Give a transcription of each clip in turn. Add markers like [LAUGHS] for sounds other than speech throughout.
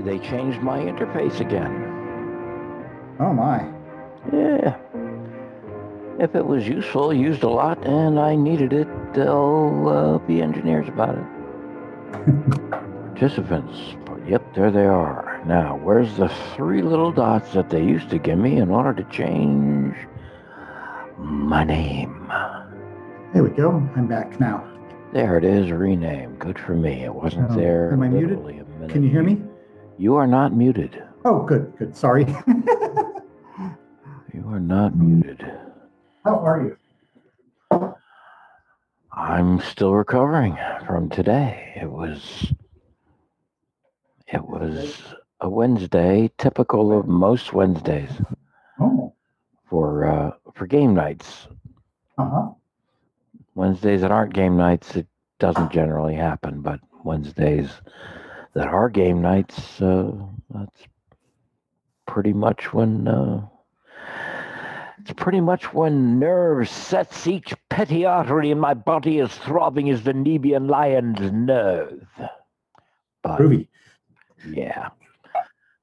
See they changed my interface again. Oh my. Yeah. If it was useful, used a lot, and I needed it, they'll uh, be engineers about it. [LAUGHS] Participants. Yep, there they are. Now, where's the three little dots that they used to give me in order to change my name? There we go. I'm back now. There it is, rename. Good for me. It wasn't Oh, there. am I muted? Can you hear me? You are not muted. Oh, good, good. Sorry. [LAUGHS] You are not muted. How are you? I'm still recovering from today. It was it was a Wednesday, typical of most Wednesdays Oh, for uh, for game nights. uh huh. Wednesdays that aren't game nights, it doesn't generally happen, but Wednesdays that our game nights, uh, that's pretty much when uh, it's pretty much when nerve sets each petty artery in my body as throbbing as the Nemean lion's nerve. But yeah,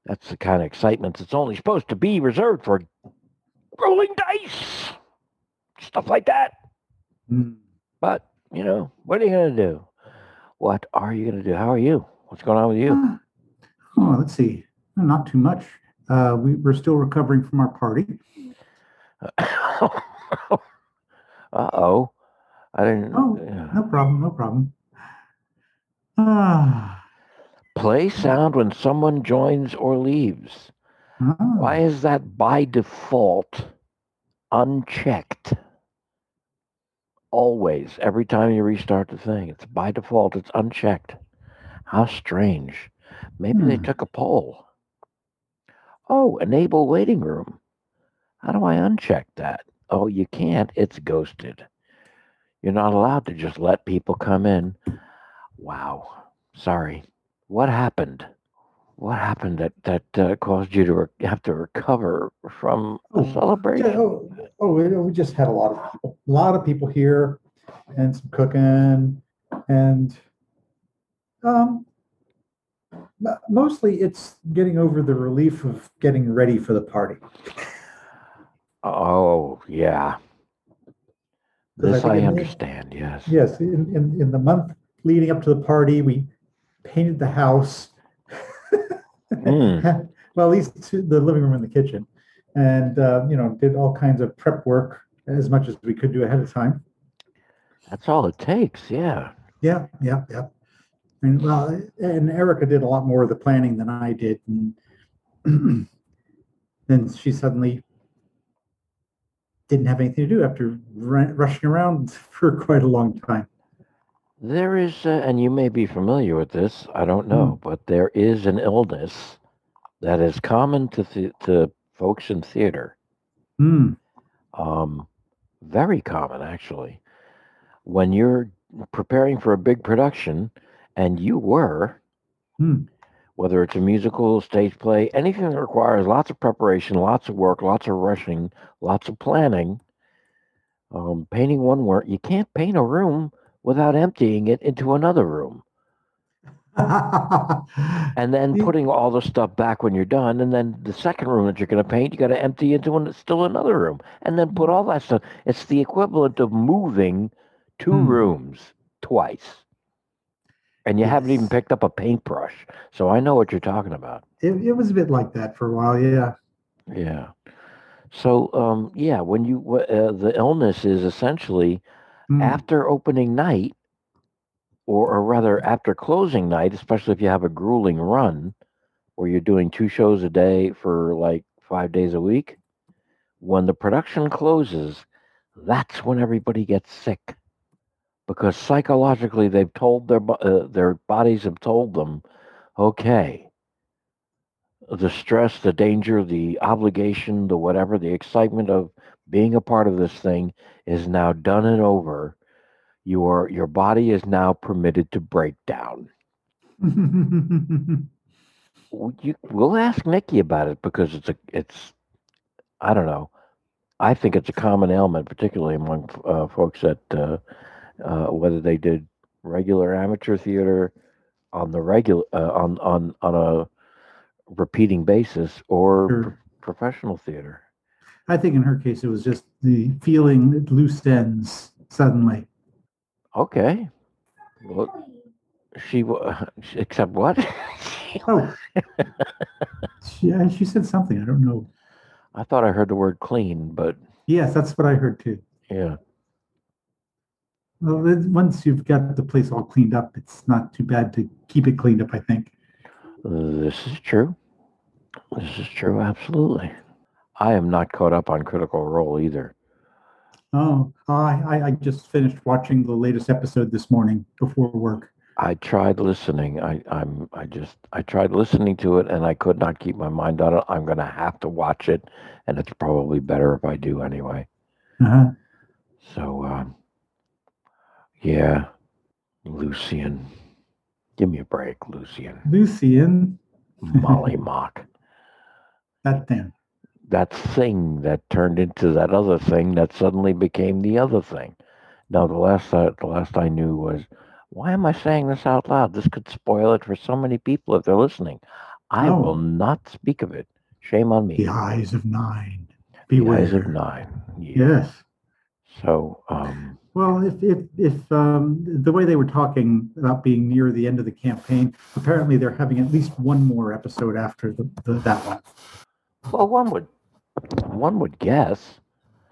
that's the kind of excitement that's only supposed to be reserved for rolling dice, stuff like that. Mm. But, you know, what are you going to do? What are you going to do? How are you? What's going on with you? Ah. Oh, let's see. Not too much. Uh, we, we're still recovering from our party. [LAUGHS] uh oh. I didn't. Oh, yeah. No problem. No problem. Ah. Play sound when someone joins or leaves. ah. Why is that by default unchecked? Always, every time you restart the thing, it's by default, it's unchecked. How strange. Maybe they Hmm. took a poll. Oh, enable waiting room. How do I uncheck that? Oh, you can't. It's ghosted. You're not allowed to just let people come in. Wow. Sorry. What happened? What happened that that uh, caused you to re- have to recover from a Oh, celebration? Yeah, oh, oh, we we just had a lot of people, a lot of people here, and some cooking, and um, mostly it's getting over the relief of getting ready for the party. Oh, yeah. This I the- understand. Yes. Yes, in, in, in the month leading up to the party, we painted the house. Mm. [LAUGHS] well, at least the living room and the kitchen, and uh, you know, did all kinds of prep work as much as we could do ahead of time. That's all it takes. Yeah. Yeah, yeah, yeah. And well, and Erica did a lot more of the planning than I did, and [CLEARS THROAT] then she suddenly didn't have anything to do after ru- rushing around [LAUGHS] for quite a long time. There is, uh, and you may be familiar with this. I don't know, but there is an illness that is common to the, to folks in theater. Hmm. Um, very common, actually. When you're preparing for a big production, and you were, Hmm. whether it's a musical, stage play, anything that requires lots of preparation, lots of work, lots of rushing, lots of planning, um, painting one work, you can't paint a room without emptying it into another room [LAUGHS] and then putting all the stuff back when you're done. And then the second room that you're going to paint, you got to empty into one that's still another room and then put all that stuff. It's the equivalent of moving two Hmm. rooms twice. And you haven't even picked up a paintbrush. So I know what you're talking about. it, it was a bit like that for a while. Yeah. Yeah. So, um, yeah, when you, uh, the illness is essentially Hmm. after opening night, or, or rather after closing night, especially if you have a grueling run where you're doing two shows a day for like five days a week, when the production closes, that's when everybody gets sick. Because psychologically they've told their uh, their bodies have told them, okay, the stress, the danger, the obligation, the whatever, the excitement of being a part of this thing is now done and over. Your your body is now permitted to break down. [LAUGHS] You, we'll ask Nikki about it because it's a it's I don't know. I think it's a common ailment, particularly among uh, folks that uh, uh, whether they did regular amateur theater on the regular uh, on on on a repeating basis or Sure. pro- professional theater. I think in her case, it was just the feeling that loose ends suddenly. Okay. Well, she [LAUGHS] except what? Oh, she, uh, she said something. I don't know. I thought I heard the word clean, but Yes, that's what I heard too. yeah. Well, once you've got the place all cleaned up, it's not too bad to keep it cleaned up. I think. This is true. This is true, absolutely. I am not caught up on Critical Role either. Oh, I, I I just finished watching the latest episode this morning before work. I tried listening. I, I'm I just I tried listening to it and I could not keep my mind on it. I'm gonna have to watch it, and it's probably better if I do anyway. Uh-huh. So um, yeah, Lucien, give me a break, Lucien. Lucien, Molly [LAUGHS] Mock. that thing. that thing that turned into that other thing that suddenly became the other thing. Now the last I, the last I knew was, why am I saying this out loud? This could spoil it for so many people if they're listening. I Oh. will not speak of it. Shame on me. The eyes of nine. The Beware. eyes of nine. Yeah. Yes. So um, Well, if if if um, the way they were talking about being near the end of the campaign, apparently they're having at least one more episode after the, the that one. well, one would one would guess.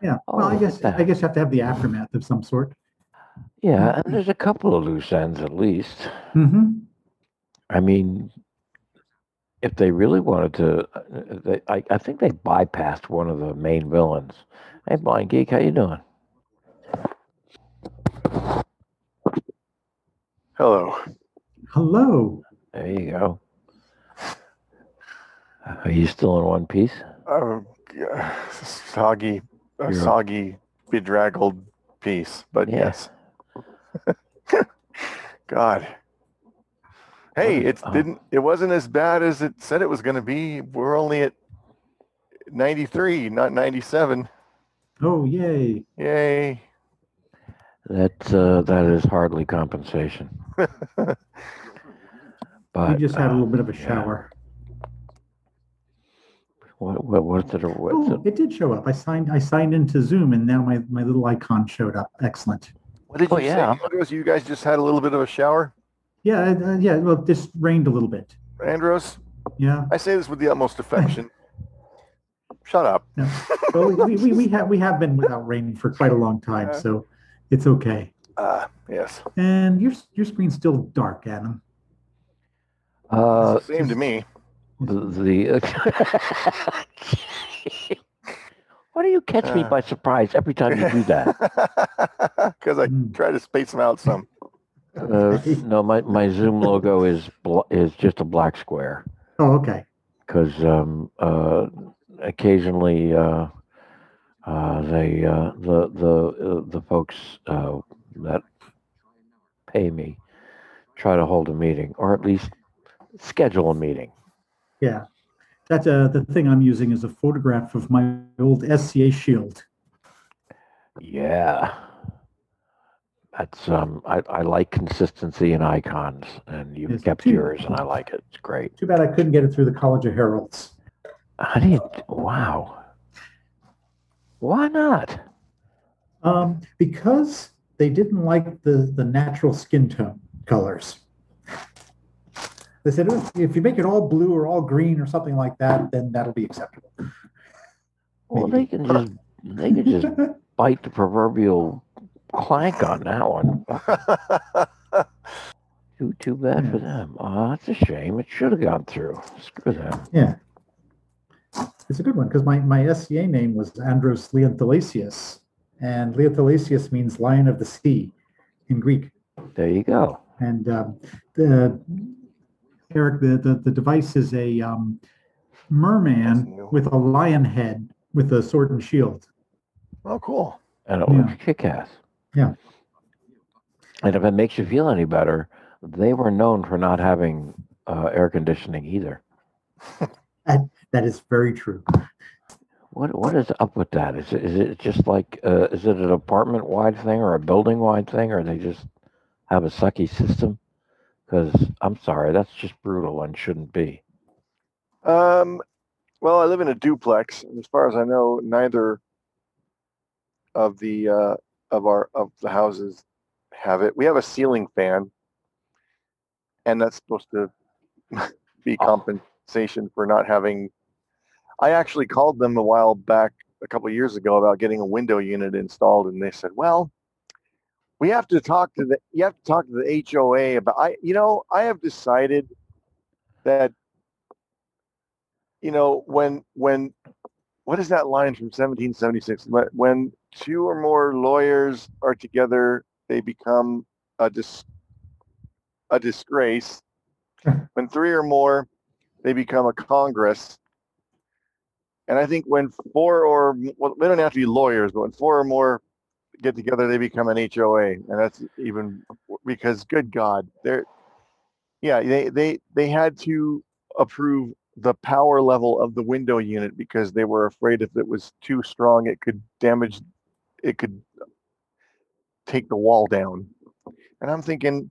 Yeah. Well, I Oh, guess I guess you have to have the aftermath of some sort. Yeah, and there's a couple of loose ends at least. Mm-hmm. I mean, if they really wanted to, they, I, I think they bypassed one of the main villains. Hey, Blind Geek, how you doing? Hello. Hello. There you go. Are you still in one piece? Oh, g- soggy, a You're- soggy, bedraggled piece, but Yeah. yes. [LAUGHS] God. Hey, it didn't. It wasn't as bad as it said it was going to be. We're only at ninety-three, not ninety-seven. Oh, yay. Yay! That uh, that is hardly compensation. [LAUGHS] But we just had a uh, little bit of a yeah. shower. what what what's it? What's Oh, it? it did show up. I signed I signed into Zoom and now my, my little icon showed up. Excellent. What did Oh, you yeah. say? Andros? You guys just had a little bit of a shower, Yeah, uh, yeah. Well, this rained a little bit. Andros. Yeah. I say this with the utmost affection. [LAUGHS] Shut up. No. Well, we, we, we have we have been without rain for quite a long time, Yeah. so it's okay. Ah, yes. And your your screen's still dark, Adam. Uh, Same to me. the, the [LAUGHS] Why do you catch me Uh. by surprise every time you do that? [LAUGHS] Because I Mm. try to space them out some. Uh, no, my, my Zoom logo is bl- is just a black square Oh, okay. because um, uh, occasionally uh, uh, they uh, the the uh, the folks uh, that pay me try to hold a meeting or at least schedule a meeting. Yeah. That's uh, the thing I'm using is a photograph of my old SCA shield. Yeah. That's um I, I like consistency in icons and you've Yes, kept too. yours and I like it. It's great. Too bad I couldn't get it through the College of Heralds. How do you wow. Why not? Um, because they didn't like the, the natural skin tone colors. They said, "Oh, if you make it all blue or all green or something like that, then that'll be acceptable. Well they can just they can just [LAUGHS] bite the proverbial clank on that one. [LAUGHS] Too too bad for them. Oh, that's a shame. It should have gone through. Screw them. yeah. It's a good one because my, my SCA name was Andros Leonthalasius, and Leonthalasius means lion of the sea. in Greek. There you go. And um, the Eric, the, the the device is a um, merman with a lion head with a sword and shield. Oh, cool. And it Yeah. looks kick-ass. Yeah. And if it makes you feel any better, they were known for not having uh, air conditioning either. [LAUGHS] that, That is very true. What what is up with that? Is it, is it just like uh, is it an apartment wide thing or a building wide thing, or they just have a sucky system? Because I'm sorry, that's just brutal and shouldn't be. Um, well, I live in a duplex, and as far as I know, neither of the uh, of our of the houses have it. We have a ceiling fan, and that's supposed to [LAUGHS] be Oh. compensation for not having. I actually called them a while back, a couple of years ago, about getting a window unit installed, and they said, "Well, we have to talk to the you have to talk to the HOA about." I, you know, I have decided that you know, when when what is that line from 1776? When, when two or more lawyers are together, they become a dis, a disgrace. [LAUGHS] when three or more, they become a congress. And I think when four or well, they don't have to be lawyers, but when four or more get together, they become an HOA, and that's even because good God, they're yeah, they they they had to approve the power level of the window unit because they were afraid if it was too strong, it could damage, it could take the wall down. And I'm thinking,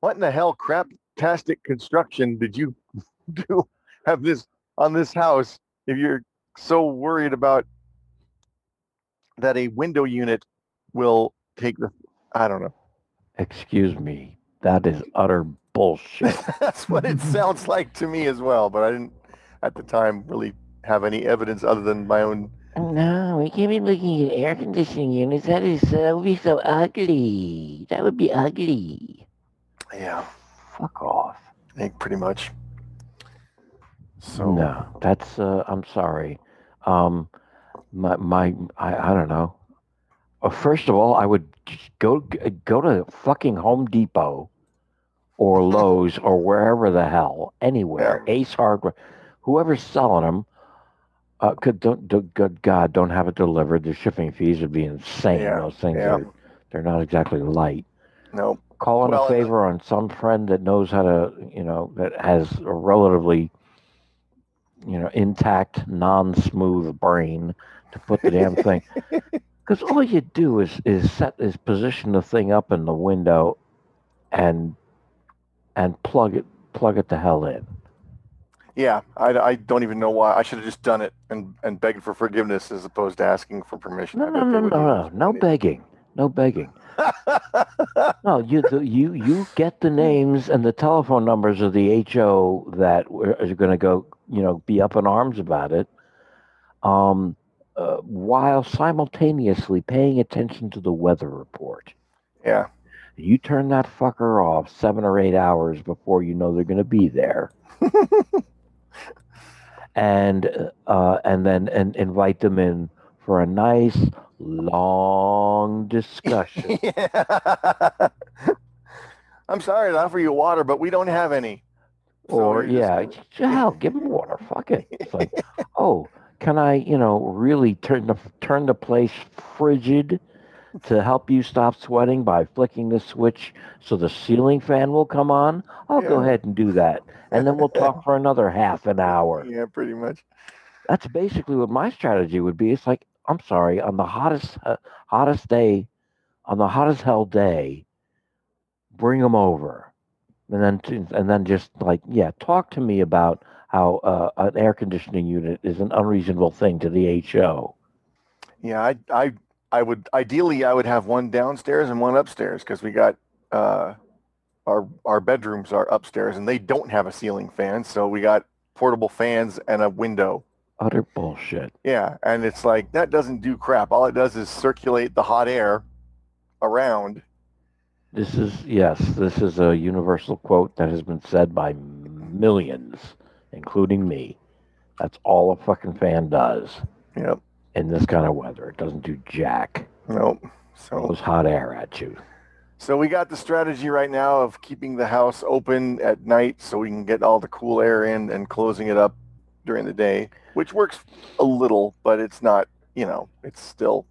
what in the hell craptastic construction did you [LAUGHS] do have this on this house if you're so worried about that a window unit will take the, I don't know. Excuse me, that is utter bullshit. [LAUGHS] That's what it sounds like to me as well, but I didn't at the time really have any evidence other than my own. no, we can't be looking at air conditioning units. That is that would be so ugly. That would be ugly. Yeah, Fuck off. I think pretty much. So No, that's uh, I'm sorry. Um, my my I, I don't know. Uh, first of all, I would go go to fucking Home Depot or [LAUGHS] Lowe's or wherever the hell, anywhere, Ace Hardware, whoever's selling them. Uh, could don't, don't good God don't have it delivered. The shipping fees would be insane. Yeah, Those things yeah. are they're not exactly light. no, Call in Well, a favor on some friend that knows how to, you know, that has a relatively, you know, intact, non-smooth brain to put the damn thing. [LAUGHS] Because all you do is is set is position the thing up in the window, and and plug it plug it the hell in. yeah, I, I don't even know why. I should have just done it and and begged for forgiveness as opposed to asking for permission. No, no, no, no, no, no begging, no begging. [LAUGHS] No, you the, you you get the names and the telephone numbers of the HO that are going to go, you know, be up in arms about it, um, uh, while simultaneously paying attention to the weather report. yeah, You turn that fucker off seven or eight hours before you know they're going to be there, [LAUGHS] and uh, and then and invite them in for a nice long discussion. [LAUGHS] yeah. [LAUGHS] I'm sorry to offer you water, but we don't have any. Or yeah, hell, give them water. Fuck it. [LAUGHS] It's like, oh, can I, you know, really turn the turn the place frigid to help you stop sweating by flicking the switch so the ceiling fan will come on? I'll go ahead and do that, and then we'll talk [LAUGHS] for another half an hour. yeah, pretty much. That's basically what my strategy would be. It's like, I'm sorry, on the hottest uh, hottest day, on the hottest hell day, bring them over, and then and then just like yeah, talk to me about how uh, an air conditioning unit is an unreasonable thing to the HO. Yeah, I, I, I would ideally I would have one downstairs and one upstairs because we got uh, our our bedrooms are upstairs and they don't have a ceiling fan, so we got portable fans and a window. Utter bullshit. Yeah, and it's like that doesn't do crap. All it does is circulate the hot air around. This is yes, this is a universal quote that has been said by millions, including me. That's all a fucking fan does Yep. in this kind of weather. It doesn't do jack. Nope. So, Blows hot air at you. So we got the strategy right now of keeping the house open at night so we can get all the cool air in and closing it up during the day, which works a little, but it's not, you know, it's still.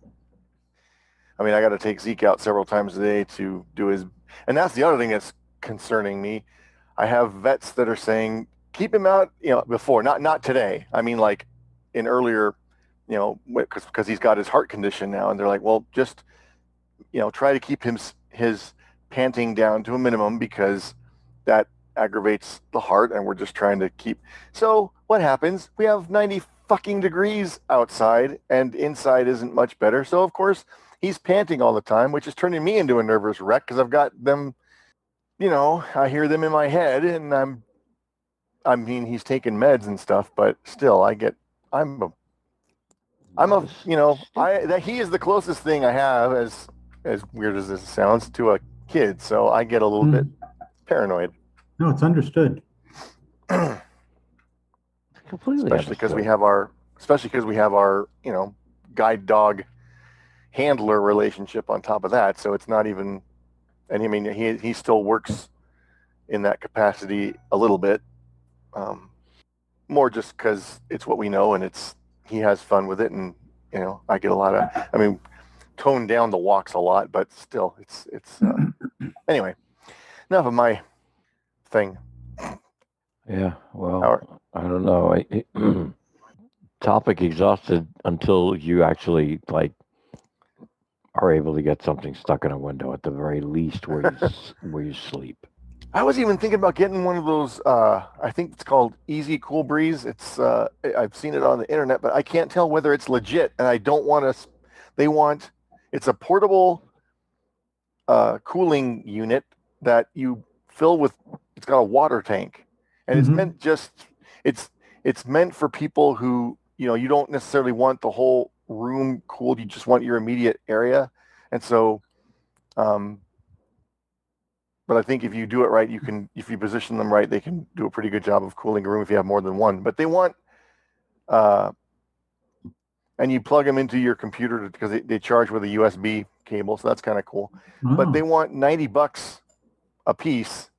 I mean, I got to take Zeke out several times a day to do his, and that's the other thing that's concerning me. I have vets that are saying keep him out, you know, before, not not today. I mean, like in earlier, you know, because because he's got his heart condition now, and they're like, well, just, you know, try to keep him his panting down to a minimum because that aggravates the heart, and we're just trying to keep. So what happens? We have 90 fucking degrees outside, and inside isn't much better. So of course he's panting all the time, which is turning me into a nervous wreck because I've got them. You know, I hear them in my head, and I'm. I mean, he's taking meds and stuff, but still, I get. I'm a. I'm a. You know, I that he is the closest thing I have, as as weird as this sounds, to a kid. So I get a little Hmm. bit paranoid, No, it's understood. completely especially because we have our, especially because we have our, you know, guide dog handler relationship on top of that. So it's not even, and I mean, he he still works in that capacity a little bit, um, more just because it's what we know and it's he has fun with it, and you know, I get a lot of, I mean, tone down the walks a lot, but still, it's it's uh, [CLEARS THROAT] anyway. Enough of my thing. Yeah, well, Howard. I don't know. I, it- [CLEARS THROAT] topic exhausted until you actually like are able to get something stuck in a window at the very least where you s- [LAUGHS] where you sleep. I was even thinking about getting one of those. Uh, I think it's called Easy Cool Breeze. It's uh, I've seen it on the internet, but I can't tell whether it's legit. And I don't want to. They want it's a portable uh, cooling unit that you fill with. It's got a water tank, and it's Mhm. meant just. It's it's meant for people who you know you don't necessarily want the whole room cooled. You just want your immediate area, and so. Um, but I think if you do it right, you can, if you position them right, they can do a pretty good job of cooling a room if you have more than one. But they want, uh, and you plug them into your computer because they, they charge with a USB cable, so that's kind of cool. But Oh, they want 90 bucks a piece.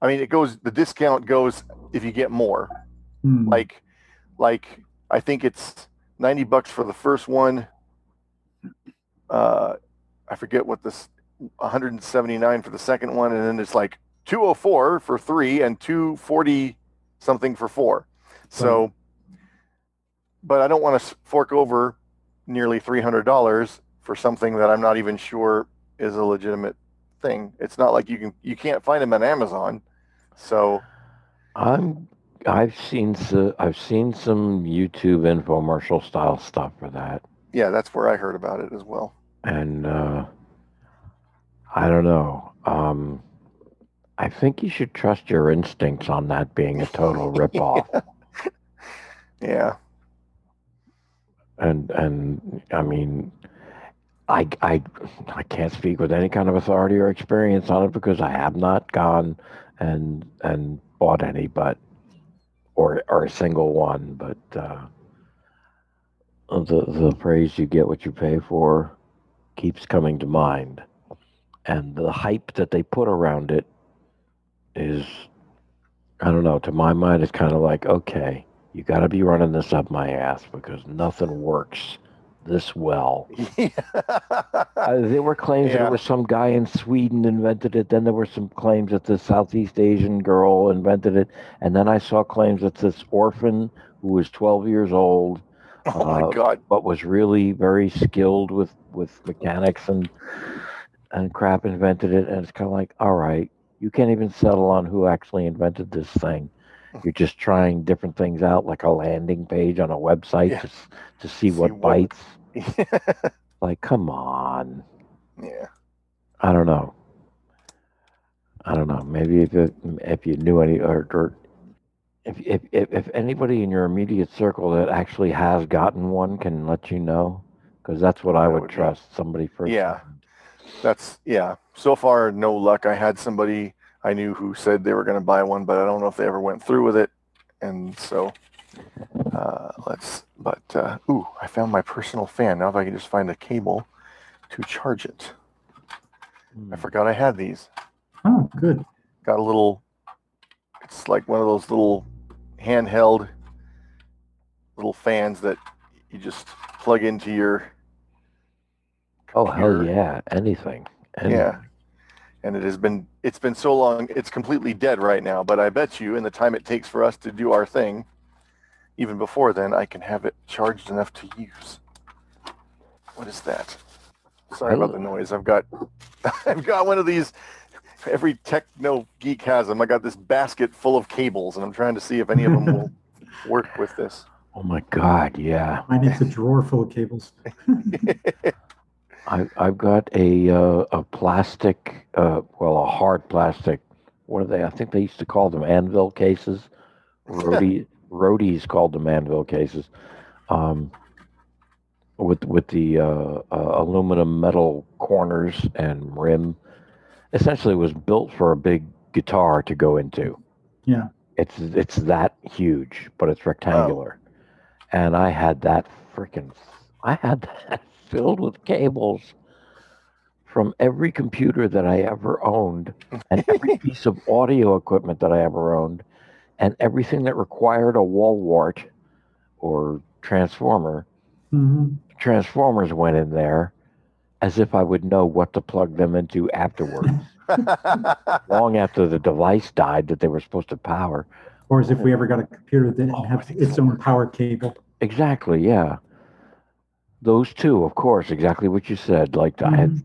I mean, it goes, the discount goes if you get more. hmm. Like, like I think it's 90 bucks for the first one. Uh, I forget what this 179 for the second one, and then it's like 204 for three and 240 something for four. So, but I don't want to fork over nearly $300 for something that I'm not even sure is a legitimate thing. It's not like you can you can't find them on Amazon. So, I'm I've seen some I've seen some YouTube infomercial style stuff for that, yeah, that's where I heard about it as well. and uh, I don't know. Um, I think you should trust your instincts on that being a total [LAUGHS] ripoff. Yeah. and and I mean, I I I can't speak with any kind of authority or experience on it because I have not gone and and bought any, but or or a single one. But uh, the the phrase "you get what you pay for" keeps coming to mind, and the hype that they put around it is, I don't know. To my mind, it's kind of like okay you got to be running this up my ass because nothing works this well. [LAUGHS] Uh, there were claims that Yeah. it was some guy in Sweden invented it. Then there were some claims that the Southeast Asian girl invented it. And then I saw claims that this orphan who was 12 years old oh my Uh, god. but was really very skilled with with mechanics and and crap invented it. And it's kind of like, all right, you can't even settle on who actually invented this thing. You're just trying different things out, like a landing page on a website Yeah. to to see, See what what- bites. [LAUGHS] Like, come on. yeah. I don't know. I don't know. Maybe if you, if you knew any or, or if, if if if anybody in your immediate circle that actually has gotten one can let you know, because that's what I would would be- trust somebody first. Yeah. That's yeah. So far, no luck. I had somebody I knew who said they were going to buy one, but I don't know if they ever went through with it. And so, uh, let's. But uh, ooh, I found my personal fan. Now if I can just find a cable to charge it. I forgot I had these. Oh, good. Got a little. It's like one of those little handheld little fans that you just plug into your. Oh hell yeah! Anything. Anything. Yeah. And it has been it's been so long it's completely dead right now, but I bet you in the time it takes for us to do our thing, even before then I can have it charged enough to use. What is that? Sorry about the noise. I've got [LAUGHS] I've got one of these every techno geek has them. I got this basket full of cables and I'm trying to see if any of them will [LAUGHS] work with this. Oh my god! Yeah. Mine is a drawer full of cables. [LAUGHS] I, I've got a uh, a plastic, uh, well, a hard plastic. What are they? I think they used to call them anvil cases. Roadie, [LAUGHS] roadies called them anvil cases. Um, with with the uh, uh, aluminum metal corners and rim. Essentially, it was built for a big guitar to go into. Yeah. It's it's that huge, but it's rectangular. And I had that freaking I had that filled with cables from every computer that I ever owned and every [LAUGHS] piece of audio equipment that I ever owned and everything that required a wall wart or transformer. hmm Transformers went in there as if I would know what to plug them into afterwards, [LAUGHS] long after the device died that they were supposed to power. Or as if we ever got a computer that didn't Oh, have its own power cable. Exactly, yeah. Those two, of course, exactly what you said. Like I had Mhm.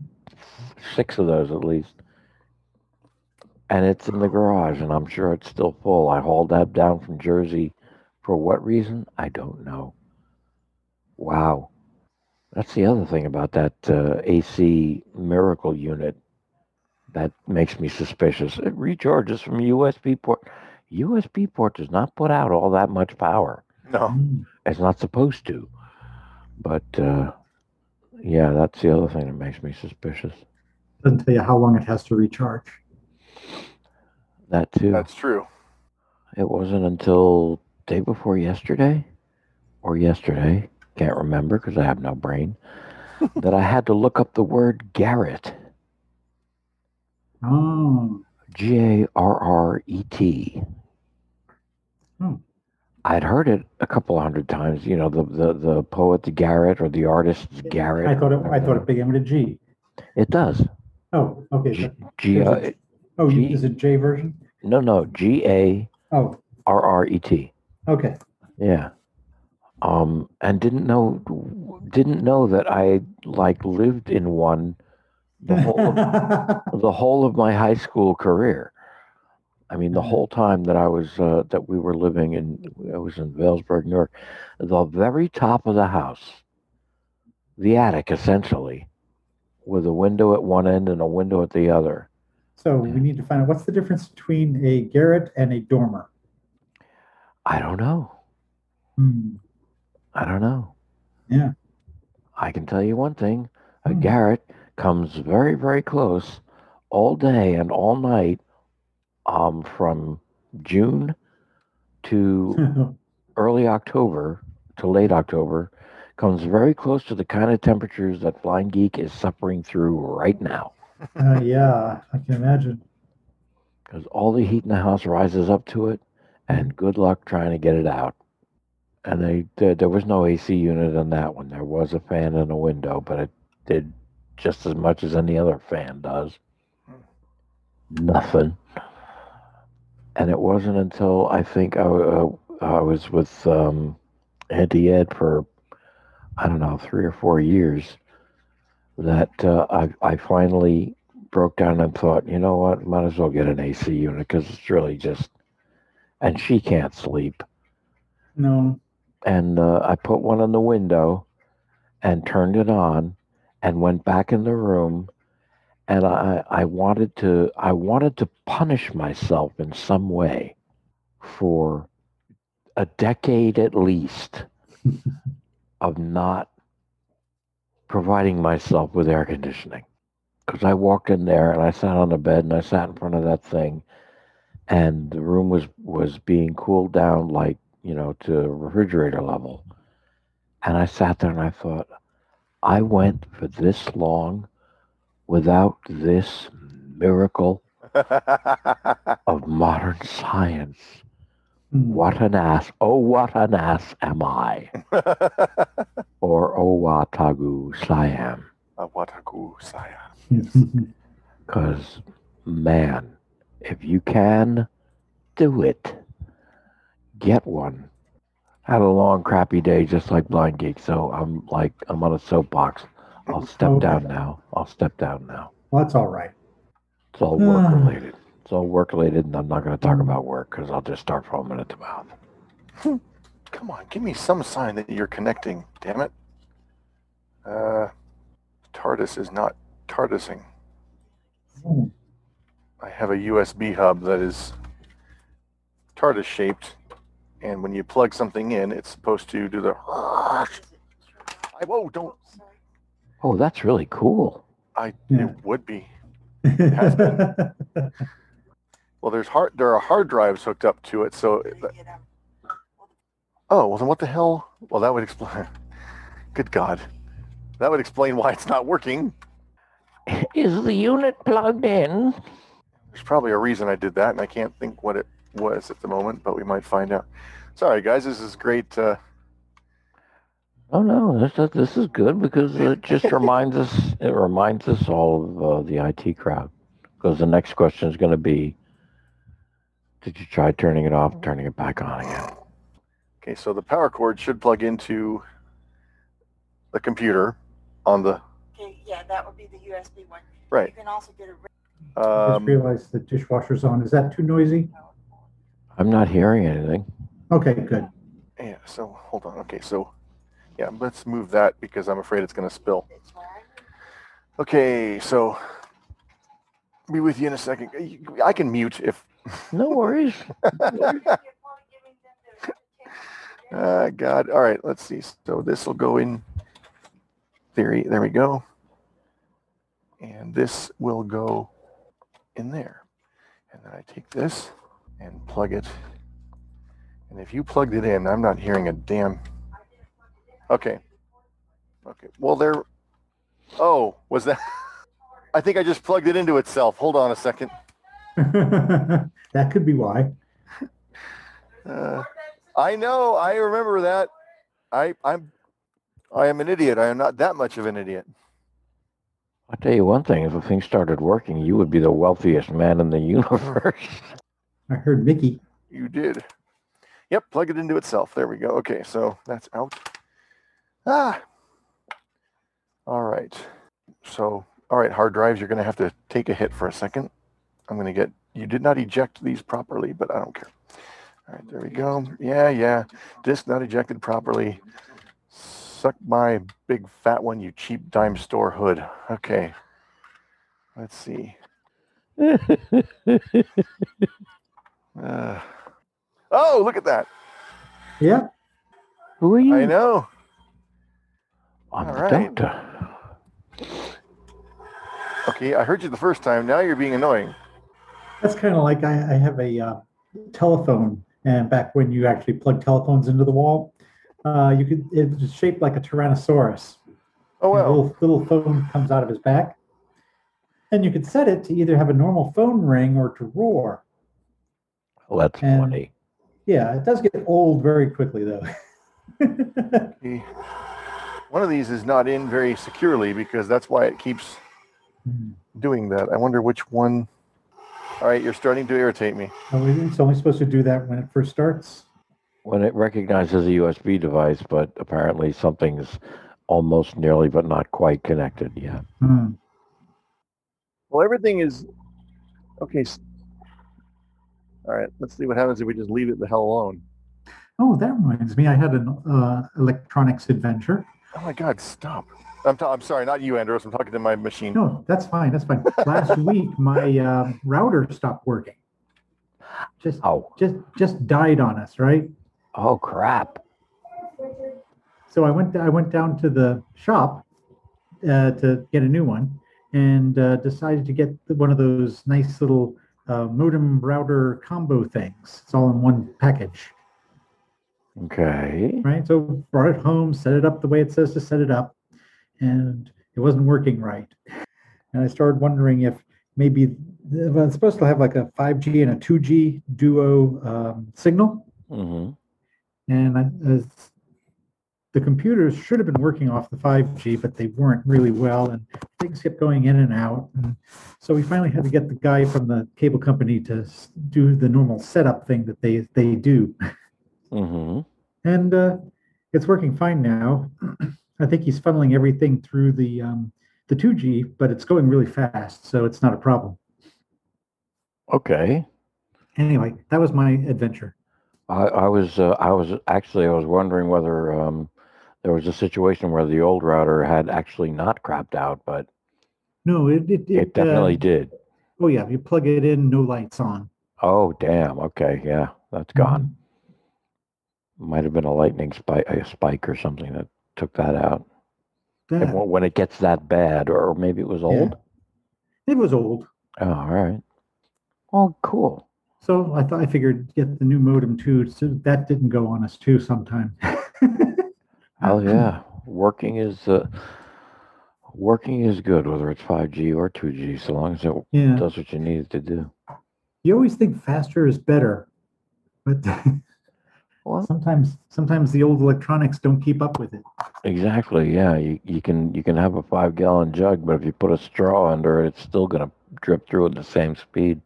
six of those at least. And it's in the garage, and I'm sure it's still full. I hauled that down from Jersey. For what reason? I don't know. Wow. That's the other thing about that uh, AC miracle unit that makes me suspicious. It recharges from USB port. USB port does not put out all that much power. no. Mm. It's not supposed to. But uh, yeah, that's the other thing that makes me suspicious. Doesn't tell you how long it has to recharge. That too. That's true. It wasn't until day before yesterday or yesterday, can't remember because I have no brain, [LAUGHS] that I had to look up the word garret. Oh, G A R R E T. I'd heard it a couple hundred times, you know, the, the, the poet garret or the artist garret. I thought it. I thought it began with a G. It does. Oh, okay. G, G, uh, Is oh, G- is it J version? no, no, G A Oh, R R E T. okay. Yeah. Um, and didn't know didn't know that I like lived in one the whole of, [LAUGHS] the whole of my high school career. I mean, the Mhm. whole time that I was uh, that we were living in, I was in Vailsburg, Newark. The very top of the house, the attic, essentially, with a window at one end and a window at the other. so we need to find out what's the difference between a garret and a dormer. I don't know. Hmm. I don't know. Yeah. I can tell you one thing. A Hmm. garret comes very, very close all day and all night um, from June to [LAUGHS] early October to late October. Comes very close to the kind of temperatures that Blind Geek is suffering through right now. Uh, yeah, I can imagine. Because all the heat in the house rises up to it, and good luck trying to get it out. And they, there, there was no AC unit in that one. There was a fan in a window, but it did just as much as any other fan does. Nothing. And it wasn't until I think I, uh, I was with um, Auntie Ed for, I don't know, three or four years that uh, I, I finally broke down and thought, you know what, might as well get an AC unit because it's really just, and she can't sleep. No. And uh, I put one in the window and turned it on and went back in the room. And I, I wanted to, I wanted to punish myself in some way for a decade at least [LAUGHS] of not providing myself with air conditioning. Because I walked in there and I sat on the bed and I sat in front of that thing, and the room was was being cooled down like you know to refrigerator level, and I sat there and I thought, I went for this long without this miracle [LAUGHS] of modern science, Hmm. what an ass, oh, what an ass am I, [LAUGHS] or oh, watagu Siam. Wataku Saya. [LAUGHS] Because, man, if you can, do it. Get one. Had a long, crappy day just like Blind Geek, so I'm like, I'm on a soapbox. I'll step Okay. down now. I'll step down now. Well, that's all right. It's all work [SIGHS] related. It's all work related, and I'm not going to talk about work because I'll just start foaming at the mouth. Come on, give me some sign that you're connecting. Damn it. Uh, TARDIS is not TARDISing. Hmm. I have a USB hub that is TARDIS shaped, and when you plug something in, it's supposed to do the. [SIGHS] I, whoa! Don't. Oh, that's really cool. I. Yeah. It would be. [LAUGHS] has Well, there's hard. There are hard drives hooked up to it, so. Oh well, then what the hell? Well, that would explain. [LAUGHS] Good God, that would explain why it's not working. [LAUGHS] Is the unit plugged in? There's probably a reason I did that, and I can't think what it was at the moment, but we might find out. Sorry, guys. This is great. Uh, Oh no, this this is good because it [LAUGHS] just reminds us. It reminds us all of uh, the IT crowd. Because the next question is going to be, did you try turning it off, turning it back on again? okay, so the power cord should plug into the computer on the Okay, yeah, that would be the USB one. right. You can also get a. I just Um, realized the dishwasher's on. Is that too noisy? I'm not hearing anything. Okay, good. yeah. So hold on. Okay, so yeah, let's move that because I'm afraid it's going to spill. It's where I Okay, so be with you in a second. I can mute if. [LAUGHS] No worries. Uh, [LAUGHS] God. All right, let's see. So this will go in theory. There we go. And this will go in there. And then I take this and plug it. And if you plugged it in, I'm not hearing a damn. Okay. Okay. Well, there. Oh, was that? [LAUGHS] I think I just plugged it into itself. Hold on a second. [LAUGHS] that could be why. [LAUGHS] Uh, I know. I remember that. I I'm I am an idiot. I am not that much of an idiot. I'll tell you one thing: if the thing started working, you would be the wealthiest man in the universe. I heard Mickey. You did. Yep, plug it into itself. There we go. Okay, so that's out. Ah. All right. So, all right, hard drives, you're going to have to take a hit for a second. I'm going to get, you did not eject these properly, but I don't care. All right, there we go. Yeah, yeah. Disk not ejected properly. Suck my big fat one, you cheap dime store hood. Okay. Let's see. [LAUGHS] Uh, oh, look at that. Yeah. Who are you? I know. I'm All the right. doctor. Okay, I heard you the first time. Now you're being annoying. That's kind of like I, I have a uh, telephone, and back when you actually plug telephones into the wall, uh, you could it was shaped like a Tyrannosaurus. Oh And a well. little, little phone comes out of his back, and you could set it to either have a normal phone ring or to roar. Well, that's And- funny. Yeah, it does get old very quickly though. [LAUGHS] Okay. One of these is not in very securely because that's why it keeps doing that. I wonder which one. All right, you're starting to irritate me. Oh, it's only supposed to do that when it first starts. When it recognizes a USB device, but apparently something's almost nearly but not quite connected yet. Hmm. Well, everything is okay. s- All right, let's see what happens if we just leave it the hell alone. Oh, that reminds me. I had an uh, electronics adventure. Oh my God, stop! I'm, ta- I'm sorry, not you, Andros. I'm talking to my machine. No, that's fine. That's fine. Last [LAUGHS] week, my uh, router stopped working. Just, Oh, just, just died on us, right? oh crap! So I went, I went down to the shop uh, to get a new one, and uh, decided to get one of those nice little uh, modem router combo things. It's all in one package, Okay. right? So brought it home, set it up the way it says to set it up, and it wasn't working right. and I started wondering if maybe well, it's supposed to have like a 5G and a 2G duo um, signal, hmm and I, as the computers should have been working off the 5G, but they weren't really well, and things kept going in and out. And so we finally had to get the guy from the cable company to do the normal setup thing that they they do, [LAUGHS] hmm and uh, it's working fine now. [CLEARS THROAT] I think he's funneling everything through the um, the 2G, but it's going really fast, so it's not a problem. Okay. Anyway, that was my adventure. I, I was uh, I was actually I was wondering whether um, there was a situation where the old router had actually not crapped out, but No, it it, it, definitely uh, did. Oh yeah, you plug it in, no lights on. Oh damn. Okay, yeah, that's gone. Might have been a lightning spike, a spike or something that took that out. And That- when it gets that bad, or maybe it was old. it was old, Oh, all right. Oh, cool. so I thought I figured get the new modem too. So that didn't go on us too sometime. [LAUGHS] Oh yeah, working is uh, working is good, whether it's five G or two G, so long as it yeah. does what you need it to do. You always think faster is better, but [LAUGHS] Well, sometimes sometimes the old electronics don't keep up with it. exactly. Yeah, you, you can you can have a five gallon jug, but if you put a straw under it, it's still gonna drip through at the same speed.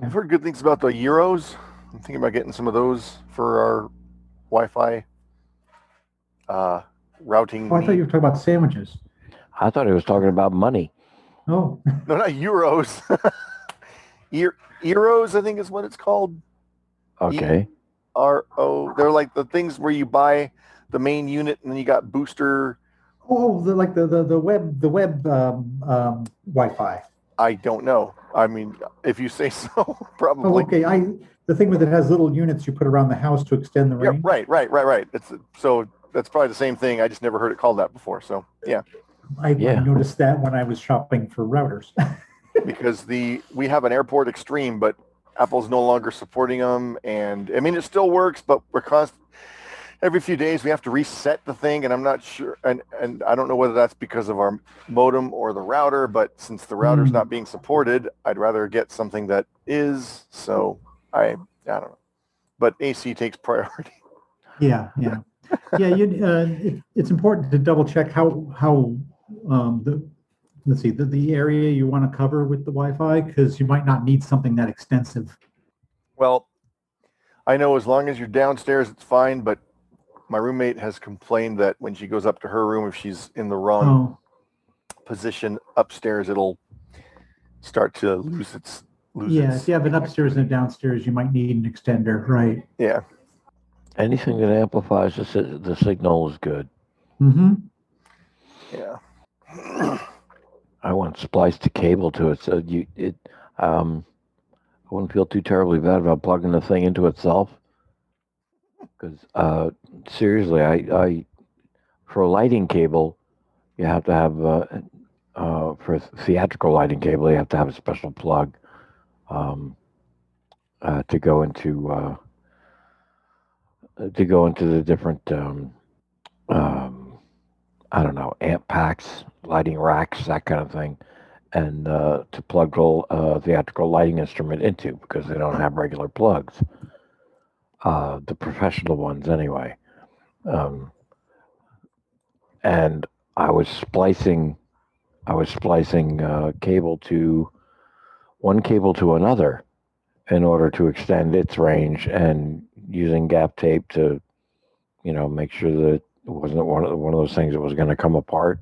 I've heard good things about the Euros. I'm thinking about getting some of those for our Wi-Fi uh, routing. Oh, I thought you were talking about sandwiches. I thought he was talking about money. Oh, [LAUGHS] No, not Euros. [LAUGHS] Ear- Euros, I think is what it's called. Okay. R O. They're like the things where you buy the main unit and then you got booster. oh, the, like the, the the web the web um, um, Wi-Fi. I don't know. I mean, if you say [LAUGHS] so, Oh, probably. okay. I the thing with it has little units you put around the house to extend the range. Yeah, right, right, right, right. It's so that's probably the same thing. I just never heard it called that before. So yeah, I, Yeah. I noticed that when I was shopping for routers. [LAUGHS] because the we have an Airport Extreme, but Apple's no longer supporting them, and I mean it still works, but we're const- every few days we have to reset the thing, and I'm not sure, and and I don't know whether that's because of our modem or the router, but since the router's Hmm. not being supported, I'd rather get something that is. So I I don't know, but AC takes priority. yeah, yeah, yeah. You, uh, it, it's important to double check how how um, the let's see the, the area you want to cover with the Wi-Fi because you might not need something that extensive. Well, I know as long as you're downstairs, it's fine. But my roommate has complained that when she goes up to her room, if she's in the wrong Oh, position upstairs, it'll start to lose its lose yeah. its If you have an upstairs and a downstairs, you might need an extender, right? yeah. Anything that amplifies the, the signal is good. Mm-hmm. Yeah. [CLEARS THROAT] I want spliced cable to it, so you it um I wouldn't feel too terribly bad about plugging the thing into itself. Because uh, seriously, I I for a lighting cable, you have to have uh, uh, for theatrical lighting cable, you have to have a special plug um, uh, to go into uh, to go into the different um, um, I don't know amp packs, lighting racks, that kind of thing, and uh, to plug a uh, theatrical lighting instrument into because they don't have regular plugs. Uh, the professional ones, anyway. Um, and I was splicing, I was splicing uh, cable to one cable to another in order to extend its range and using gaff tape to, you know, make sure that wasn't one of the, one of those things that was going to come apart.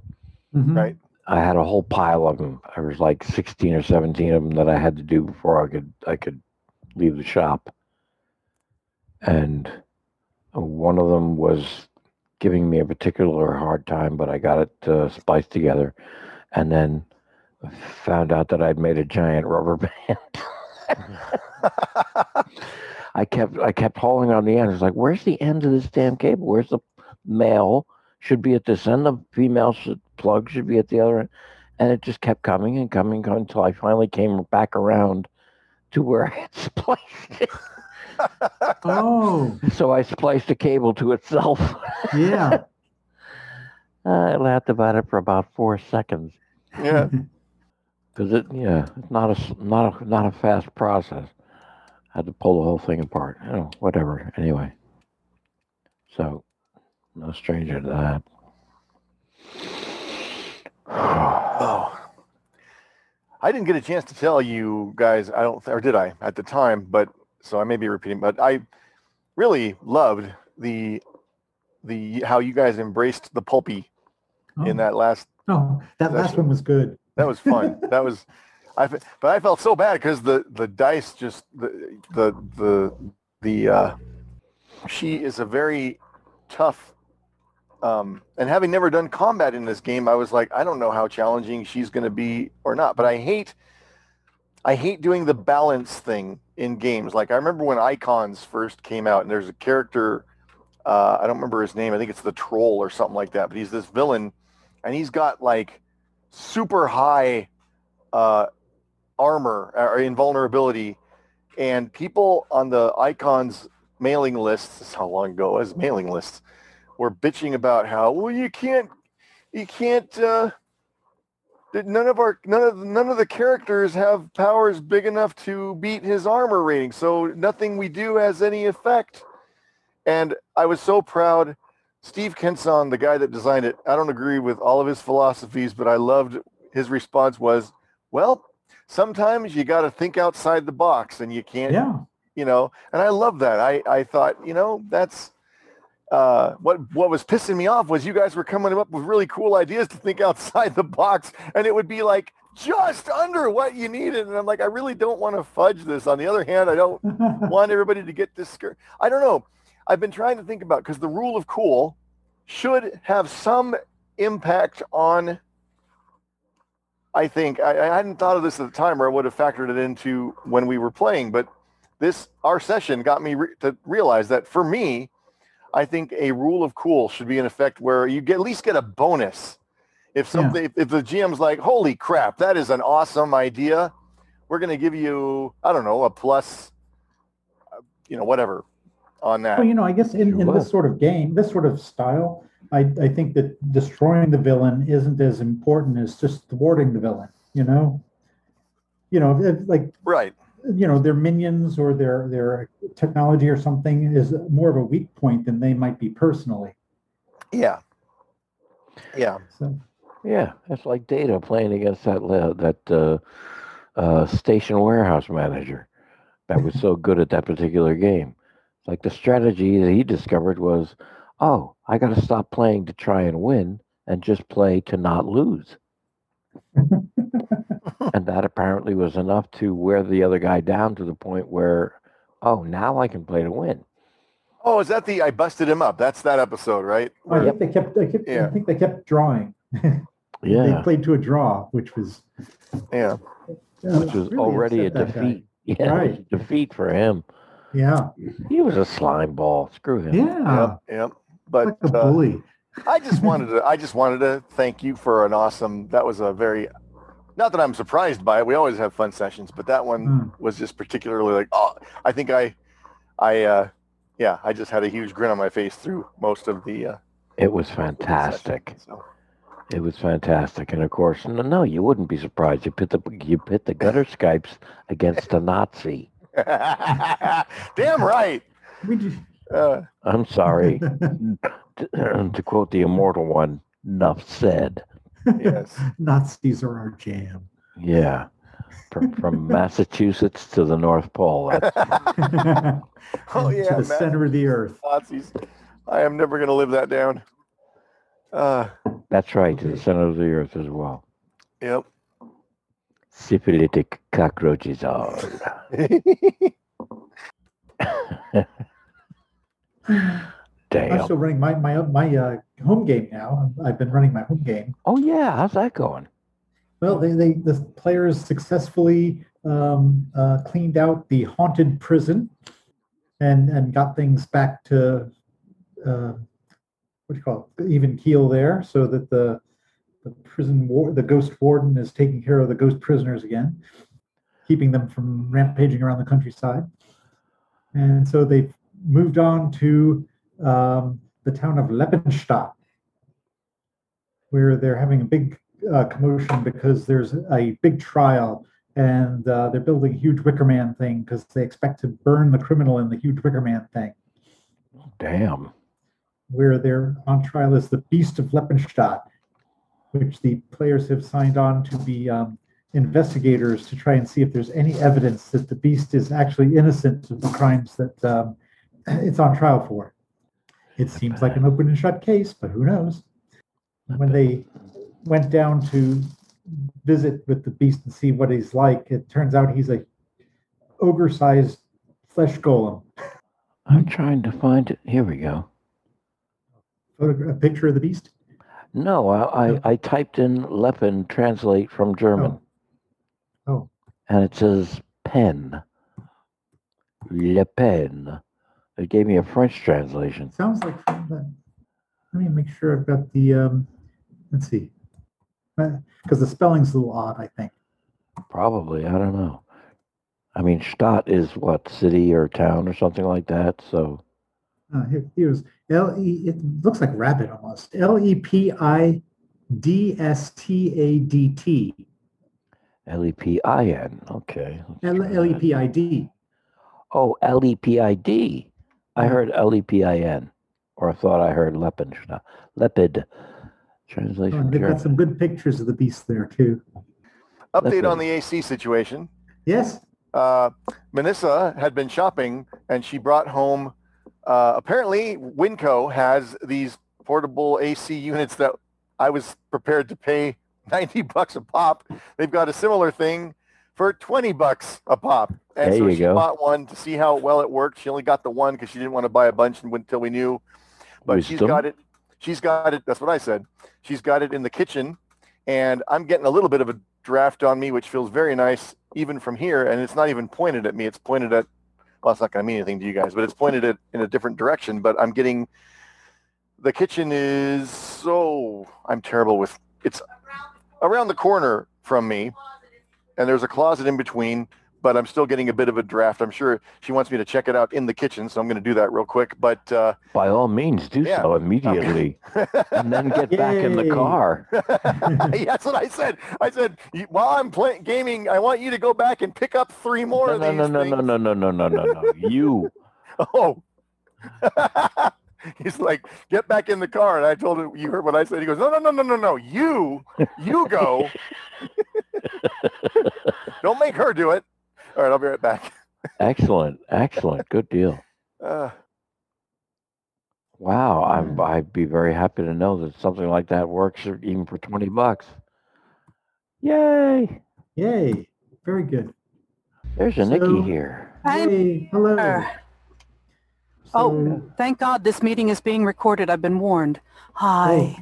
Mm-hmm. Right. I had a whole pile of them. There was like 16 or 17 of them that I had to do before I could I could leave the shop. And one of them was giving me a particular hard time, but I got it uh, spliced together, and then found out that I'd made a giant rubber [LAUGHS] band. [LAUGHS] I kept I kept hauling on the end. It's like, where's the end of this damn cable? Where's the male? Should be at this end. The female should, plug should be at the other end. And it just kept coming and coming until I finally came back around to where I had [LAUGHS] spliced it. Oh, So I spliced a cable to itself. yeah. Uh, I laughed about it for about four seconds. Yeah. [LAUGHS] Because it, yeah, it's not a s- not a not a fast process. I Had to pull the whole thing apart. You know, whatever. Anyway, so no stranger to that. [SIGHS] Oh. I didn't get a chance to tell you guys, I don't, or did I at the time, but so I may be repeating, but I really loved the, the, how you guys embraced the pulpy in that last, Oh, that last one was good. that was fun. [LAUGHS] that was, I, fe- but I felt so bad because the, the dice just, the, the, the, the, uh, she is a very tough, um, and having never done combat in this game, I was like, I don't know how challenging she's going to be or not. But I hate, I hate doing the balance thing in games. Like I remember when Icons first came out, and there's a character, uh, I don't remember his name. I think it's the Troll or something like that. But he's this villain, and he's got like super high uh, armor or invulnerability, and people on the Icons mailing lists. How long ago as mailing lists were bitching about how well you can't you can't uh none of our none of none of the characters have powers big enough to beat his armor rating so nothing we do has any effect. And i was so proud. Steve kenson the guy that designed it i don't agree with all of his philosophies but i loved his response was well sometimes you got to think outside the box and you can't Yeah. you know and i love that. I i thought you know that's uh what what was pissing me off was you guys were coming up with really cool ideas to think outside the box and it would be like just under what you needed and i'm like i really don't want to fudge this. On the other hand i don't [LAUGHS] want everybody to get discouraged i don't know. I've been trying to think about because the rule of cool should have some impact on i think I, I hadn't thought of this at the time or i would have factored it into when we were playing but this our session got me re- to realize that for me i think a rule of cool should be in effect where you get at least get a bonus if Yeah. something if, if the gm's like holy crap that is an awesome idea we're going to give you i don't know a plus you know whatever on that Well, you know, I guess in, in this sort of game, this sort of style, I, I think that destroying the villain isn't as important as just thwarting the villain, you know? You know, if, like, right you know, their minions or their, their technology or something is more of a weak point than they might be personally. yeah yeah So, Yeah, it's like Data playing against that that uh, uh, station warehouse manager that was so good at that particular game. Like the strategy that he discovered was, oh, I got to stop playing to try and win and just play to not lose. [LAUGHS] and that apparently was enough to wear the other guy down to the point where, oh, now I can play to win. oh is that the i busted him up that's that episode right I think they kept, they kept, I think they kept drawing. [LAUGHS] Yeah, they played to a draw, which was. yeah uh, which was really already a upset guy. defeat. [LAUGHS] Yeah, Right. a defeat for him. Yeah, He was a slime ball. Screw him. yeah, yep yep but like a uh. I just wanted to I just wanted to thank you for an awesome that was a very not that I'm surprised by it. We always have fun sessions, but that one Hmm. was just particularly like, oh, I think I I uh yeah, I just had a huge grin on my face through most of the uh It was session, fantastic. so. It was fantastic, and of course, no, no, you wouldn't be surprised. You pit the you pit the gutter [LAUGHS] Skypes against a Nazi. [LAUGHS] Damn right. Uh, I'm sorry [LAUGHS] to, [CLEARS THROAT] to quote the immortal one. Enough said. Yes. [LAUGHS] Nazis are our jam. Yeah, from, from [LAUGHS] Massachusetts to the North Pole. That's, [LAUGHS] Oh to the man. center of the earth. Nazis. I am never gonna live that down. Uh that's right, to the center of the earth as well. yep. Syphilitic cockroaches are. I'm still running my my my uh, home game now. I've been running my home game. Oh yeah, how's that going? Well, they, they the players successfully um, uh, cleaned out the haunted prison and and got things back to uh, what do you call it, even keel there, so that the the prison war the ghost warden is taking care of the ghost prisoners again, keeping them from rampaging around the countryside. And so they've moved on to um, the town of Leppenstadt, where they're having a big uh, commotion because there's a big trial and uh, they're building a huge Wicker Man thing because they expect to burn the criminal in the huge Wicker Man thing. Damn. Where they're on trial is the Beast of Leppenstadt, which the players have signed on to be um, investigators to try and see if there's any evidence that the Beast is actually innocent of the crimes that um, [CLEARS THROAT] it's on trial for. It seems like an open and shut case, but who knows? When they went down to visit with the beast and see what he's like, it turns out he's a ogre-sized flesh golem. I'm trying to find it. Here we go. A picture of the beast. No, I, I, I typed in Leppen translate from German. Oh. oh. And it says pen. Le Pen. It gave me a French translation. Sounds like let me make sure I've got the um, let's see, because the spelling's a little odd. I think. Probably, I don't know. I mean, Stadt is what, city or town or something like that. So, Uh, here, here's L E. It looks like rabbit almost. L E P I D S T A D T. L E P I N. Okay. L E. P I D. Oh, L E P I D. I heard L E P I N, or I thought I heard Leppenstadt. Lepid. Oh, Translation and they've got some good pictures of the beast there too. Update on the AC situation. Yes. Uh, Manissa had been shopping and she brought home, uh, apparently Winco has these portable AC units that I was prepared to pay 90 bucks a pop. They've got a similar thing for 20 bucks a pop. And There so she go. bought one to see how well it worked. She only got the one because she didn't want to buy a bunch until we knew. But she's got it. She's got it. That's what I said. She's got it in the kitchen and I'm getting a little bit of a draft on me, which feels very nice even from here. And it's not even pointed at me. It's pointed at, well, it's not going to mean anything to you guys, but it's pointed at in a different direction. But I'm getting, the kitchen is so, I'm terrible with, it's around the corner from me and there's a closet in between, but I'm still getting a bit of a draft. I'm sure she wants me to check it out in the kitchen. So I'm going to do that real quick. But, uh, By all means, do Yeah. so immediately, [LAUGHS] and then get back in the Yay. car. [LAUGHS] [LAUGHS] That's what I said. I said, while I'm playing gaming, I want you to go back and pick up three more No, of no, these no, no, things. no, no, no, no, no, no, no. You. Oh. [LAUGHS] He's like, get back in the car. And I told him, you heard what I said. He goes, no, no, no, no, no, no. You, you go. [LAUGHS] Don't make her do it. All right, I'll be right back. Excellent, excellent, good deal. [LAUGHS] Uh, Wow, I'm, I'd be very happy to know that something like that works even for twenty bucks. Yay! Yay. Very good. There's a So- Nikki here. I'm Yay. Hello. Here. Oh, So- thank God this meeting is being recorded. I've been warned. Hi.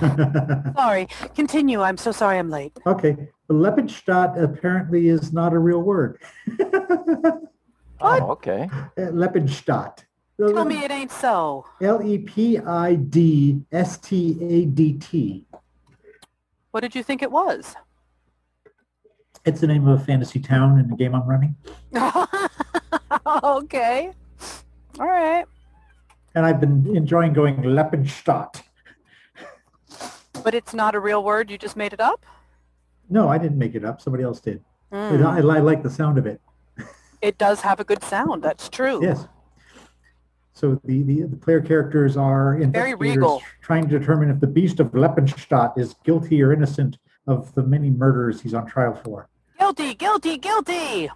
Oh. [LAUGHS] [LAUGHS] Sorry. Continue. I'm so sorry I'm late. okay. Leppenstadt apparently is not a real word. [LAUGHS] Oh, okay. Uh, Leppenstadt. Tell me it ain't so. L E P I D S T A D T. What did you think it was? It's the name of a fantasy town in the game I'm running. okay. All right. And I've been enjoying going Leppenstadt. But it's not a real word. You just made it up? No, I didn't make it up. Somebody else did. Hmm. I, I like the sound of it. It does have a good sound. That's true. Yes. So the, the, the player characters are Very regal. trying to determine if the Beast of Leppenstadt is guilty or innocent of the many murders he's on trial for. Guilty, guilty, guilty.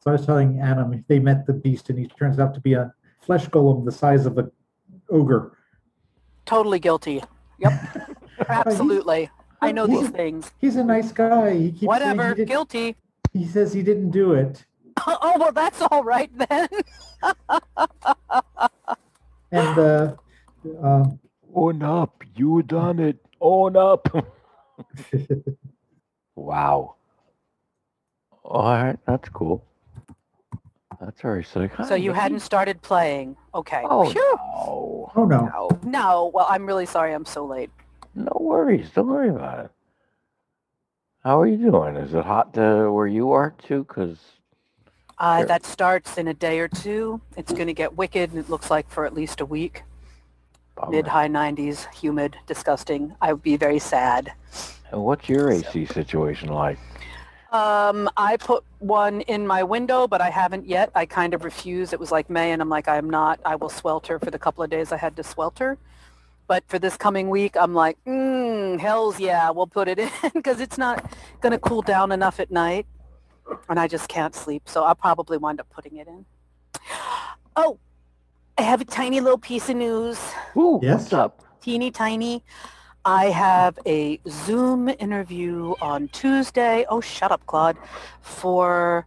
So I was telling Adam, they met the Beast and he turns out to be a flesh golem the size of an ogre. Totally guilty. Yep. [LAUGHS] Absolutely. I know he's- these things. He's a nice guy. He keeps Whatever. He, Guilty. he says he didn't do it. [LAUGHS] Oh, well, that's all right then. [LAUGHS] And uh, um, Own up. You done it. Own up. wow. All right, that's cool. That's very sick. So you Nikki. hadn't started playing. Okay. Oh Phew. no. oh no, No, no. Well, I'm really sorry I'm so late. No worries. Don't worry about it. How are you doing? Is it hot to where you are too? Because Uh, Sure. that starts in a day or two. It's going to get wicked, and it looks like for at least a week. Mid high 90s, humid, disgusting. I would be very sad. And what's your AC situation like? Um, I put one in my window, but I haven't yet. I kind of refuse. It was like May, and I'm like, I'm not. I will swelter for the couple of days I had to swelter. But for this coming week, I'm like, mm, hell's yeah, we'll put it [LAUGHS] in because it's not going to cool down enough at night, and I just can't sleep. So I'll probably wind up putting it in. Oh, I have a tiny little piece of news. Ooh, Yes? what's up? teeny tiny. I have a Zoom interview on Tuesday. Oh, shut up, Claude. For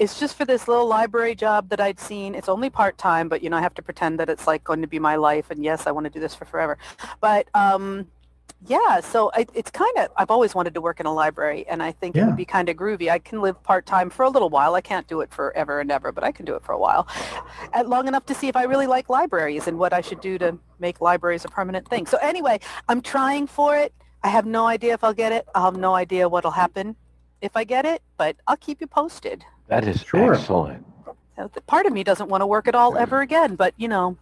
it's just for this little library job that I'd seen. It's only part time, but you know I have to pretend that it's like going to be my life. And yes, I want to do this for forever. But um, yeah, so I, it's kind of I've always wanted to work in a library, and I think it would be kind of groovy. I can live part time for a little while. I can't do it forever and ever, but I can do it for a while, [LAUGHS] and long enough to see if I really like libraries and what I should do to make libraries a permanent thing. So anyway, I'm trying for it. I have no idea if I'll get it. I'll have no idea what'll happen if I get it, but I'll keep you posted. That is Sure. excellent. So the- Part of me doesn't want to work at all ever again, but you know,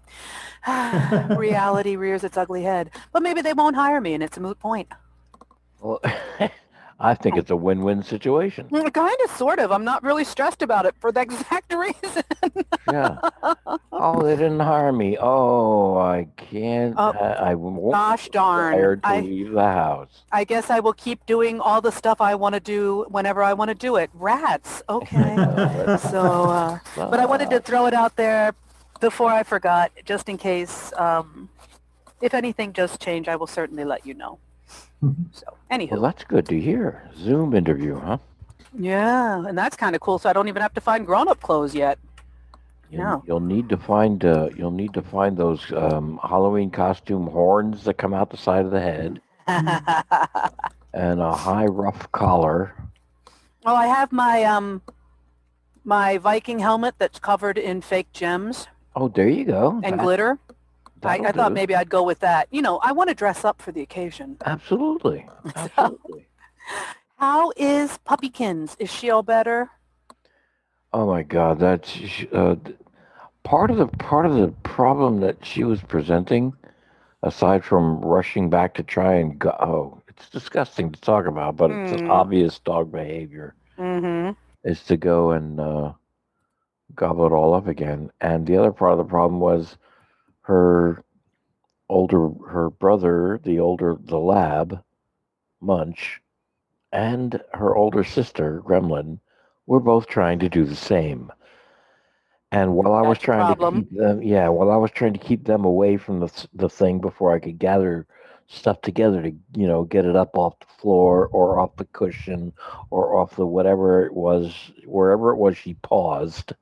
[SIGHS] [LAUGHS] reality rears its ugly head. But maybe they won't hire me and it's a moot point. Well, [LAUGHS] I think it's a win-win situation. Kind of, sort of. I'm not really stressed about it for the [LAUGHS] exact reason. Yeah. Oh, they didn't hire me. Oh, I can't. Oh, I, I won't Gosh darn. to I, leave the house. I guess I will keep doing all the stuff I want to do whenever I want to do it. Rats. Okay. [LAUGHS] so, uh, but I wanted to throw it out there before I forgot, just in case. Um, if anything does change, I will certainly let you know. Mhm. So, anywho, Well, that's good to hear. Zoom interview, huh? yeah, and that's kind of cool. So I don't even have to find grown-up clothes yet. You'll, No. you'll need to find uh, you'll need to find those um, Halloween costume horns that come out the side of the head [LAUGHS] and a high rough collar. well, I have my um, my Viking helmet that's covered in fake gems Oh, there you go. and That- glitter. I, I thought maybe I'd go with that. You know, I want to dress up for the occasion. Absolutely. [LAUGHS] Absolutely. How is Puppykins? Is she all better? Oh my God, that's uh, part of the part of the problem that she was presenting, aside from rushing back to try and go. Oh, it's disgusting to talk about, but it's an Mm. obvious dog behavior. Mm-hmm. Is to go and uh, gobble it all up again. And the other part of the problem was her older her brother, the older the lab, Munch, and her older sister, Gremlin, were both trying to do the same. And while I was trying to keep them, yeah, while I was trying to keep them away from the the thing before I could gather stuff together to, you know, get it up off the floor or off the cushion or off the whatever it was, wherever it was she paused,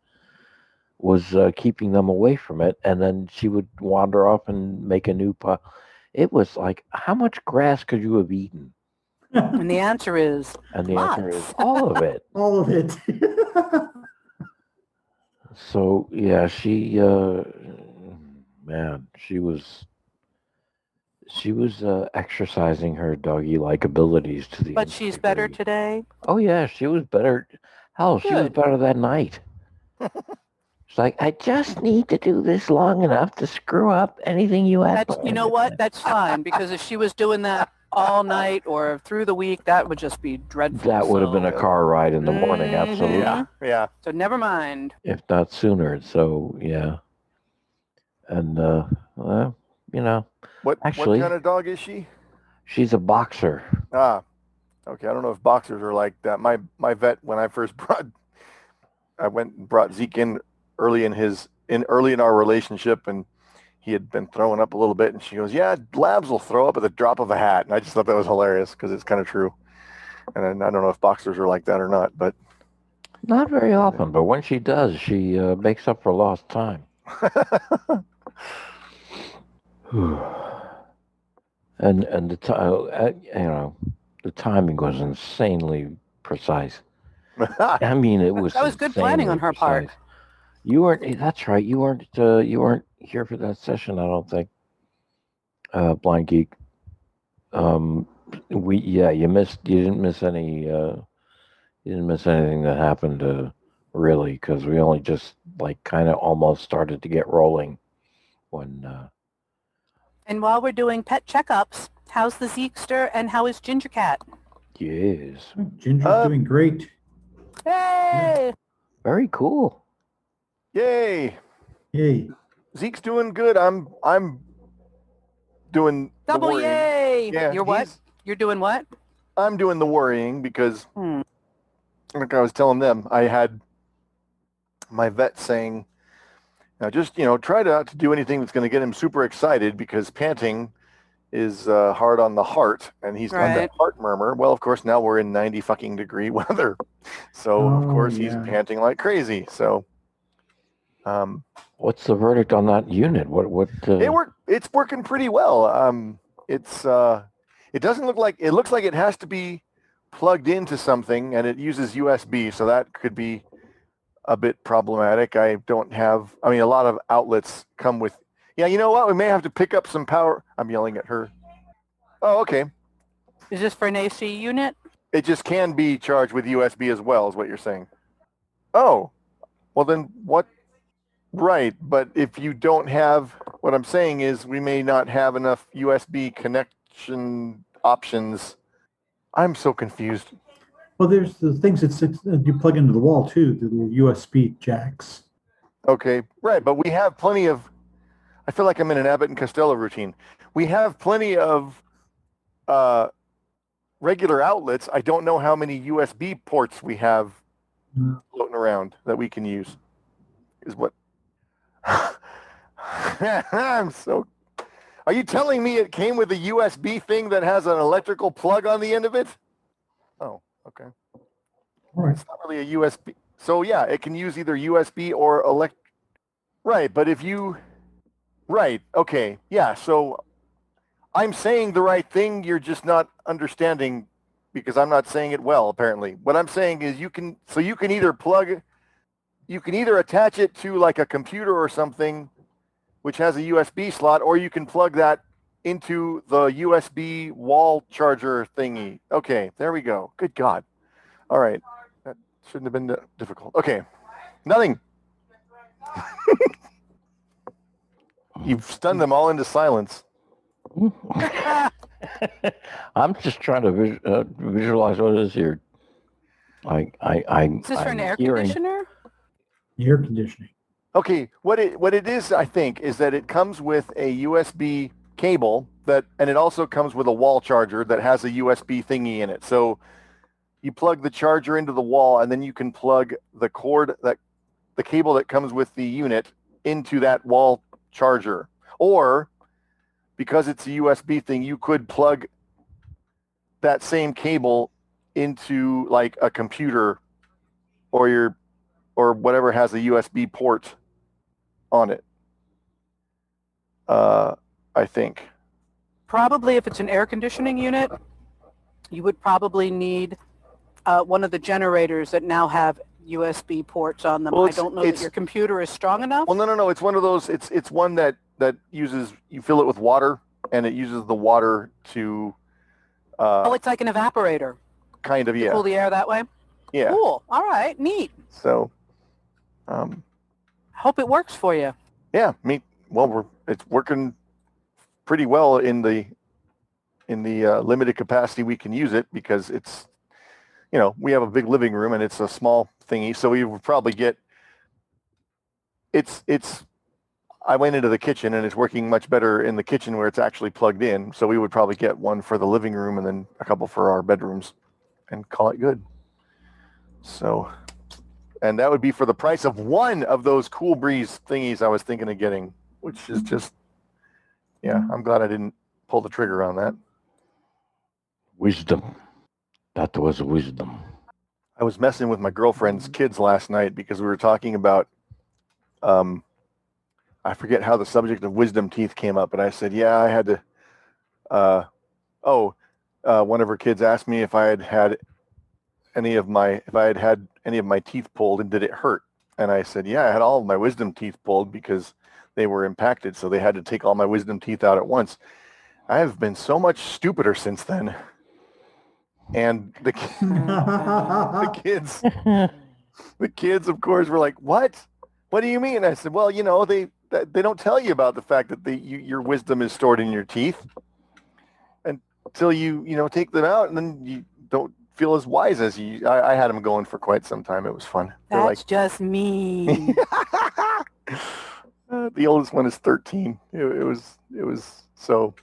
was uh, keeping them away from it. And then she would wander off and make a new pile. It was like, how much grass could you have eaten? [LAUGHS] And the [LAUGHS] answer is And the answer is Lots. all of it. [LAUGHS] All of it. So yeah, she uh man, she was she was uh, exercising her doggy like abilities to the but she's better today. Oh yeah, she was better. Hell, she was better that night. It's like I just need to do this long enough to screw up anything you have. That's you know what? That's fine because if she was doing that all night or through the week, that would just be dreadful. That would have been a car ride in the morning, Mhm. absolutely, Yeah, yeah. So never mind. if not sooner. So yeah, and uh, well, you know, What Actually- what kind of dog is she? she's a boxer. Ah, okay. I don't know if boxers are like that. My my vet when I first [LAUGHS] brought, I went and brought Zeke in early in his in early in our relationship, and he had been throwing up a little bit, and she goes, "Yeah, labs will throw up at the drop of a hat," and I just thought that was hilarious because it's kind of true. And then I don't know if boxers are like that or not, but Not very often, but when she does, she uh, makes up for lost time. [LAUGHS] [SIGHS] and and the time, uh, you know, the timing was insanely precise. [LAUGHS] I mean, it was That was good planning on insanely her part. Precise. You weren't. eh, That's right. You weren't. Uh, you weren't here for that session. I don't think. Uh, blind geek. Um, we yeah. You missed. You didn't miss any. Uh, you didn't miss anything that happened. Uh, really, because we only just like kind of almost started to get rolling when. Uh, And while we're doing pet checkups, How's the Zeekster and how is Ginger Cat? Yes. Ginger's Uh, doing great. Hey! Very cool. Yay! Yay. Zeke's doing good. I'm I'm doing the Double worrying. yay! Yeah, You're what? he's- You're doing what? I'm doing the worrying because, Hmm. like I was telling them, I had my vet saying, now just you know, try not to do anything that's going to get him super excited because panting is uh, hard on the heart, and he's got that heart murmur. Well, of course, now we're in 90 fucking degree [LAUGHS] weather, so of Oh, course he's yeah. panting like crazy. So, um, What's the verdict on that unit? What what? Uh, it work. It's working pretty well. Um, it's uh, it doesn't look like it looks like it has to be plugged into something, and it uses USB, so that could be a bit problematic. I don't have. I mean, a lot of outlets come with. Yeah, you know what? We may have to pick up some power. I'm yelling at her. Oh, okay. Is this for an AC unit? It just can be charged with USB as well, is what you're saying. Oh, well then what? Right, but if you don't have, what I'm saying is we may not have enough USB connection options. I'm so confused. Well, there's the things that you plug into the wall too, the little USB jacks. Okay, right, but we have plenty of. I feel like I'm in an Abbott and Costello routine. We have plenty of uh, regular outlets. I don't know how many USB ports we have Mm. floating around that we can use. Is what. [LAUGHS] I'm so. Are you telling me it came with a USB thing that has an electrical plug on the end of it? Oh, okay. Right. It's not really a USB. So yeah, it can use either USB or elect. Right, but if you, right, okay, yeah. So I'm saying the right thing. You're just not understanding because I'm not saying it well. Apparently, what I'm saying is you can. So you can either plug, you can either attach it to like a computer or something, which has a USB slot, or you can plug that into the USB wall charger thingy. Okay, there we go. Good God. All right. That shouldn't have been difficult. Okay. Nothing. [LAUGHS] You've stunned them all into silence. [LAUGHS] I'm just trying to vis- uh, visualize what it is here. I I I. Is this for an air hearing- conditioner? Air conditioning. Okay, what it what it is, I think, is that it comes with a USB cable that, and it also comes with a wall charger that has a USB thingy in it. So you plug the charger into the wall, and then you can plug the cord that the cable that comes with the unit into that wall charger. Or because it's a USB thing, you could plug that same cable into like a computer or your or whatever has a USB port on it. Uh, I think. Probably if it's an air conditioning unit, you would probably need uh, one of the generators that now have USB ports on them. Well, I don't know that your computer is strong enough. Well, no, no, no. It's one of those. It's it's one that that uses you fill it with water, and it uses the water to uh, oh, it's like an evaporator. kind of yeah, Cool the air that way. yeah. Cool. All right. Neat. So, um, Hope it works for you. yeah. Me. Well, we're it's working pretty well in the in the uh, limited capacity we can use it because it's you know we have a big living room and it's a small thingy, so we would probably get it's it's I went into the kitchen and it's working much better in the kitchen where it's actually plugged in. So we would probably get one for the living room and then a couple for our bedrooms and call it good. So, and that would be for the price of one of those cool breeze thingies I was thinking of getting, which is just, yeah, I'm glad I didn't pull the trigger on that. Wisdom. That was wisdom. I was messing with my girlfriend's kids last night because we were talking about, um, I forget how the subject of wisdom teeth came up, but I said, yeah, I had to, uh, oh, uh, one of her kids asked me if I had had any of my, if I had had any of my teeth pulled and did it hurt? And I said, yeah, I had all of my wisdom teeth pulled because they were impacted. So they had to take all my wisdom teeth out at once. I have been so much stupider since then. And the, [LAUGHS] the [LAUGHS] kids, the kids, of course, were like, "What? What do you mean?" I said, "Well, you know, they they don't tell you about the fact that the you, your wisdom is stored in your teeth." until you you know take them out, and then you don't feel as wise as you. I, I had them going for quite some time. It was fun. They're That's just me. Uh, [LAUGHS] the oldest one is 13. It, it was it was so.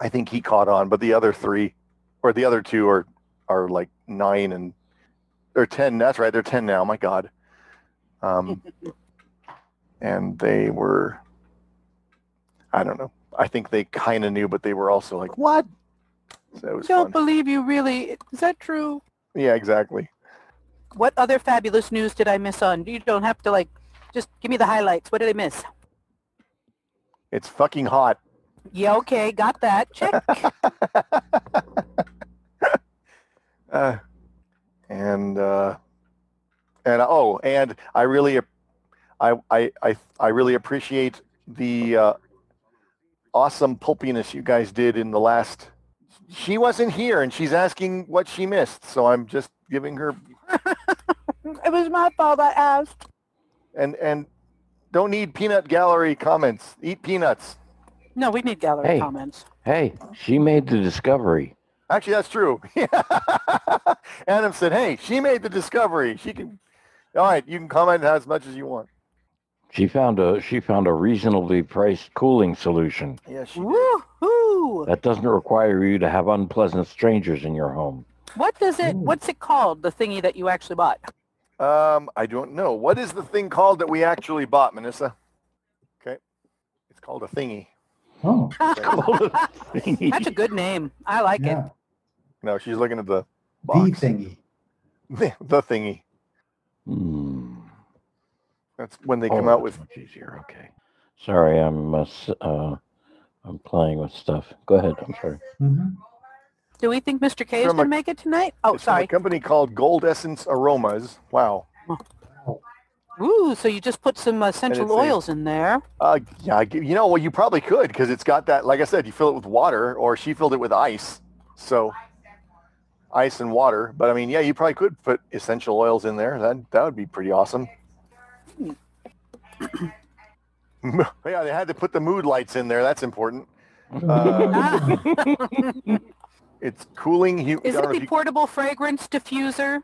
I think he caught on, but the other three, or the other two, are are like nine and or ten. That's right, they're ten now. My God. Um, [LAUGHS] and they were. I don't know. I think they kind of knew, but they were also like, "What?" So it was Don't fun. believe you really. Is that true? Yeah, exactly. What other fabulous news did I miss on? You don't have to like, just give me the highlights. What did I miss? It's fucking hot. Yeah, okay, got that. Check. [LAUGHS] uh, and uh, and oh, and I really, I I I, I really appreciate the uh, awesome pulpiness you guys did in the last. She wasn't here, and she's asking what she missed, so I'm just giving her [LAUGHS] it was my fault. I asked. and and don't need peanut gallery comments. Eat peanuts. No, we need gallery Hey. comments. Hey, she made the discovery. Actually, that's true. [LAUGHS] Adam said, "Hey, she made the discovery. She can." All right, you can comment as much as you want. She found a she found a reasonably priced cooling solution Yeah, she did. Woohoo! that doesn't require you to have unpleasant strangers in your home. What does it? Ooh. What's it called? The thingy that you actually bought? Um, I don't know. What is the thing called that we actually bought, Manissa? Okay. It's called a thingy. Oh, [LAUGHS] That's a good name. I like it. No, she's looking at the The box. thingy. [LAUGHS] The, the thingy. Hmm. That's when they come Oh, out that's with. much easier. Okay. Sorry, I'm uh, uh, I'm playing with stuff. Go ahead. I'm sorry. Mhm. Do we think Mr. K is going to make it tonight? Oh, it's from sorry. A company called Gold Essence Aromas. Wow. Ooh, so you just put some essential it's a- oils in there. Uh, yeah, you know, well, you probably could because it's got that. Like I said, you fill it with water, or she filled it with ice. So, ice and water. But I mean, yeah, you probably could put essential oils in there. That that would be pretty awesome. [CLEARS THROAT] [LAUGHS] yeah, they had to put the mood lights in there. That's important. [LAUGHS] Uh, [LAUGHS] it's cooling. You, Is I it the if you- portable fragrance diffuser?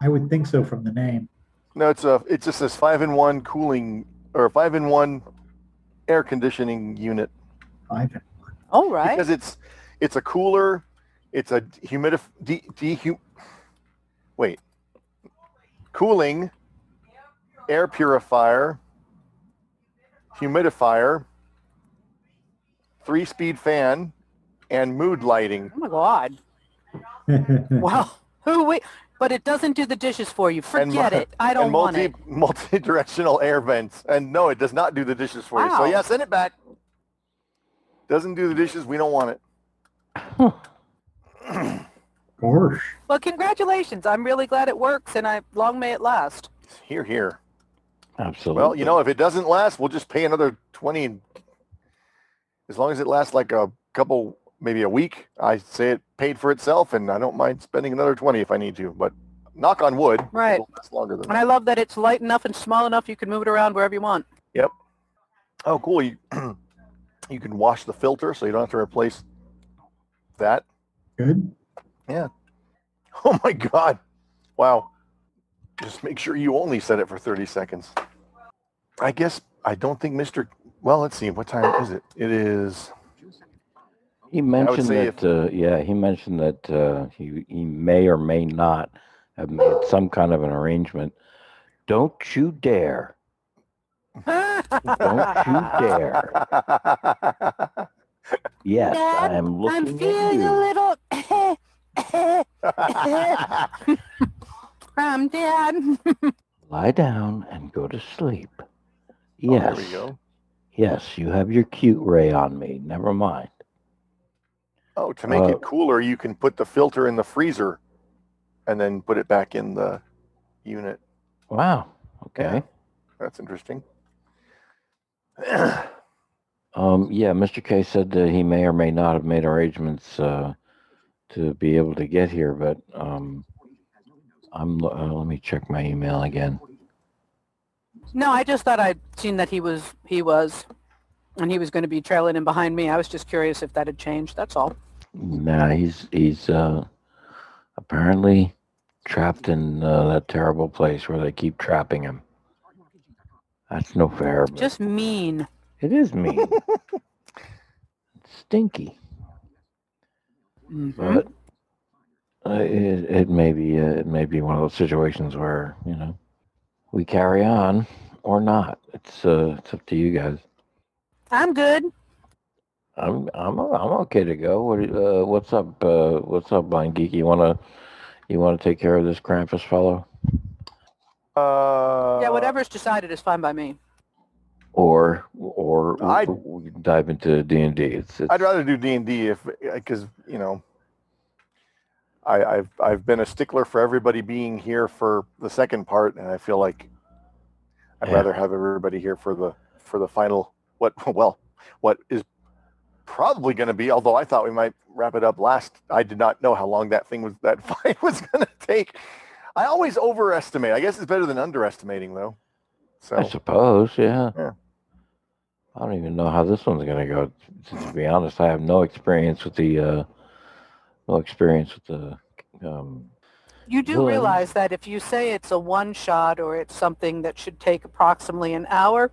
I would think so from the name. no, it's a. It just says five in one cooling or five in one air conditioning unit. Ivan. All right. because it's it's a cooler, it's a humidif de, dehu, wait, cooling, air purifier, humidifier, three-speed fan, and mood lighting. Oh my God. [LAUGHS] Well, who we? But it doesn't do the dishes for you. Forget mu- it. I don't and want multi it. multi-directional air vents. And no, it does not do the dishes for you. So Wow. yeah, send it back. Doesn't do the dishes. We don't want it. Gosh. Well, congratulations. I'm really glad it works, and I long may it last. Here, here. Absolutely. Well, you know, if it doesn't last, we'll just pay another 20. As long as it lasts like a couple, maybe a week, I say it paid for itself and I don't mind spending another 20 if I need to. But knock on wood, Right. it'll last longer than And I love that it's light enough and small enough you can move it around wherever you want. Yep. Oh, cool. You, [CLEARS THROAT] you can wash the filter so you don't have to replace that. Good. Yeah. [LAUGHS] Oh my God. Wow. Just make sure you only set it for 30 seconds. I guess I don't think Mr. Well, let's see. What time is it? It is he mentioned say that. Uh, yeah, he mentioned that uh, he he may or may not have made some kind of an arrangement. Don't you dare! Don't you dare! Yes, Dad, I am looking I'm feeling at a little. [LAUGHS] [LAUGHS] [LAUGHS] um, Dad. [LAUGHS] Lie down and go to sleep. Oh, Yes. there we go. Yes, you have your cute ray on me. Never mind. Oh, to make Uh, it cooler, you can put the filter in the freezer and then put it back in the unit. Wow. Okay. That's interesting. [CLEARS THROAT] Um, yeah, Mr. K said that he may or may not have made arrangements uh, to be able to get here, but um, I'm. Uh, let me check my email again. No, I just thought I'd seen that he was. He was. and he was going to be trailing in behind me. I was just curious if that had changed. That's all. Nah, he's he's uh apparently trapped in uh, that terrible place where they keep trapping him. That's no fair. but Just mean. it is mean. It's [LAUGHS] stinky, Mhm. but uh, it it may be uh, it may be one of those situations where you know we carry on or not. It's uh it's up to you guys. I'm good. I'm I'm I'm okay to go. What uh, what's up? Uh, what's up, Blind Geek? You wanna you wanna take care of this Krampus fellow, Uh, yeah, whatever's decided is fine by me. or or w- I'd- we can dive into D and D? It's, it's I'd rather do D and D if because you know. I, I've I've been a stickler for everybody being here for the second part, and I feel like I'd Yeah. rather have everybody here for the for the final. What [LAUGHS] well, what is probably going to be? Although I thought we might wrap it up last. I did not know how long that thing was that [LAUGHS] fight was going to take. I always overestimate. I guess it's better than underestimating, though. So I suppose, yeah. Yeah. I don't even know how this one's gonna go. To, to be honest, I have no experience with the uh, no experience with the um, You do Villains. realize that if you say it's a one shot or it's something that should take approximately an hour,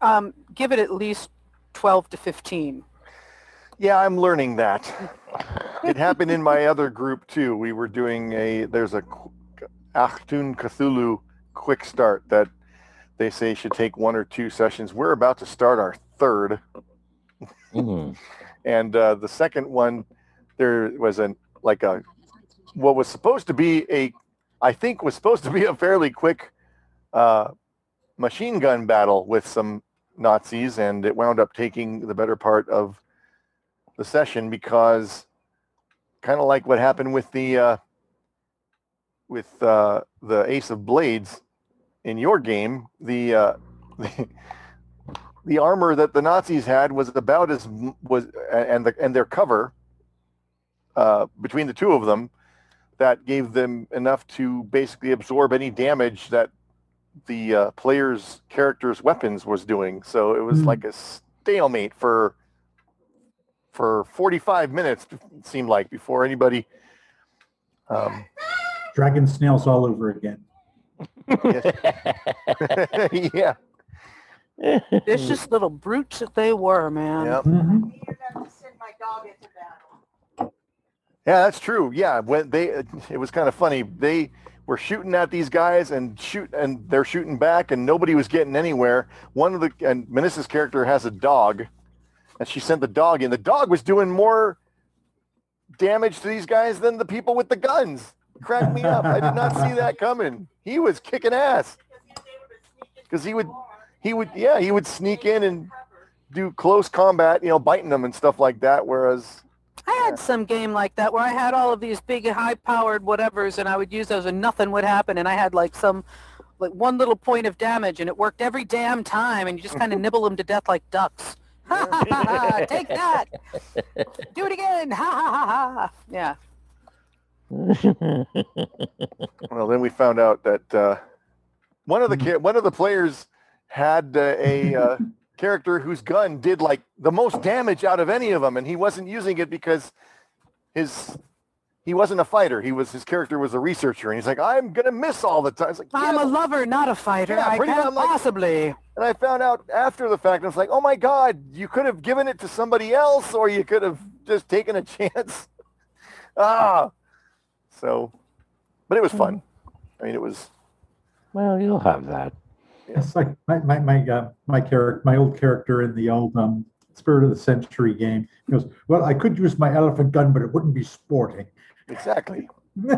um, give it at least 12 to 15. Yeah, I'm learning that. [LAUGHS] it happened in my other group too. We were doing a there's a qu- Achtung Cthulhu quick start that they say should take one or two sessions. We're about to start our third, mm, [LAUGHS] and uh, the second one there was an like a what was supposed to be a I think was supposed to be a fairly quick uh, machine gun battle with some Nazis, and it wound up taking the better part of the session because kind of like what happened with the uh, with uh, the Ace of Blades in your game, the, uh, the [LAUGHS] the armor that the Nazis had was about as was and the and their cover uh, between the two of them that gave them enough to basically absorb any damage that the uh, player's character's weapons was doing. So it was Hmm. like a stalemate for for 45 minutes it seemed like before anybody um, Dragon snails all over again. [LAUGHS] yeah Vicious little brutes that they were, man. Yep. Mhm. Near enough to send my dog into battle. Yeah, that's true. Yeah, when they, it was kind of funny. They were shooting at these guys and shoot, and they're shooting back, and nobody was getting anywhere. One of the and Menissa's character has a dog, and she sent the dog in. The dog was doing more damage to these guys than the people with the guns. Cracked me up. I did not see that coming. He was kicking ass. 'Cause he would- He would, yeah, he would sneak in and do close combat, you know, biting them and stuff like that. Whereas, I had some game like that where I had all of these big high-powered whatevers and I would use those and nothing would happen and I had like some like one little point of damage and it worked every damn time and you just kind of [LAUGHS] nibble them to death like ducks. Ha ha ha ha! Take that! [LAUGHS] Do it again! Ha ha ha ha! Yeah. [LAUGHS] Well, then we found out that uh, one of the one of the players had uh, a uh, character whose gun did like the most damage out of any of them, and he wasn't using it because his he wasn't a fighter. He was his character was a researcher, and he's like, I'm gonna miss all the time. It's like, I'm yeah, a lover, not a fighter. Yeah, I pretty can't much like- possibly. and I found out after the fact, and it's like, oh my god, you could have given it to somebody else, or you could have just taken a [LAUGHS] chance. ah, so, but it was fun. I mean, it was. well, you'll have that. It's like my my my uh, my character, my old character in the old um, Spirit of the Century game. He goes, "Well, I could use my elephant gun, but it wouldn't be sporting." Exactly. [LAUGHS]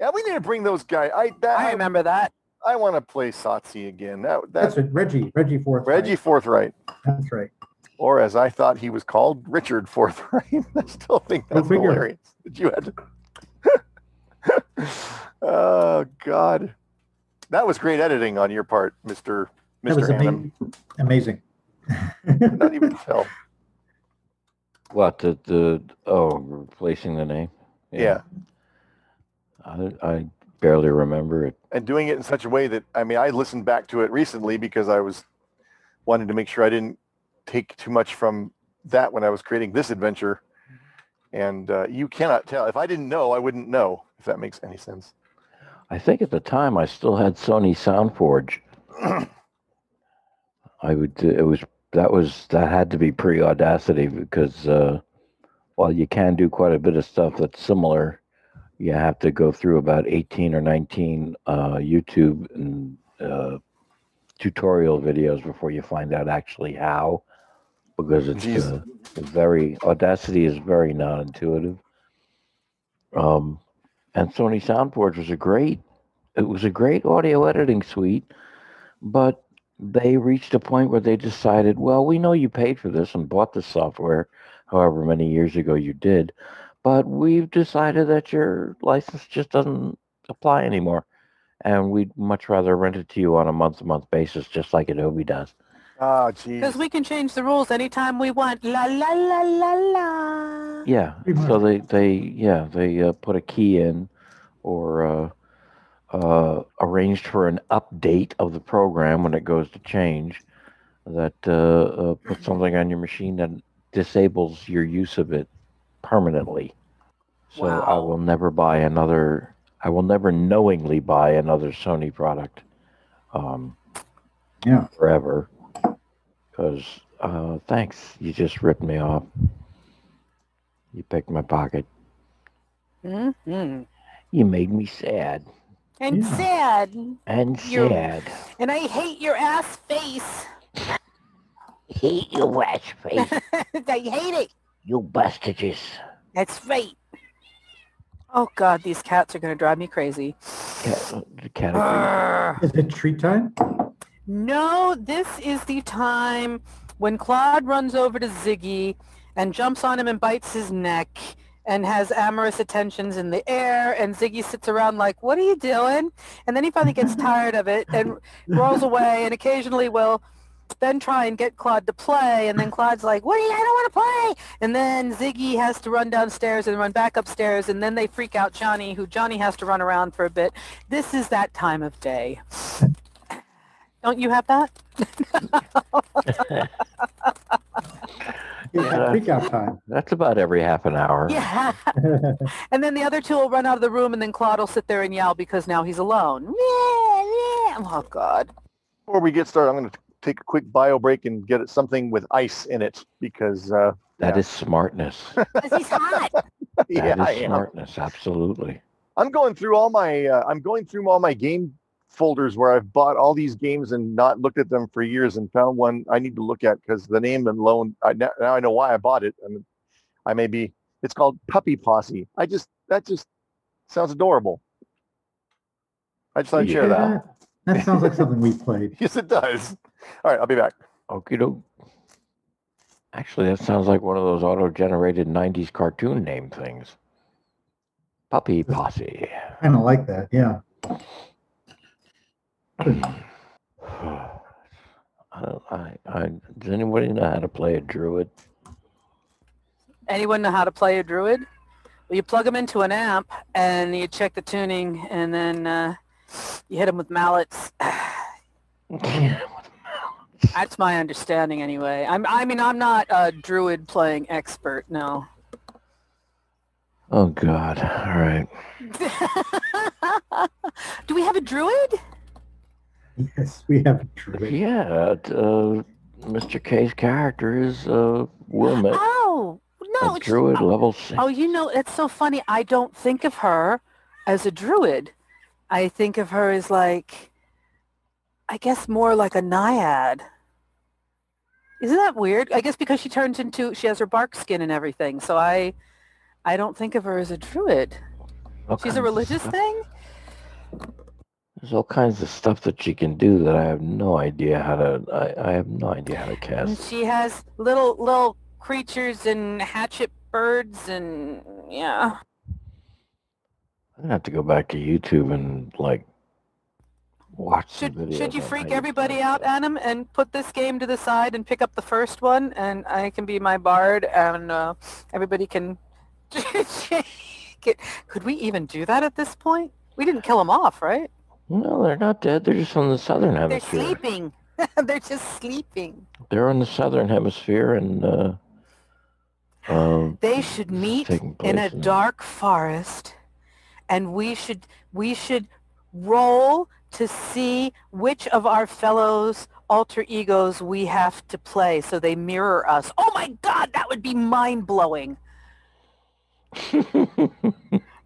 Yeah, we need to bring those guys. I that, I remember that. I want to play Satsi again. That That's that's it, Reggie. Reggie Forth. Reggie Forthright, That's right. or as I thought he was called, Richard Forthright. [LAUGHS] I still think that's figure. hilarious. That you had. To... [LAUGHS] oh God, that was great editing on your part, Mister That was Mister Hannum. ama- amazing. Not even [LAUGHS] tell. What the the oh replacing the name? Yeah. I I barely remember it. and doing it in such a way that I mean, I listened back to it recently because I was wanting to make sure I didn't take too much from that when I was creating this adventure. And uh, you cannot tell. If I didn't know, I wouldn't know. If that makes any sense. I think at the time I still had Sony SoundForge. [CLEARS THROAT] I would. It was that was that had to be pre Audacity because uh, while you can do quite a bit of stuff that's similar, you have to go through about eighteen or nineteen uh, YouTube and uh, tutorial videos before you find out actually how. Because it's uh, very Audacity is very non-intuitive. Um, and Sony SoundForge was a great. It was a great audio editing suite, but they reached a point where they decided, well, we know you paid for this and bought this software, however many years ago you did, but we've decided that your license just doesn't apply anymore, and we'd much rather rent it to you on a month-to-month basis, just like Adobe does. Ah, Because we can change the rules anytime we want. La la la la la. Yeah. So they they yeah they uh, put a key in, or uh, uh, arranged for an update of the program when it goes to change, that uh, uh, put something on your machine that disables your use of it permanently. So I will never buy another. I will never knowingly buy another Sony product. Um, Yeah. Forever. Because uh, thanks, you just ripped me off. You picked my pocket. hmm You made me sad And Yeah. sad. and You're- sad. And I hate your ass face. Hate your ass face, [LAUGHS] I hate it. you bastards. That's right. Oh God, these cats are gonna drive me crazy. Cat, [SIGHS] the cat agrees. Is it treat time? No, this is the time when Claude runs over to Ziggy and jumps on him and bites his neck and has amorous attentions in the air and Ziggy sits around like, what are you doing? And then he finally gets [LAUGHS] tired of it and rolls away and occasionally will then try and get Claude to play and then Claude's like, what are you, I don't want to play. And then Ziggy has to run downstairs and run back upstairs and then they freak out Johnny who Johnny has to run around for a bit. This is that time of day. Don't you have that? Yeah, Yeah. freak out time. That's about every half an hour. Yeah. [LAUGHS] And then the other two will run out of the room and then Claude will sit there and yell because now he's alone. Yeah, yeah. Oh God. Before we get started, I'm going to take a quick bio break and get it something with ice in it because uh, That Yeah. is smartness. Because he's hot. [LAUGHS] yeah, That I is am. smartness. Absolutely. I'm going through all my uh, I'm going through all my game folders where I've bought all these games and not looked at them for years and found one I need to look at because the name alone I now, now I know why I bought it and I may be it's called Puppy Posse. I just that just sounds adorable. I just thought I'd share that. That, that sounds like something we played. [LAUGHS] Yes, it does. All right, I'll be back. Okie doke. Actually, that sounds like one of those auto-generated '90s cartoon name things. Puppy Posse. Kind of like that, yeah. I, I, I, does anybody know how to play a druid? Anyone know how to play a druid? Well, you plug them into an amp and you check the tuning and then uh, you hit them with mallets. [SIGHS] That's my understanding anyway. I'm, I mean, I'm not a druid playing expert, no. oh God! All right. [LAUGHS] Do we have a druid? Yes, we have a druid. Yeah, uh, Mr. K's character is uh, Wylmet, Oh, no. a it's- druid oh, level six. Oh, you know, it's so funny. I don't think of her as a druid. I think of her as like, I guess more like a naiad. Isn't that weird? I guess because she turns into, she has her bark skin and everything. So I, I don't think of her as a druid. All She's a religious stuff- thing? There's all kinds of stuff that she can do that I have no idea how to. I, I have no idea how to And cast. she has little, little creatures and hatchet birds and yeah. I'm gonna have to go back to YouTube and like watch Should, should you freak everybody out. Adam, and put this game to the side and pick up the first one, and I can be my bard, and uh, everybody can. [LAUGHS] Could we even do that at this point? We didn't kill them off, right? No, they're not dead. They're just on the southern hemisphere. They're hemisphere. sleeping. [LAUGHS] They're just sleeping. They're in the southern hemisphere, and uh, uh, They should meet taking in a place in- dark forest and we should we should roll to see which of our fellows alter egos we have to play so they mirror us. Oh my god, that would be mind-blowing. [LAUGHS]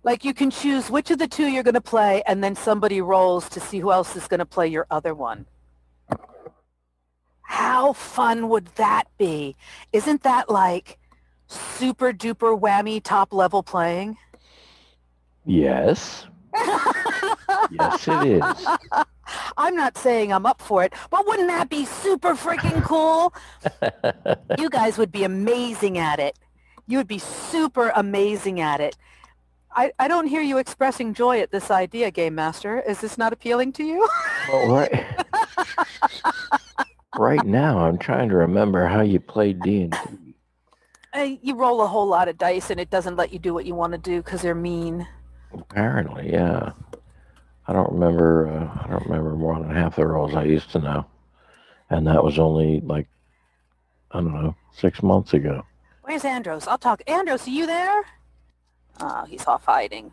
Like you can choose which of the two you're going to play and then somebody rolls to see who else is going to play your other one. How fun would that be? Isn't that like super duper whammy top level playing? yes, yes, it is. [LAUGHS] I'm not saying I'm up for it, but wouldn't that be super freaking cool? [LAUGHS] you guys would be amazing at it. You would be super amazing at it. I, I don't hear you expressing joy at this idea, Game Master. Is this not appealing to you? Well, right, right now, I'm trying to remember how you played D and D. Uh, you roll a whole lot of dice and it doesn't let you do what you want to do because they're mean. Apparently, yeah. I don't remember. Uh, I don't remember more than half the roles I used to know, and that was only like I don't know six months ago. Where's Andros? I'll talk. Andros, are you there? Oh, he's off hiding.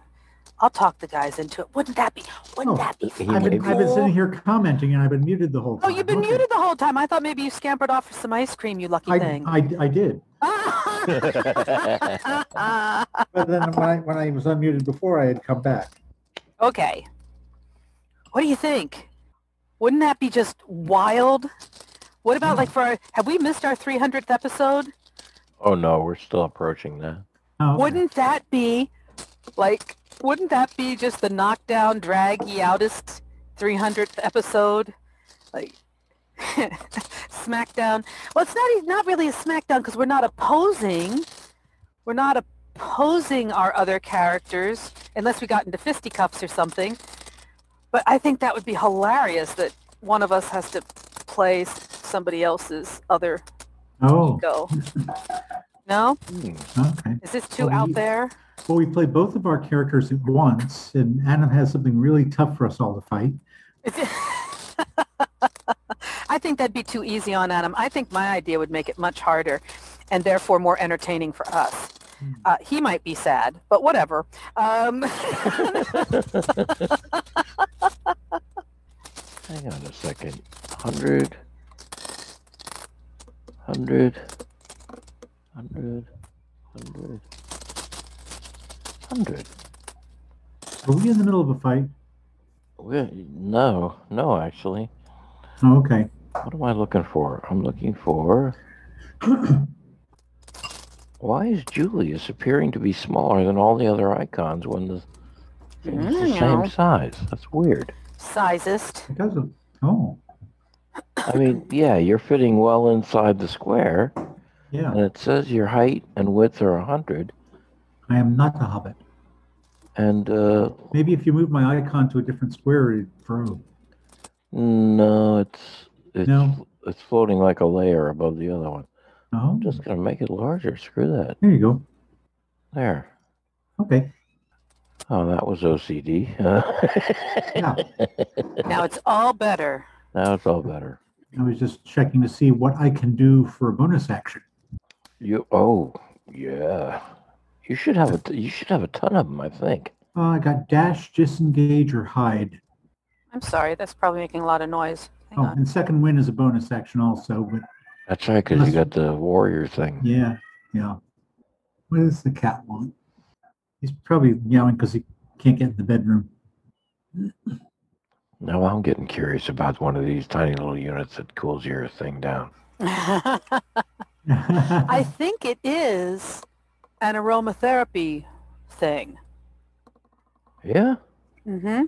I'll talk the guys into it. Wouldn't that be? Wouldn't Oh, that be he I've been, I've been sitting here commenting and I've been muted the whole time. Oh, time. you've been Okay. muted the whole time. I thought maybe you scampered off for some ice cream, you lucky I, thing. I, I did. [LAUGHS] But then when I, when I was unmuted before, I had come back. okay. What do you think? Wouldn't that be just wild? What about like for our, have we missed our 300th episode? oh no, we're still approaching that. Oh, okay. Wouldn't that be like wouldn't that be just the knockdown draggy outest 300th episode? Like [LAUGHS] SmackDown. Well, it's not not really a SmackDown because we're not opposing. We're not opposing our other characters unless we got into fisticuffs or something. But I think that would be hilarious that one of us has to play somebody else's other Oh, go. [LAUGHS] No? Hmm. okay. Is this too Well, out we- there? Well, we play both of our characters at once, and Adam has something really tough for us all to fight. Is it- [LAUGHS] I think that'd be too easy on Adam. I think my idea would make it much harder and therefore more entertaining for us. Hmm. Uh, he might be sad, but whatever. Um, [LAUGHS] Hang on a second. Hundred. Hundred. Hundred. Hundred. Hundred. Are we in the middle of a fight? We- No, no, actually. Oh, okay. What am I looking for? I'm looking for. [COUGHS] Why is Julius appearing to be smaller than all the other icons when the thing's the Mm, same size? That's weird. sizest. It doesn't. Oh, I mean, yeah, you're fitting well inside the square, yeah. and it says your height and width are 100. I am not the Hobbit. And uh, Maybe if you move my icon to a different square, it'd throw. no, it's it's No. it's floating like a layer above the other one. Oh, I'm just gonna make it larger. Screw that. there you go. There. Okay. Oh, that was OCD. Yeah. [LAUGHS] Now it's all better. now it's all better. I was just checking to see what I can do for a bonus action. You oh yeah. You should have a you should have a ton of them. I think. Uh, I got dash, disengage, or hide. I'm sorry, that's probably making a lot of noise. Hang Oh, on. and second win is a bonus action also, but That's right, because you got the warrior thing. yeah, yeah. What does the cat want? He's probably meowing because he can't get in the bedroom. Now I'm getting curious about one of these tiny little units that cools your thing down. [LAUGHS] [LAUGHS] I think it is an aromatherapy thing. Yeah. hmm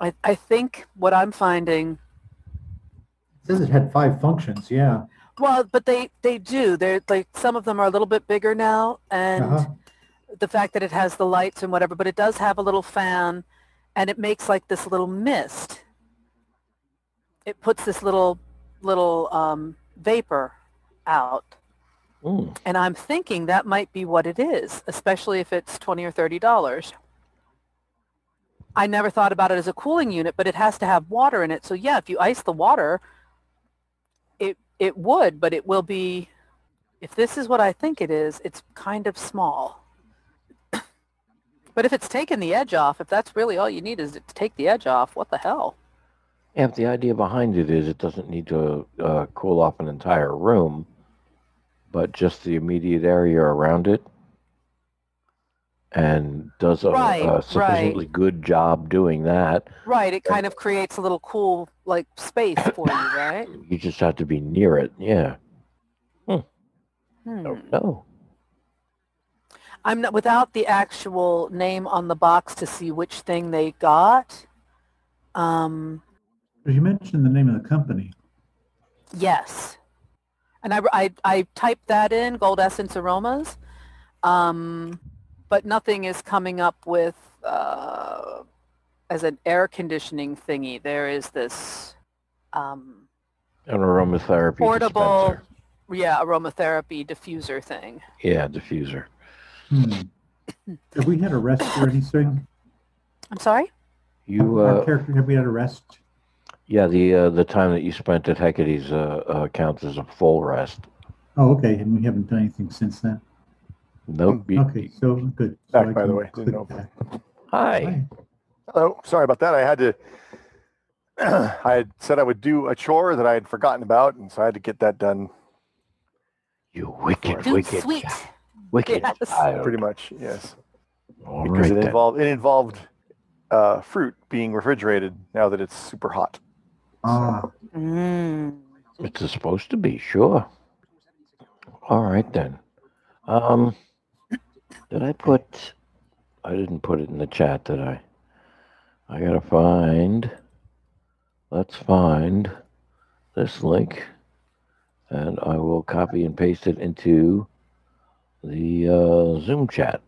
I, I think what I'm finding says it had five functions. Yeah. Well, but they they do. They're like some of them are a little bit bigger now, and Uh-huh. the fact that it has the lights and whatever, but it does have a little fan, and it makes like this little mist. It puts this little little um, vapor out, Mm. and I'm thinking that might be what it is, especially if it's twenty or thirty dollars. I never thought about it as a cooling unit, but it has to have water in it. So yeah, if you ice the water, it It would, but it will be, if this is what I think it is, it's kind of small. [COUGHS] but if it's taking the edge off, if that's really all you need is to take the edge off, what the hell? Yeah, but the idea behind it is it doesn't need to uh, cool off an entire room, but just the immediate area around it, and does a, Right, a sufficiently good job doing that. Right, it kind of creates a little cool like space for you, right? [COUGHS] You just have to be near it. Yeah. Hmm. No. I'm not without the actual name on the box to see which thing they got. Um, you mentioned the name of the company. yes, and I, I I typed that in Gold Essence Aromas, um, but nothing is coming up with uh, as an air conditioning thingy. There is this um, An aromatherapy portable, dispenser. yeah, aromatherapy diffuser thing. Yeah, diffuser. Hmm. Have we had a rest or anything? I'm sorry. You, Our uh, character, have we had a rest? Yeah, the uh, the time that you spent at Hecate's uh, uh, counts as a full rest. Oh, okay, and we haven't done anything since then. Nope. you- Okay, so good. So Back, I by the can way, didn't click know. that. Hi. Hi. Hello. Sorry about that. I had to. [CLEARS THROAT] I had said I would do a chore that I had forgotten about, and so I had to get that done. You wicked, Dude, wicked, sweet. wicked Yes. child. Pretty much, yes. All because right it then. involved it involved uh, fruit being refrigerated now that it's super hot. Ah, Mm. It's supposed to be, sure. All right then. Um, did I put? I didn't put it in the chat, did I? I gotta find. Let's find this link, and I will copy and paste it into the uh, Zoom chat.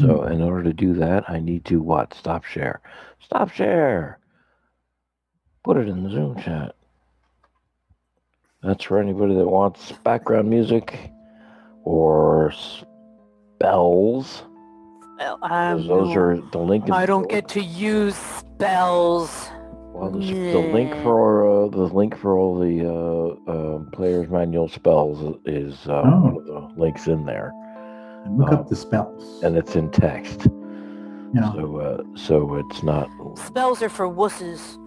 So, in order to do that, I need to what? Stop share. Stop share. Put it in the Zoom chat. That's for anybody that wants background music or spells. Well, um, Those are the link. I don't get to use spells. Well, the, the link for uh, the link for all the uh, uh, player's manual spells is uh, Oh. one of the links in there, look up the spells. and it's in text. Yeah. So uh, so it's not. Spells are for wusses.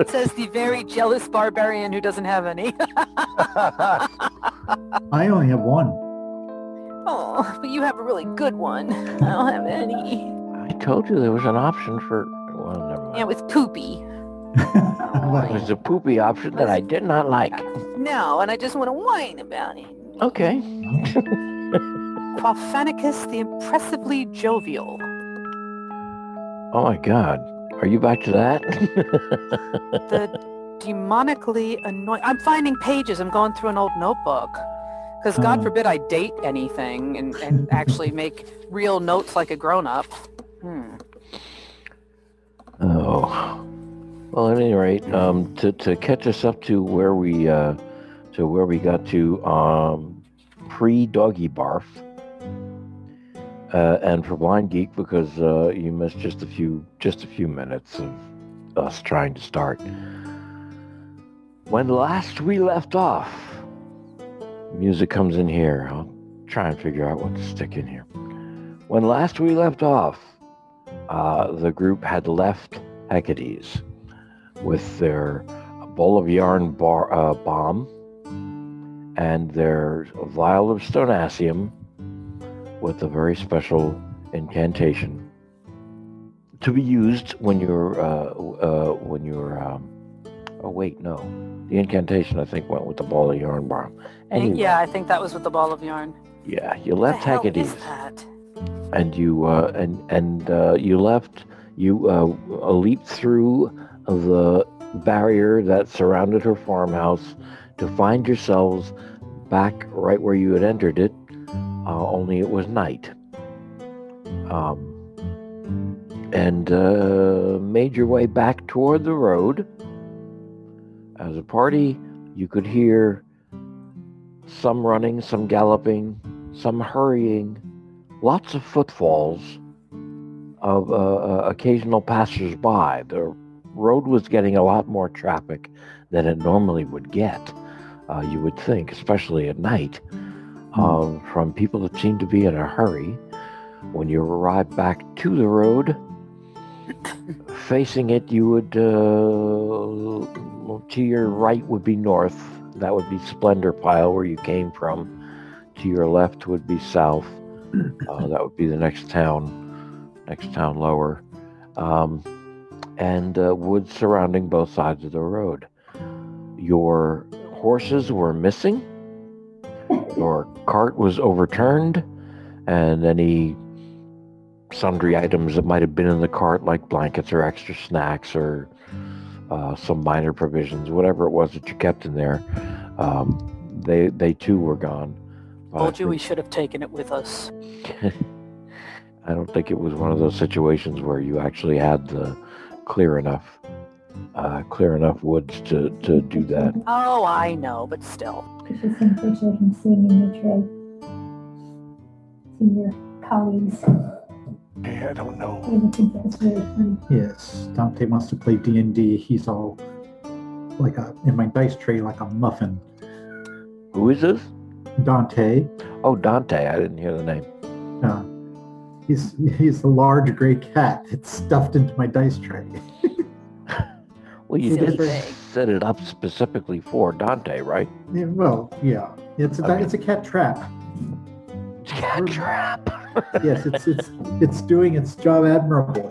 It [LAUGHS] says the very jealous barbarian who doesn't have any. [LAUGHS] I only have one. oh, but you have a really good one. I don't have any. I told you there was an option for. Well, never mind. Yeah, with poopy. [LAUGHS] it was a poopy option that I did not like. No, and I just want to whine about it. Okay. Quafanicus the impressively jovial. Oh my God. Are you back to that? [LAUGHS] The demonically annoying. I'm finding pages. I'm going through an old notebook. Because God Oh. forbid I date anything and, and [LAUGHS] actually make real notes like a grown up. Hmm. oh. Well, at any rate, um, to, to catch us up to where we uh, to where we got to um, pre doggy barf, uh, and for blind geek because uh, you missed just a few just a few minutes of us trying to start. When last we left off, music comes in here. I'll try and figure out what to stick in here. When last we left off, uh, the group had left Hecate's with their bowl of yarn bar, uh, bomb and their vial of stonacium with a very special incantation to be used when you're uh, uh, when you're um, oh wait no the incantation I think went with the ball of yarn bomb anyway. Yeah, I think that was with the ball of yarn. yeah you left the hell Hecate's is that? and you uh, and and uh, you left you uh, leaped through the barrier that surrounded her farmhouse to find yourselves back right where you had entered it uh, only it was night um, and uh, made your way back toward the road as a party you could hear some running some galloping some hurrying lots of footfalls of uh, uh, occasional passersby. The road was getting a lot more traffic than it normally would get. Uh, you would think, especially at night. Um, from people that seem to be in a hurry. When you arrive back to the road, [LAUGHS] facing it, you would uh, to your right would be north. That would be Splendor Pile, where you came from. To your left would be south. [LAUGHS] Uh, that would be the next town, next town lower, um, and uh, woods surrounding both sides of the road. Your horses were missing. Your cart was overturned, and any sundry items that might have been in the cart, like blankets or extra snacks or uh, some minor provisions, whatever it was that you kept in there, um, they they too were gone. Told you we should have taken it with us. [LAUGHS] I don't think it was one of those situations where you actually had the clear enough, uh, clear enough woods to, to do that. Oh, I know, but still. It's just some picture of him sitting in the tray. Seeing your colleagues. Hey, I don't know. I think that's really funny. Yes, Dante wants to play D and D. He's all like a in my dice tray like a muffin. Who is this? Dante, Oh, Dante. I didn't hear the name. uh, he's he's a large gray cat. It's stuffed into my dice tray. [LAUGHS] Well, you did thing. set it up specifically for Dante, right? Yeah, well, yeah, it's a Okay. it's a cat trap. Cat trap. [LAUGHS] Yes, it's it's it's doing its job admirably.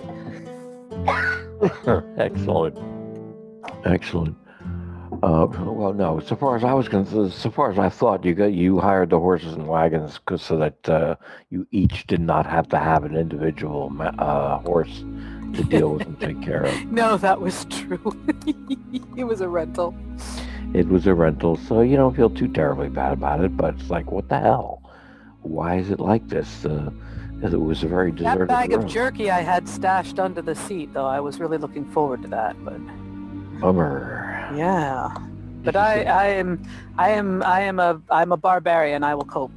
[LAUGHS] Excellent. Excellent. Uh, well, no. So far as I was concerned, so far as I thought, you got you hired the horses and wagons 'cause- so that uh, you each did not have to have an individual uh, horse to deal with and take care of. [LAUGHS] No, that was true. [LAUGHS] it was a rental. It was a rental, so you don't feel too terribly bad about it. But it's like, what the hell? Why is it like this? Uh, it was a very deserted That bag road. of jerky I had stashed under the seat, though. I was really looking forward to that, but Bummer. Yeah. But I, I am, I am, I am a, I'm a barbarian. I will cope.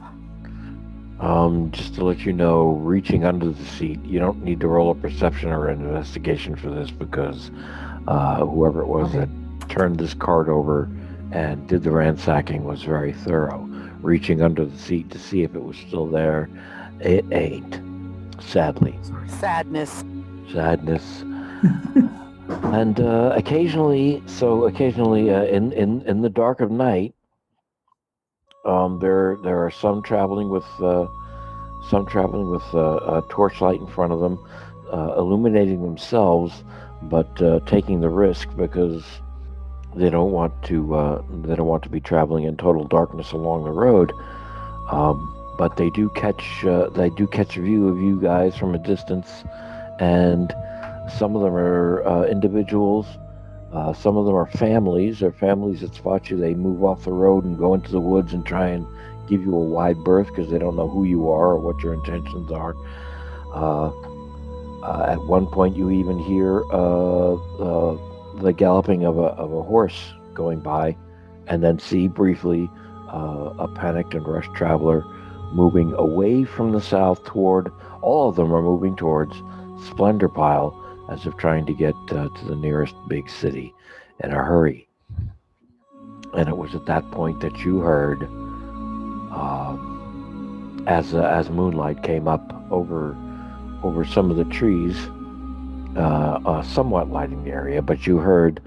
Um, just to let you know, reaching under the seat, you don't need to roll a perception or an investigation for this because uh, whoever it was Okay. that turned this card over and did the ransacking was very thorough. Reaching under the seat to see if it was still there, it ain't. Sadly. Sadness. sadness. [LAUGHS] and uh, occasionally, so occasionally, uh, in in in the dark of night, um, there there are some traveling with uh, some traveling with uh, a torchlight in front of them, uh, illuminating themselves, but uh, taking the risk because they don't want to they don't want to be traveling in total darkness along the road. Um, but they do catch they do catch a view of you guys from a distance, and some of them are uh, individuals. Uh, some of them are families. They're families that spot you. They move off the road and go into the woods and try and give you a wide berth because they don't know who you are or what your intentions are. Uh, uh, at one point, you even hear uh, the galloping of a, of a horse going by, and then see briefly uh, a panicked and rushed traveler moving away from the south toward. All of them are moving towards Splendor Pile as if trying to get uh, to the nearest big city in a hurry. And it was at that point that you heard, um, as uh, as moonlight came up over over some of the trees, uh, uh, somewhat lighting the area, but you heard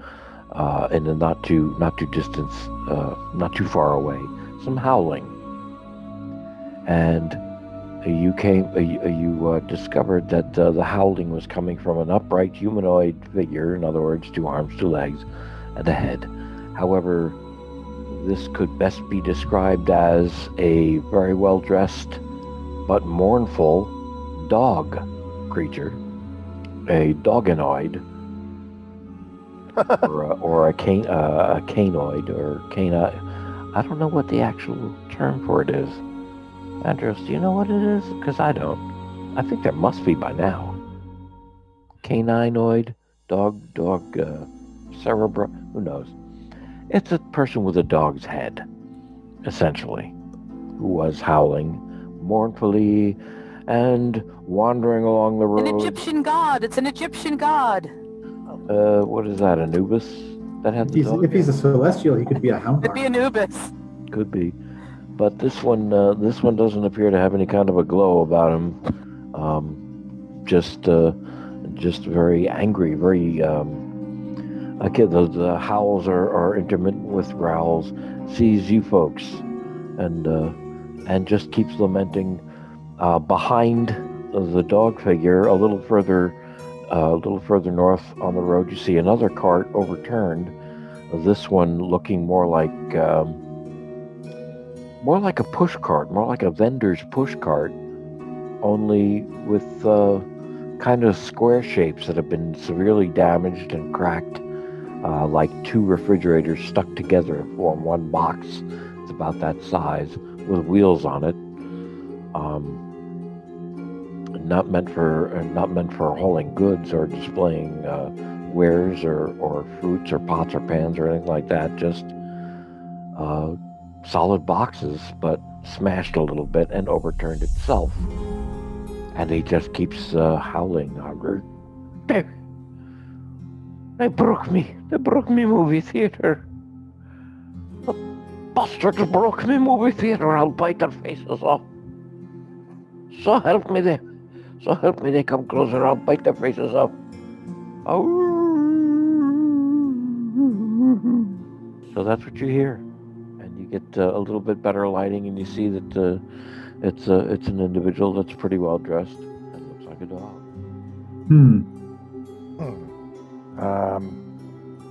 uh, in the not too not too distance, uh, not too far away, some howling, and you came uh, you, uh, you uh, discovered that uh, the howling was coming from an upright humanoid figure in other words two arms two legs and a head. However this could best be described as a very well dressed but mournful dog creature a doganoid [LAUGHS] or a, or a, can, uh, a canoid or cana i don't know what the actual term for it is Andros, do you know what it is? Because I don't. I think there must be by now. Caninoid, dog, dog, uh, cerebral, who knows? It's a person with a dog's head, essentially, who was howling mournfully and wandering along the road. An. Egyptian god. It's an Egyptian god. Uh, what is that, Anubis? that had If the he's, dog if he's a celestial, he could be a hound It'd be Anubis. Could be, but this one, uh, this one doesn't appear to have any kind of a glow about him. Um, just, uh, just very angry, very. Um, okay, the, the howls are, are intermittent with growls. Sees you folks, and uh, and just keeps lamenting. Uh, behind the dog figure, a little further, uh, a little further north on the road, you see another cart overturned. This one looking more like. Um, more like a push cart, more like a vendor's push cart, only with uh, kind of square shapes that have been severely damaged and cracked, uh, like two refrigerators stuck together to form one box. It's about that size with wheels on it. Um, not meant for uh, not meant for hauling goods or displaying uh, wares or, or fruits or pots or pans or anything like that. Just uh, solid boxes, but smashed a little bit and overturned itself. And he just keeps uh, howling. Howler. They, they broke me. They broke me movie theater. The bastards broke me movie theater. I'll bite their faces off. So help me they. So help me they come closer. I'll bite their faces off. So that's what you hear get uh, a little bit better lighting, and you see that uh, it's uh, it's an individual that's pretty well dressed and looks like a dog. Hmm. Um,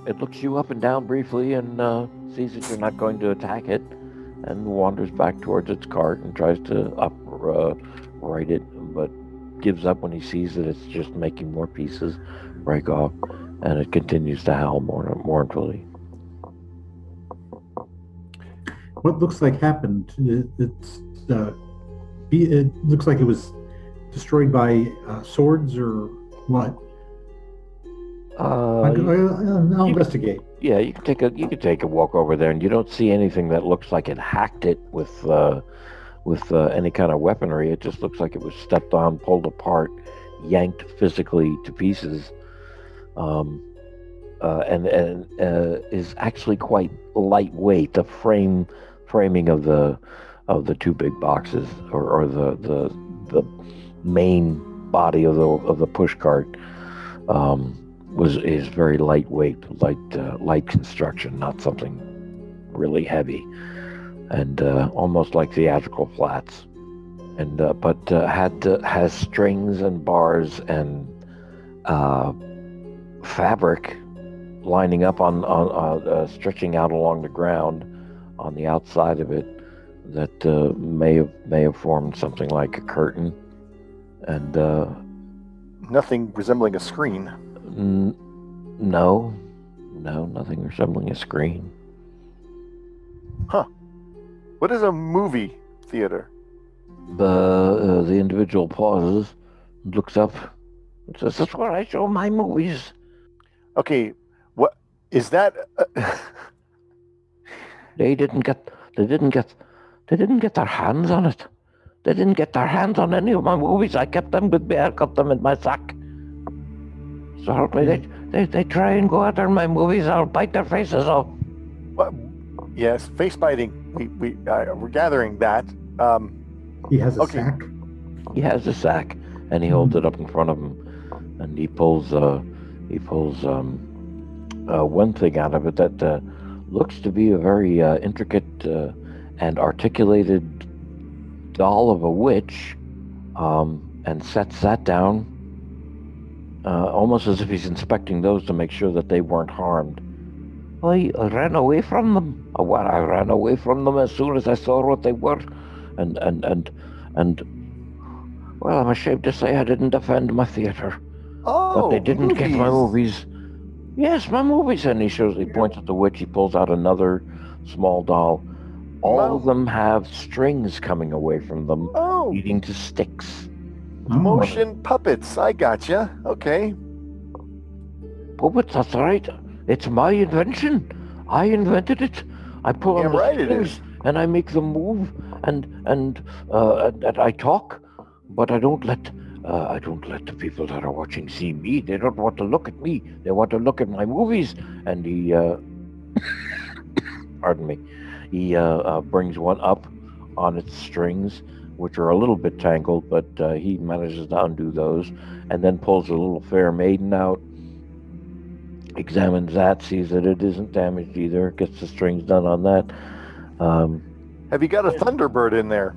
It looks you up and down briefly and uh, sees that you're not going to attack it, and wanders back towards its cart and tries to up uh, right it, but gives up when he sees that it's just making more pieces break off, and it continues to howl mourn- mournfully. What looks like happened? It, it's uh, be, it looks like it was destroyed by uh, swords or what? Uh, I, will you- investigate. Yeah, you can take a you can take a walk over there, and you don't see anything that looks like it hacked it with uh, with uh, any kind of weaponry. It just looks like it was stepped on, pulled apart, yanked physically to pieces, um, uh, and and uh, is actually quite lightweight. The frame framing of the of the two big boxes, or, or the the the main body of the of the push cart. Um, was is very lightweight, light uh, light construction, not something really heavy, and uh, almost like theatrical flats. And uh, but uh, had uh, has strings and bars and uh, fabric lining up on on stretching out along the ground on the outside of it that uh, may have may have formed something like a curtain, and uh, nothing resembling a screen. N- no, no, nothing resembling a screen. Huh? What is a movie theater? The uh, the individual pauses, looks up, and says, "That's where I show my movies." Okay, what is that? [LAUGHS] They didn't get, they didn't get, they didn't get their hands on it. They didn't get their hands on any of my movies. I kept them with me. I got them in my sack. So help me, they, they, they try and go after my movies. I'll bite their faces off. what? Yes, face biting. We we uh, we're gathering that. Um, He has a Okay. sack. He has a sack, and he holds it up in front of him, and he pulls uh, he pulls um, uh, one thing out of it that uh, looks to be a very uh, intricate uh, and articulated doll of a witch, um, and sets that down, uh, almost as if he's inspecting those to make sure that they weren't harmed. I ran away from them. Well, I ran away from them as soon as I saw what they were, and and and and well, I'm ashamed to say I didn't defend my theater, oh, but they didn't get my movies. Movies. Yes, my movies. And he shows, he points at the witch. He pulls out another small doll. All Mo- of them have strings coming away from them, Oh, leading to sticks. Oh. motion puppets. I gotcha. Okay. Puppets, that's right. It's my invention. I invented it. I pull on the right strings and I make them move, and and uh, and, and I talk, but I don't let uh, I don't let the people that are watching see me. They don't want to look at me. They want to look at my movies. And he, uh, [COUGHS] pardon me, he uh, uh, brings one up on its strings, which are a little bit tangled, but uh, he manages to undo those, and then pulls a little fair maiden out. Examines that, sees that it isn't damaged either. Gets the strings done on that. Um, Have you got a Thunderbird in there?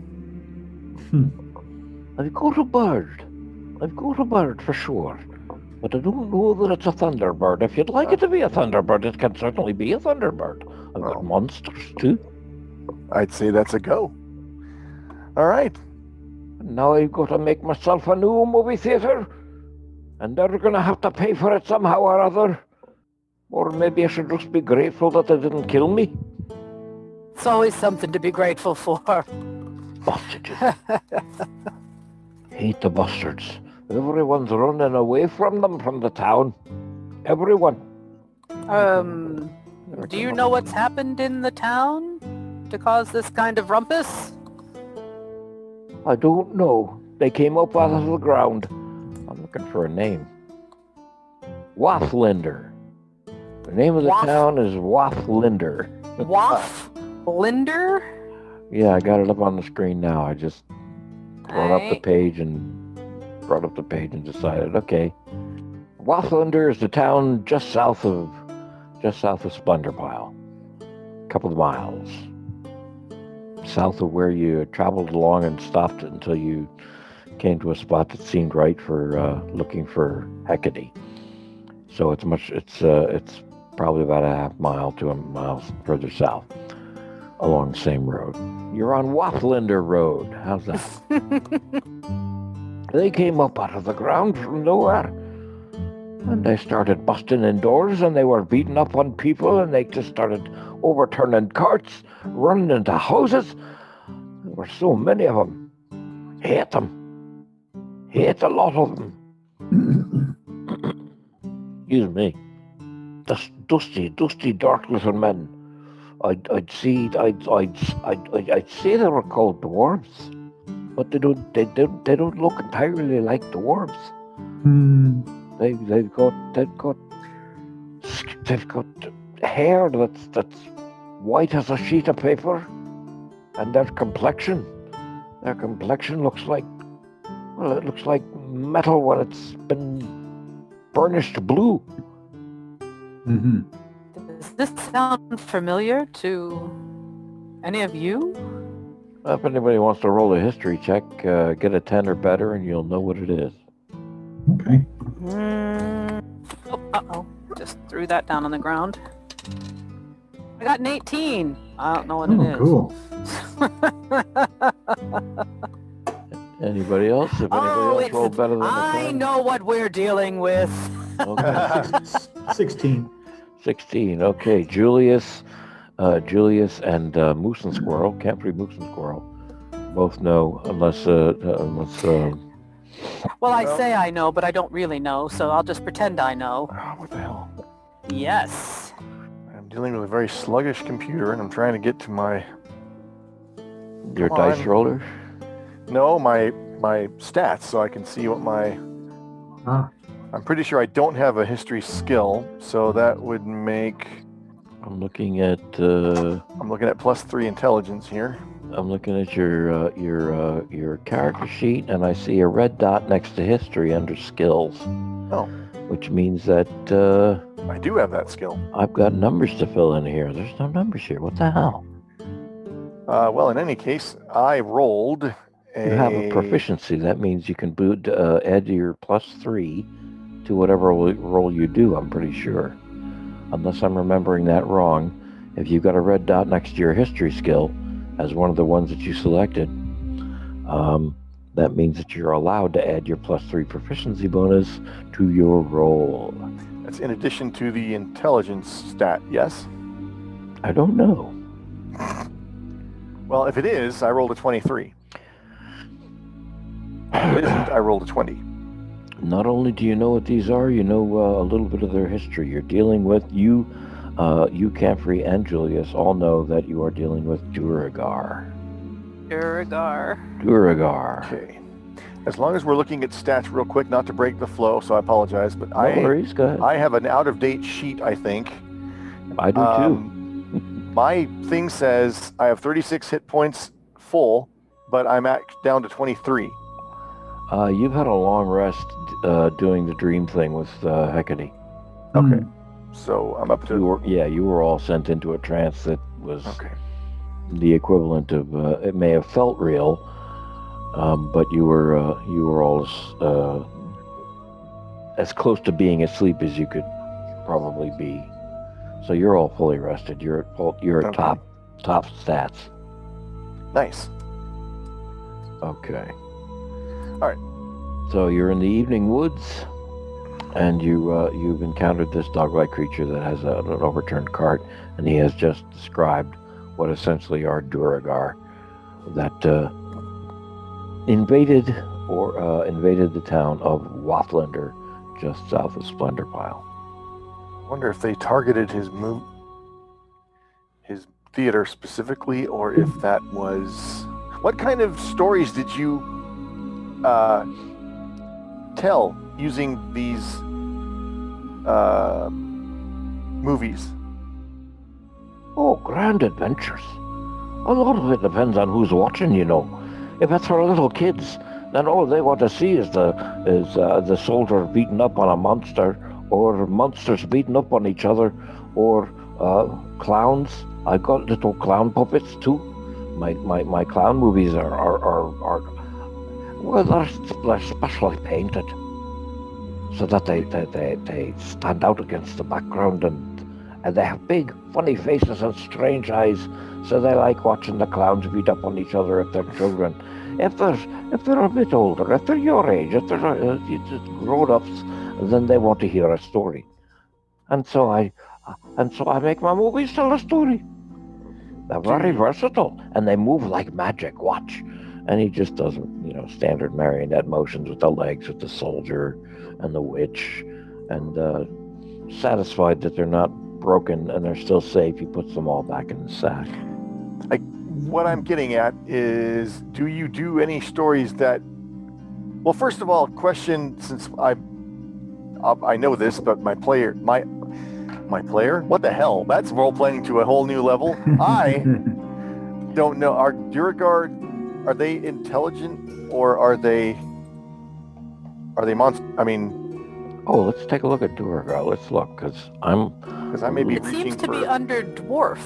I've you got a bird. I've got a bird for sure. But I don't know that it's a thunderbird. If you'd like it to be a thunderbird, it can certainly be a thunderbird. I've Oh. got monsters too. I'd say that's a go. All right. Now I've got to make myself a new movie theater. And they're going to have to pay for it somehow or other. Or maybe I should just be grateful that they didn't kill me. It's always something to be grateful for. Hostages. [LAUGHS] Hate the bastards. Everyone's running away from them from the town. Everyone. Um, do you know what's happened in the town to cause this kind of rumpus? I don't know. They came up out of the ground. I'm looking for a name. Wafflinder. The name of the Waff- town is Wafflinder. Waff? Linder? Yeah, I got it up on the screen now. I just brought up the page and brought up the page and decided, okay. Wafflinder is the town just south of just south of Splendorpile. A couple of miles. South of where you traveled along and stopped until you came to a spot that seemed right for uh, looking for Hecate. So it's much it's uh, it's probably about a half mile to a mile further south along the same road. You're on Wafflinder Road. How's that? [LAUGHS] they came up out of the ground from nowhere. And they started busting in doors and they were beating up on people and they just started overturning carts, running into houses. There were so many of them. Hate them. Hate a lot of them. [COUGHS] Excuse me. This dusty, dusty, dark little men. I'd, I'd see, I'd, I'd, I'd, I'd, I'd say they were called dwarves, but they don't, they don't, they don't look entirely like dwarves. Hmm. They, they've got, they've got, they've got hair that's that's white as a sheet of paper, and their complexion, their complexion looks like, well, it looks like metal when it's been burnished blue. hmm Does this sound familiar to any of you? If anybody wants to roll a history check, uh, get a 10 or better and you'll know what it is. Okay. Mm. Oh, uh-oh. Just threw that down on the ground. I got an 18. I don't know what it Oh, is. cool. [LAUGHS] Anybody else? If anybody Oh, else it's- rolled better than the I 10? know what we're dealing with. Okay. [LAUGHS] 16. 16. Okay. Julius, uh, Julius and uh, Moose and Squirrel, Camfrey Moose and Squirrel, both know unless, uh, uh, unless, uh, Well, I Well- say I know, but I don't really know, so I'll just pretend I know. Oh, what the hell? Yes. I'm dealing with a very sluggish computer, and I'm trying to get to my your Come dice on. roller. no my my stats, so I can see what my. Ah, I'm pretty sure I don't have a history skill, so that would make. I'm looking at, uh, I'm looking at plus three intelligence here. I'm looking at your uh, your uh, your character sheet, and I see a red dot next to history under skills. Oh. Which means that uh, I do have that skill. I've got numbers to fill in here. There's no numbers here. What the hell? Uh, well, in any case, I rolled a. You have a proficiency. That means you can boot, uh, add your plus three to whatever ro- roll you do. I'm pretty sure, unless I'm remembering that wrong. If you've got a red dot next to your history skill as one of the ones that you selected, um, that means that you're allowed to add your plus three proficiency bonus to your roll. That's in addition to the intelligence stat. Yes. I don't know. [LAUGHS] Well, if it is, I rolled a 23. If it isn't, I rolled a 20. Not only do you know what these are, you know uh, a little bit of their history. You're dealing with you, uh, you, Camfrey, and Julius all know that you are dealing with Duergar. Duergar. Duergar. Okay. As long as we're looking at stats real quick, not to break the flow, so I apologize, but No I worries, go ahead. I have an out of date sheet, I think. I do too. Um, my thing says I have 36 hit points full, but I'm at down to 23. Uh, you've had a long rest uh, doing the dream thing with uh, Hecate. Okay. Hmm. So I'm up You to were, yeah, you were all sent into a trance that was okay. the equivalent of. Uh, it may have felt real, um, but you were uh, you were all as, uh, as close to being asleep as you could probably be. So you're all fully rested. You're at full, you're at Okay. top top stats. Nice. Okay. All right. So you're in the evening woods, and you uh, you've encountered this dog-like creature that has a, an overturned cart, and he has just described what essentially are Duergar that uh, invaded or uh, invaded the town of Wathlander, just south of Splendor Pile. I wonder if they targeted his move, his theater specifically, or if that was. What kind of stories did you uh, tell using these uh, movies? Oh, grand adventures. A lot of it depends on who's watching, you know. If it's for little kids, then all they want to see is the is uh, the soldier beating up on a monster, or monsters beating up on each other, or uh, clowns. I've got little clown puppets too. My my, my clown movies are are, are, are well they're, they're specially painted so that they, they, they, they stand out against the background and and they have big, funny faces and strange eyes, so they like watching the clowns beat up on each other if they're children. If they're if they're a bit older, if they're your age, if they're uh, grown-ups, then they want to hear a story. And so I, and so I make my movies tell a story. They're very versatile, and they move like magic. Watch. And he just does, you know, standard marionette motions with the legs, with the soldier and the witch, and uh, satisfied that they're not broken and they're still safe, he puts them all back in the sack. What I'm getting at is, do you do any stories that? Well, first of all, question since I, I know this, but my player, my, my player, what the hell? That's role playing to a whole new level. [LAUGHS] I don't know. Are Duragard, are they intelligent or are they, are they monster? I mean, Oh, let's take a look at Duergar. Let's look, because I'm because I may be It reaching seems to for, be under dwarf.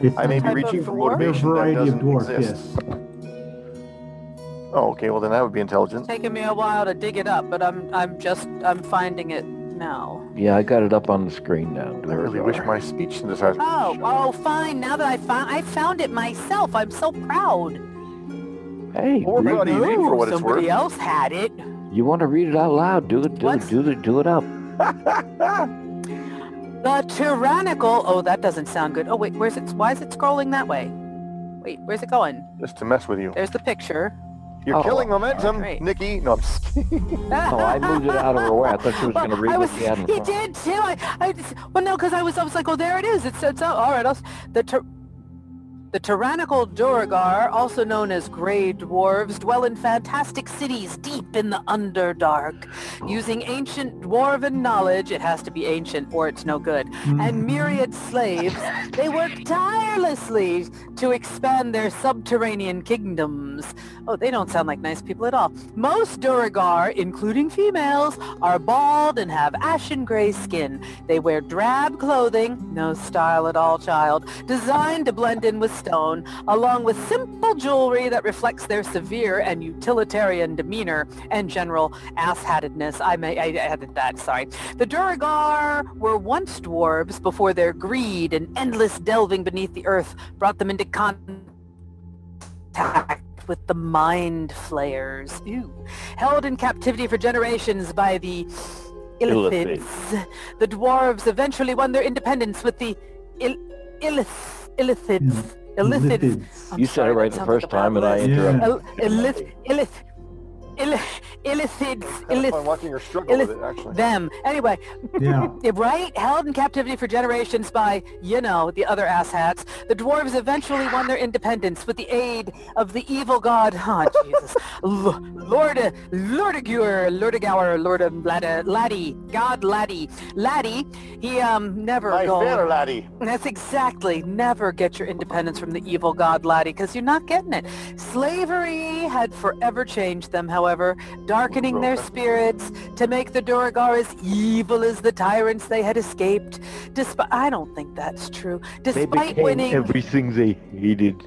It's I may be reaching for dwarf? There are a motivation that variety of doesn't dwarf, exist. yes. Oh, okay. Well, then that would be intelligent. Taking me a while to dig it up, but I'm I'm just I'm finding it now. yeah, I got it up on the screen now. I really wish my speech synthesizer. Oh, oh, fine. Now that I found I found it myself, I'm so proud. Hey, Or read- proud of for what it's somebody worth. else had it. you want to read it out loud? Do it. Do What's- it. Do it. Do it up. [LAUGHS] The tyrannical. Oh, that doesn't sound good. Oh wait, where's it? Why is it scrolling that way? Wait, where's it going? Just to mess with you. There's the picture. You're Oh, killing oh, momentum, great. Nikki. No, I'm just kidding. [LAUGHS] Oh, I moved it out of her way. I thought she was going to read I what she had in he front. did too. I, I just, well, no, because I was, I was like, oh, there it is. It's, it's oh, all right. I'll, the tyr- the tyrannical Duergar, also known as Grey Dwarves, dwell in fantastic cities deep in the Underdark. Using ancient dwarven knowledge, it has to be ancient or it's no good, and mm-hmm. myriad slaves, they work tirelessly to expand their subterranean kingdoms. Oh, they don't sound like nice people at all. Most Duergar, including females, are bald and have ashen gray skin. They wear drab clothing, no style at all, child, designed to blend in with stone, along with simple jewelry that reflects their severe and utilitarian demeanor and general asshatedness. I may I added that, sorry. The Duergar were once dwarves before their greed and endless delving beneath the earth brought them into contact with the mind flayers. Ew. Held in captivity for generations by the Illithids. The dwarves eventually won their independence with the Il- Illith- Illithids. Illithids. I'm You said it right the first time, and I list. Yeah. interrupted. Il- Illith- Illith- Illith- illicit, It's kind illicit, fun watching her struggle with it, actually. them. Anyway, Yeah. [LAUGHS] Yeah, right? Held in captivity for generations by, you know, the other asshats, the dwarves eventually won their independence with the aid of the evil god, oh Jesus, [LAUGHS] L- Lord, Lordigur, Lordigower, Lord of Lad- Laddie, God Laddie. Laddie, he, um, never My go- fair laddie. That's exactly. Never get your independence from the evil god laddie because you're not getting it. Slavery had forever changed them, however, darkening their spirits to make the Duergar as evil as the tyrants they had escaped. Despite, I don't think that's true. They Despite became winning, everything they hated.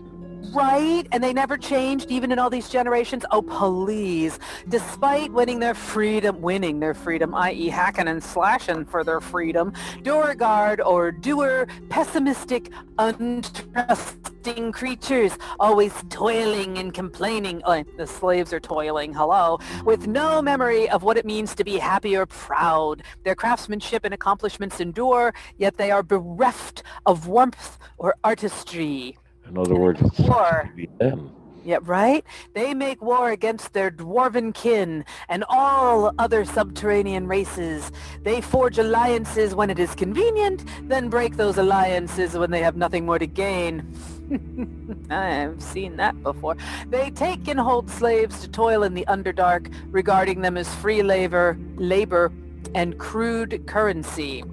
Right? And they never changed, even in all these generations. Oh, please. Despite winning their freedom, winning their freedom, i.e. hacking and slashing for their freedom, Duragard or doer, pessimistic, untrusting creatures, always toiling and complaining. Oh, the slaves are toiling, hello, with no memory of what it means to be happy or proud. Their craftsmanship and accomplishments endure, yet they are bereft of warmth or artistry. In other words, War. them. Yeah, right? They make war against their dwarven kin and all other subterranean races. They forge alliances when it is convenient, then break those alliances when they have nothing more to gain. [LAUGHS] I've seen that before. They take and hold slaves to toil in the Underdark, regarding them as free labor, labor and crude currency.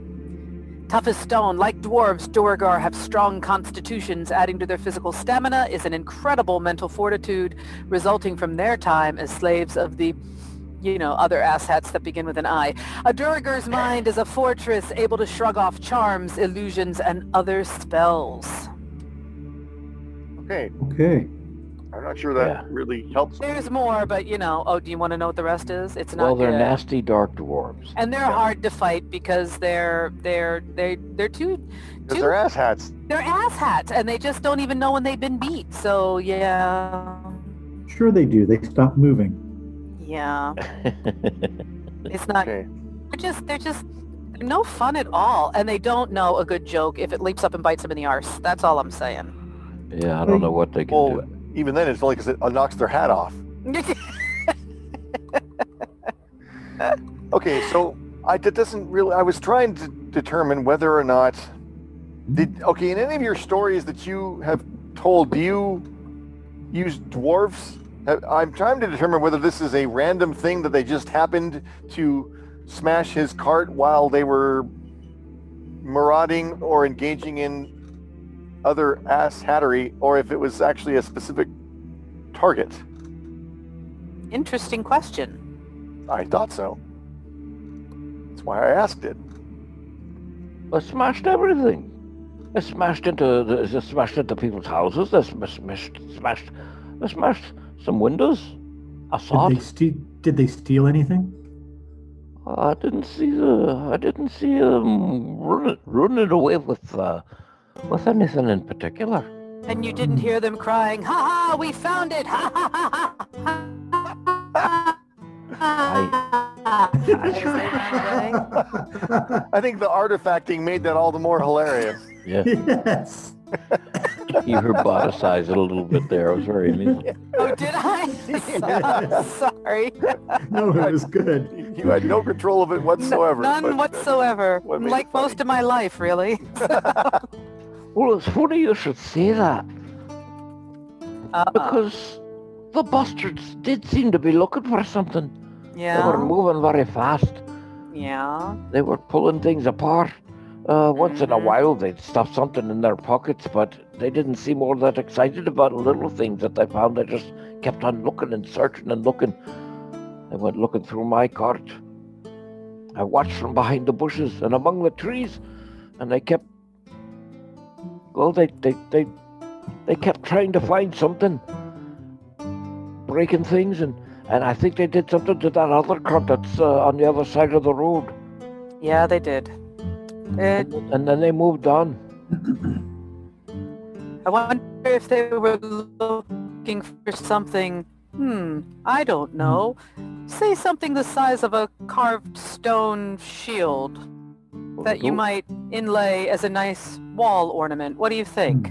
Tough as stone, like dwarves, Duergar have strong constitutions. Adding to their physical stamina is an incredible mental fortitude resulting from their time as slaves of the, you know, other asshats that begin with an I. A Duergar's mind is a fortress able to shrug off charms, illusions, and other spells. Okay, Okay. I'm not sure that Yeah. really helps. There's more, but you know, oh, do you want to know what the rest is? It's not Well, they're good. nasty dark dwarves. And they're hard to fight because they're they're they they're too Because too they're asshats. they're asshats and they just don't even know when they've been beat. So yeah, Sure they do. They stop moving. yeah, [LAUGHS] it's not. Okay. They're just they're just they're no fun at all, and they don't know a good joke if it leaps up and bites them in the arse. That's all I'm saying. yeah, I don't know what they can Well, do. Even then, it's only because it knocks their hat off. Okay, so I that doesn't really. I was trying to determine whether or not did okay in any of your stories that you have told. Do you use dwarves? Uh, I'm trying to determine whether this is a random thing that they just happened to smash his cart while they were marauding or engaging in other ass hattery, or if it was actually a specific target. Interesting question. I thought so. That's why I asked it. They smashed everything. They smashed into the, they smashed into people's houses. They sm- smashed smashed they smashed some windows. I saw Did they it. steal? Did they steal anything? I didn't see the I didn't see them running running away with uh, with anything in particular. And you didn't hear them crying, "Ha ha! We found it! Ha ha ha ha!" ha. As [LAUGHS] they. I think the artifacting made that all the more hilarious. Yeah, [LAUGHS] yes. [LAUGHS] you herboticized it a little bit there. I was very amused. Oh, did I? Sorry. No, it was good. You had no control of it whatsoever. None whatsoever. what Like most of my life, really. Well, it's funny you should say that Uh, because the bastards did seem to be looking for something. Yeah. They were moving very fast. Yeah. They were pulling things apart. Uh, once in a Mhm. while, they'd stuff something in their pockets, but they didn't seem all that excited about little things that they found. They just kept on looking and searching and looking. They went looking through my cart. I watched from behind the bushes and among the trees, and they kept. Well, they they they they kept trying to find something, breaking things, and and I think they did something to that other cart that's uh, on the other side of the road. Yeah, they did. It, And then they moved on. I wonder if they were looking for something, hmm, I don't know. Say something the size of a carved stone shield that you might inlay as a nice wall ornament. What do you think?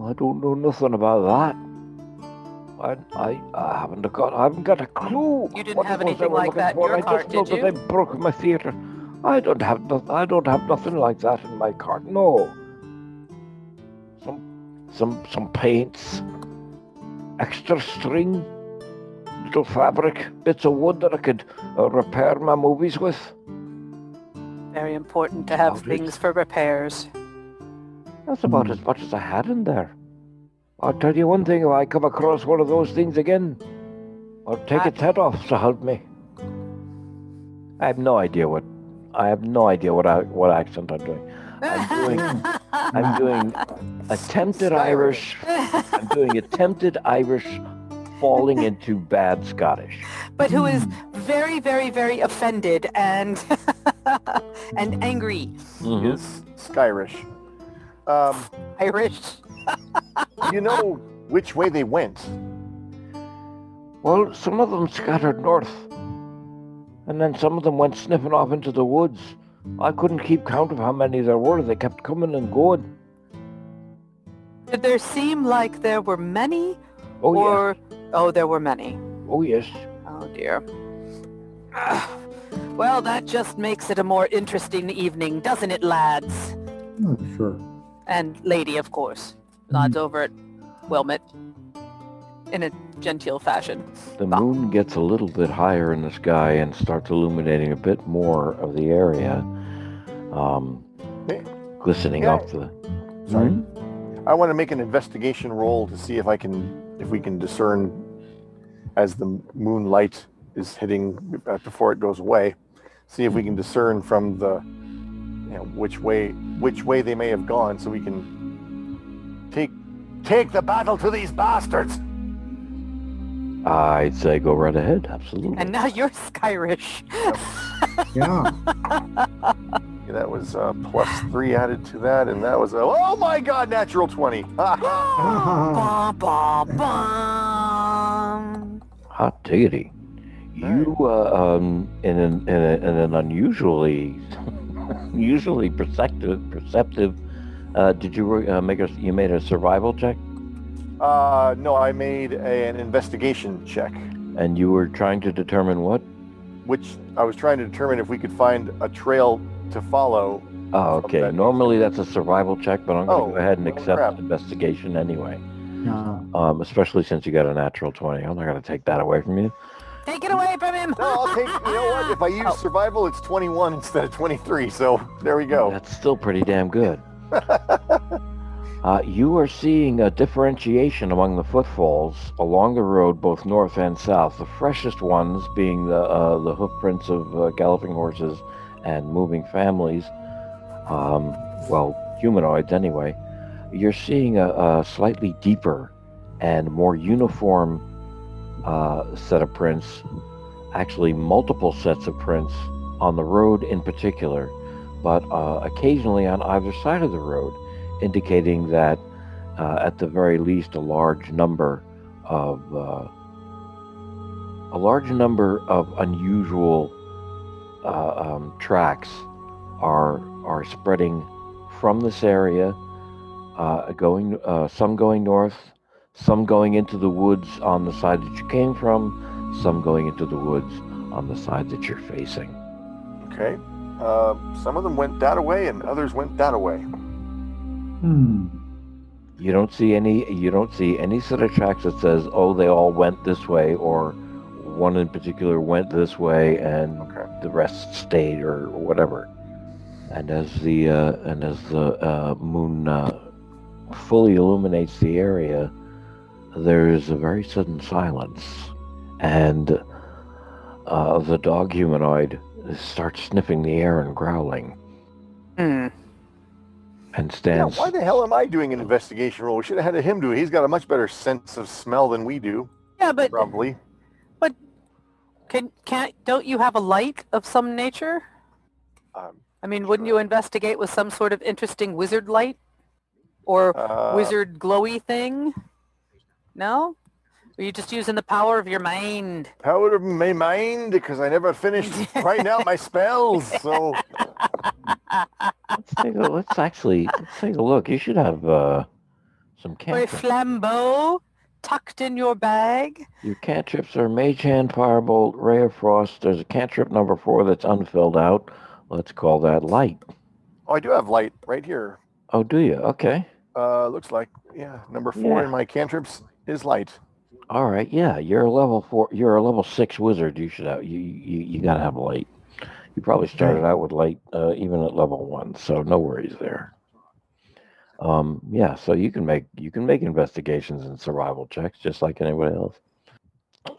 I don't know nothing about that. I, I, I haven't got, I haven't got a clue. You didn't what have it was they anything like that in your I cart, just know did that you? they broke my theater. I don't have, no, I don't have nothing like that in my cart. No. Some, some, some paints, extra string, little fabric, bits of wood that I could uh, repair my movies with. Very important to have things for repairs. That's about as much as I had in there. I'll tell you one thing, if I come across one of those things again, I'll take I- its head off to help me. I have no idea what I have no idea what I, what accent I'm doing. I'm doing I'm [LAUGHS] doing attempted Irish. I'm doing attempted Irish falling into bad Scottish. but who is very, very, very offended and [LAUGHS] [LAUGHS] and angry. Mhm. Is Skyrish. Um, Irish. you know which way they went. Well, some of them scattered north, and then some of them went sniffing off into the woods. I couldn't keep count of how many there were. They kept coming and going. Did there seem like there were many? Oh yeah. or oh, there were many. Oh yes. Oh dear. [SIGHS] Well, that just makes it a more interesting evening, doesn't it, lads? Oh, sure. And lady, of course. Nods over at Wylmet in a genteel fashion. The moon gets a little bit higher in the sky and starts illuminating a bit more of the area, um, glistening Yeah. off the. Sorry. Hmm? I want to make an investigation roll to see if I can, if we can discern as the moonlight is hitting uh, before it goes away, see if we can discern from the, you know, which way, which way they may have gone, so we can take, take the battle to these bastards. I'd say go right ahead. Absolutely. And now you're Skyrish. Yeah. Yeah, that was uh, plus three added to that, and that was a, oh my god, natural twenty. Ha! Bum, bum, bum. Hot diggity. You, uh, um, in an, in, a, in an unusually, [LAUGHS] usually perceptive, perceptive, uh, did you uh, make a, you made a survival check? Uh, no, I made a, an investigation check, And you were trying to determine what? which I was trying to determine if we could find a trail to follow. Oh, okay. that- Normally that's a survival check, but I'm going to Oh, go ahead and oh, accept crap. investigation anyway. Yeah. Um, especially since you got a natural 20. I'm not going to take that away from you. Take it away from him. No, I'll take. You know what? If I use Oh. survival, it's 21 instead of 23. So there we go. That's still pretty damn good. [LAUGHS] Uh, you are seeing a differentiation among the footfalls along the road, both north and south. The freshest ones being the uh, the hoofprints of uh, galloping horses and moving families. Um, well, humanoids anyway. You're seeing a, a slightly deeper and more uniform uh, set of prints. Actually, multiple sets of prints on the road in particular, but uh, occasionally on either side of the road indicating that uh, at the very least a large number of uh, a large number of unusual uh, um, tracks are are spreading from this area, uh, going uh, some going north, some going into the woods on the side that you came from, some going into the woods on the side that you're facing. Okay. Uh, some of them went that way, and others went that way. Hmm. You don't see any. You don't see any set of tracks that says, "Oh, they all went this way," or one in particular went this way, and Okay. the rest stayed, or whatever. And as the uh, and as the uh, moon uh, fully illuminates the area, there's a very sudden silence, and uh, the dog humanoid starts sniffing the air and growling, Hmm. and stands. Yeah, why the hell am I doing an investigation roll? We should have had him do it. He's got a much better sense of smell than we do, Yeah, but probably. But can can't don't you have a light of some nature? Um, I mean, wouldn't you investigate with some sort of interesting wizard light or uh, wizard glowy thing? No? Are you just using the power of your mind? Power of my mind, because I never finished writing out my spells. So Let's take a, let's actually let's take a look. You should have uh, some Or cantrips. flambeau? tucked in your bag? Your cantrips are Mage Hand, Firebolt, Ray of Frost. There's a cantrip number four that's unfilled out. Let's call that light. Oh, I do have light right here. Oh, do you? Okay. Uh, looks like yeah, number four Yeah. in my cantrips is light. All right. Yeah, you're a level four. You're a level six wizard. You should have. You you, you gotta have light. You probably started out with light, uh, even at level one. So no worries there. Um, yeah. So you can make you can make investigations and survival checks just like anybody else.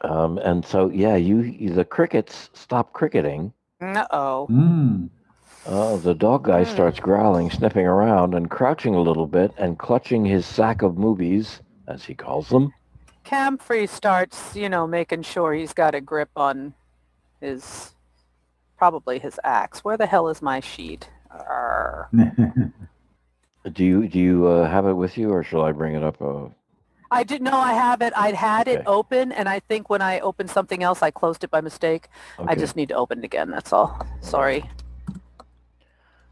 Um, and so yeah, you, you the crickets stop cricketing. Uh-oh. Mm. Uh, the dog guy Hmm. starts growling, sniffing around, and crouching a little bit, and clutching his sack of movies, as he calls them. Camfrey starts, you know, making sure he's got a grip on his, probably his axe. Where the hell is my sheet? [LAUGHS] Do you do you uh, have it with you, or shall I bring it up? Uh, I didn't know I have it. I'd had it open, and I think when I opened something else, I closed it by mistake. I just need to open it again. That's all. Sorry.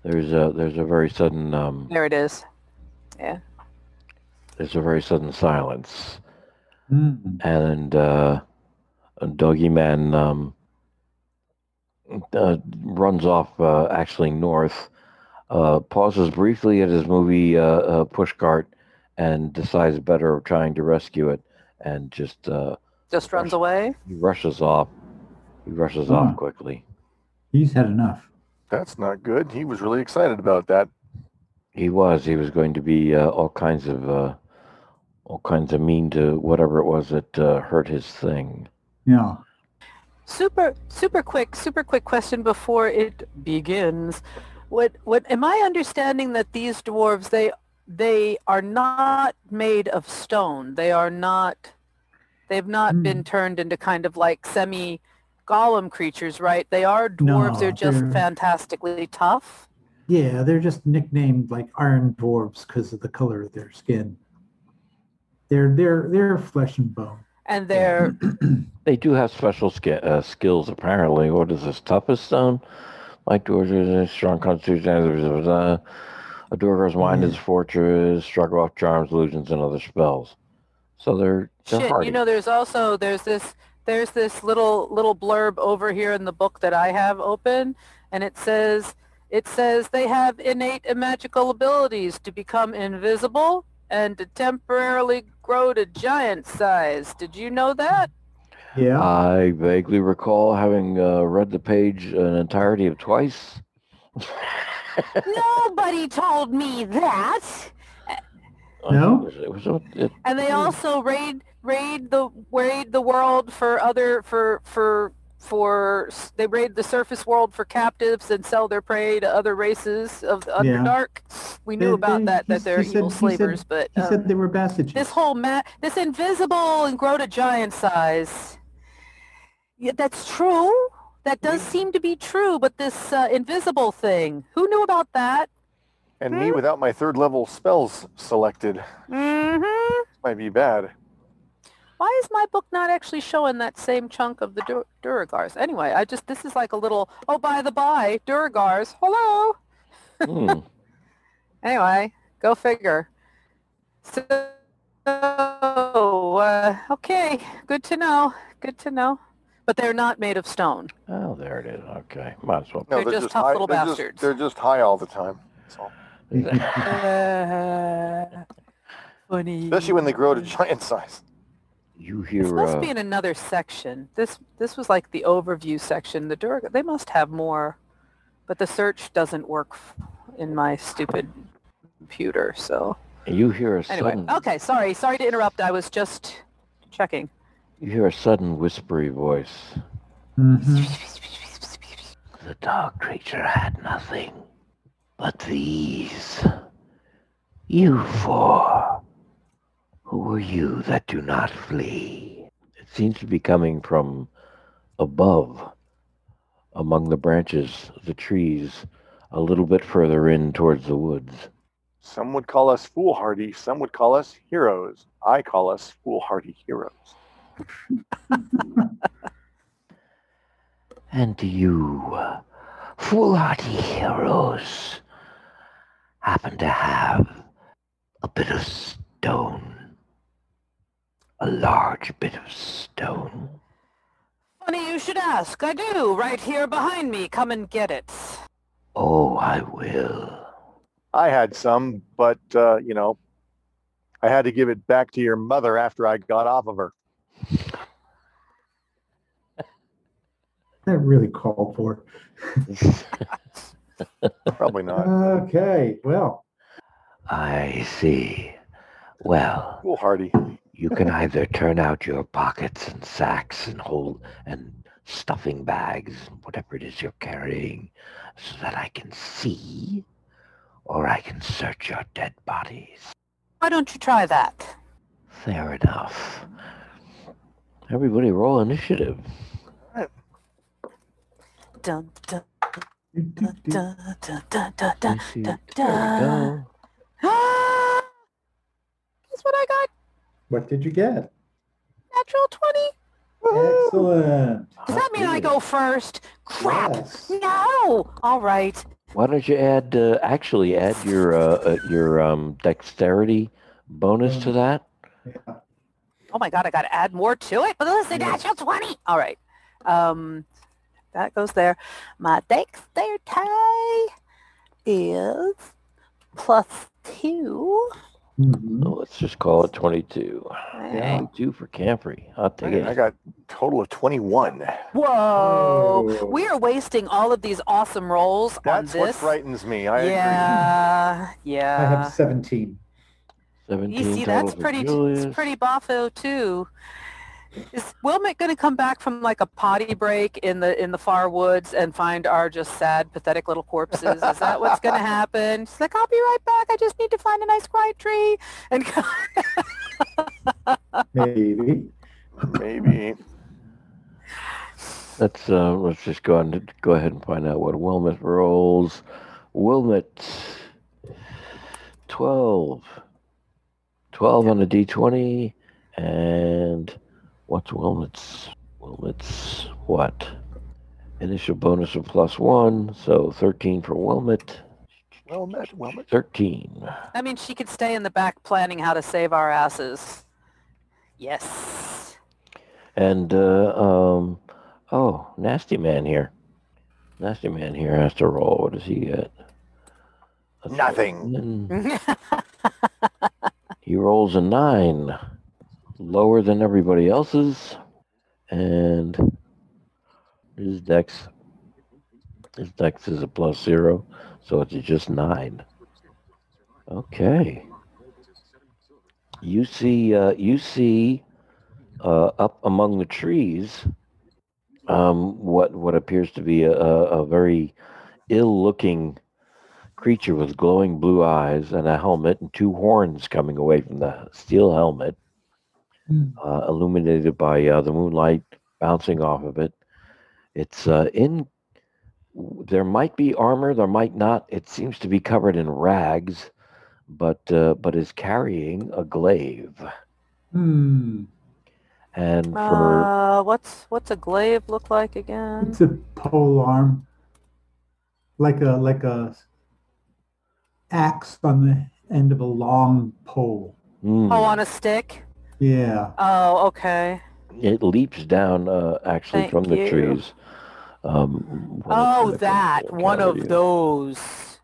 there's a there's a very sudden um, There it is. There's a very sudden silence, Mm. and uh, doggy man um, uh, runs off uh, actually north, uh, pauses briefly at his movie uh, uh, pushcart, and decides better of trying to rescue it, and just uh, Just runs away. he rushes off. He rushes Huh. off quickly. He's had enough. That's not good. He was really excited about that. He was. He was going to be uh, all kinds of uh, all kinds of mean to whatever it was that uh, hurt his thing. Yeah. Super, super quick, super quick question before it begins. What, what, am I understanding that these dwarves, they, they are not made of stone. They are not, they've not Hmm. been turned into kind of like semi golem creatures, right? They are dwarves. No, they're just they're- fantastically tough. Yeah, they're just nicknamed like iron dwarves because of the color of their skin. They're they're they're flesh and bone. And they're, [CLEARS THROAT] They do have special sk- uh, skills apparently. What is this? Tough as stone? Like dwarves, uh, strong constitution. Uh, a dwarf's mind is fortress. Struggle off charms, illusions, and other spells. So they're they're Shit, hardy. you know, there's also there's this there's this little little blurb over here in the book that I have open, and it says it says they have innate and magical abilities to become invisible and to temporarily grow to giant size. Did you know that? Yeah. I vaguely recall having uh, read the page an entirety of twice. [LAUGHS] Nobody told me that. No? It was, it was it, And they also raid raid the raid the world for other for for for they raid the surface world for captives and sell their prey to other races of the Yeah. Underdark. We knew They- about they- that that they're he said- evil he said- slavers, but he um, said they were passages. this whole ma- this invisible and grow to giant size. Yeah, that's true. That does seem to be true, but this uh, invisible thing, who knew about that? And me without my third level spells selected Mm-hmm. might be bad. Why is my book not actually showing that same chunk of the Dur- Duergars? Anyway, I just, this is like a little, oh, by the by, Duergars, hello. hmm. [LAUGHS] Anyway, go figure. So, uh, okay, good to know, good to know. But they're not made of stone. Oh, there it is. Okay, might as well. No, They're just tough high, little they're bastards. Just, they're just high all the time. That's all. [LAUGHS] [LAUGHS] Uh, funny. Especially when they grow to giant size. You hear. This must Uh, be in another section. This this was like the overview section. The Durga, they must have more, but the search doesn't work in my stupid computer. So you hear a anyway, sudden. okay. Sorry, sorry to interrupt. I was just checking. You hear a sudden whispery voice. Mhm. The dog creature had nothing but these. You four. Who are you that do not flee? It seems to be coming from above, among the branches of the trees, a little bit further in towards the woods. Some would call us foolhardy. Some would call us heroes. I call us foolhardy heroes. [LAUGHS] And do you, foolhardy heroes, happen to have a bit of stone? A large bit of stone? Funny you should ask. I do, right here behind me. Come and get it. Oh, I will. I had some, but uh, you know, I had to give it back to your mother after I got off of her. That really called for. [LAUGHS] Probably not. Okay, well, I see. Well, Foolhardy. You can either turn out your pockets and sacks and hold and stuffing bags, whatever it is you're carrying, so that I can see, or I can search your dead bodies. Why don't you try that? Fair enough. Everybody roll initiative. Dun, dun, do, do, dun, dun, dun, dun, dun, dun, dun, there we dun. [GASPS] go. Ah! What I got? What did you get? Natural 20. Excellent. Does that mean I go first? Crap. Yes. No. All right. Why don't you add, uh, actually add your, uh, uh, your um, dexterity bonus to that? Yeah. Oh my God, I got to add more to it. But listen, Yeah. natural 20. All right. Um, that goes there. My dexterity is plus two. Mhm. Oh, let's just call it 22. Yeah. 22 for Camfrey. I'll take I it. got total of 21. Whoa. Whoa. We are wasting all of these awesome rolls That's on what frightens me. I agree. yeah. I have 17. 17 You see, that's pretty. It's pretty boffo too. Is Wylmet going to come back from like a potty break in the in the far woods and find our just sad, pathetic little corpses? Is that what's going to happen? She's like, I'll be right back. I just need to find a nice quiet tree and. [LAUGHS] Maybe. Maybe. Let's uh, let's just go on to go ahead and find out what Wylmet rolls. Wylmet, 12. 12 on a d20. And what's Wylmet's? Wylmet's what? Initial bonus of plus one, so 13 for Wylmet. Well met. Well met. 13. I mean, she could stay in the back planning how to save our asses. Yes. And, uh, um, oh, Nasty Man here. Nasty Man here has to roll. What does he get? A Nothing. He rolls a nine, lower than everybody else's, and his dex, his dex is a plus zero, so it's just nine. Okay. You see, uh, you see, uh, up among the trees, um, what what appears to be a, a very ill-looking creature with glowing blue eyes and a helmet and two horns coming away from the steel helmet, Hmm. uh, illuminated by uh, the moonlight bouncing off of it. It's uh, in. There might be armor, there might not. It seems to be covered in rags, but uh, but is carrying a glaive. Hmm. And for Uh, what's what's a glaive look like again? It's a pole arm. Like a like a axe on the end of a long pole. Hmm, Oh, on a stick. Yeah. Oh, okay. it leaps down uh, actually Thank from the you. trees. Um, when it's in Oh, that one of cavity. those.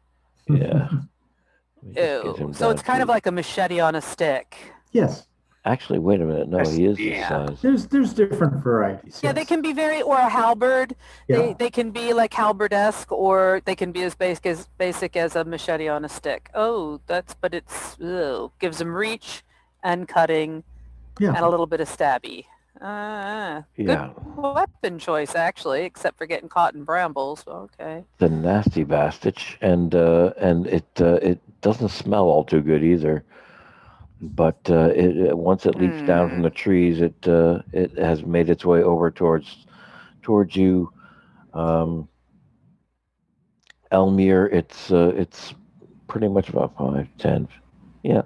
Yeah. [LAUGHS] Let me just get Ew. So it's kind of like a machete on a stick. Yes. Actually, wait a minute. No, he is yeah. this size. There's there's different varieties. Yeah, they can be very or a halberd. Yeah. They they can be like halberd-esque, or they can be as basic as basic as a machete on a stick. Oh, that's but it's ew, gives them reach and cutting yeah. and a little bit of stabby. Uh, Yeah, good weapon choice actually, except for getting caught in brambles. Okay. the nasty bastard, and uh, and it uh, it doesn't smell all too good either. But uh, it, it once it leaps down from Hmm. the trees, it uh, it has made its way over towards towards you, um, Elmyr. It's uh, it's pretty much about five, ten. Yeah.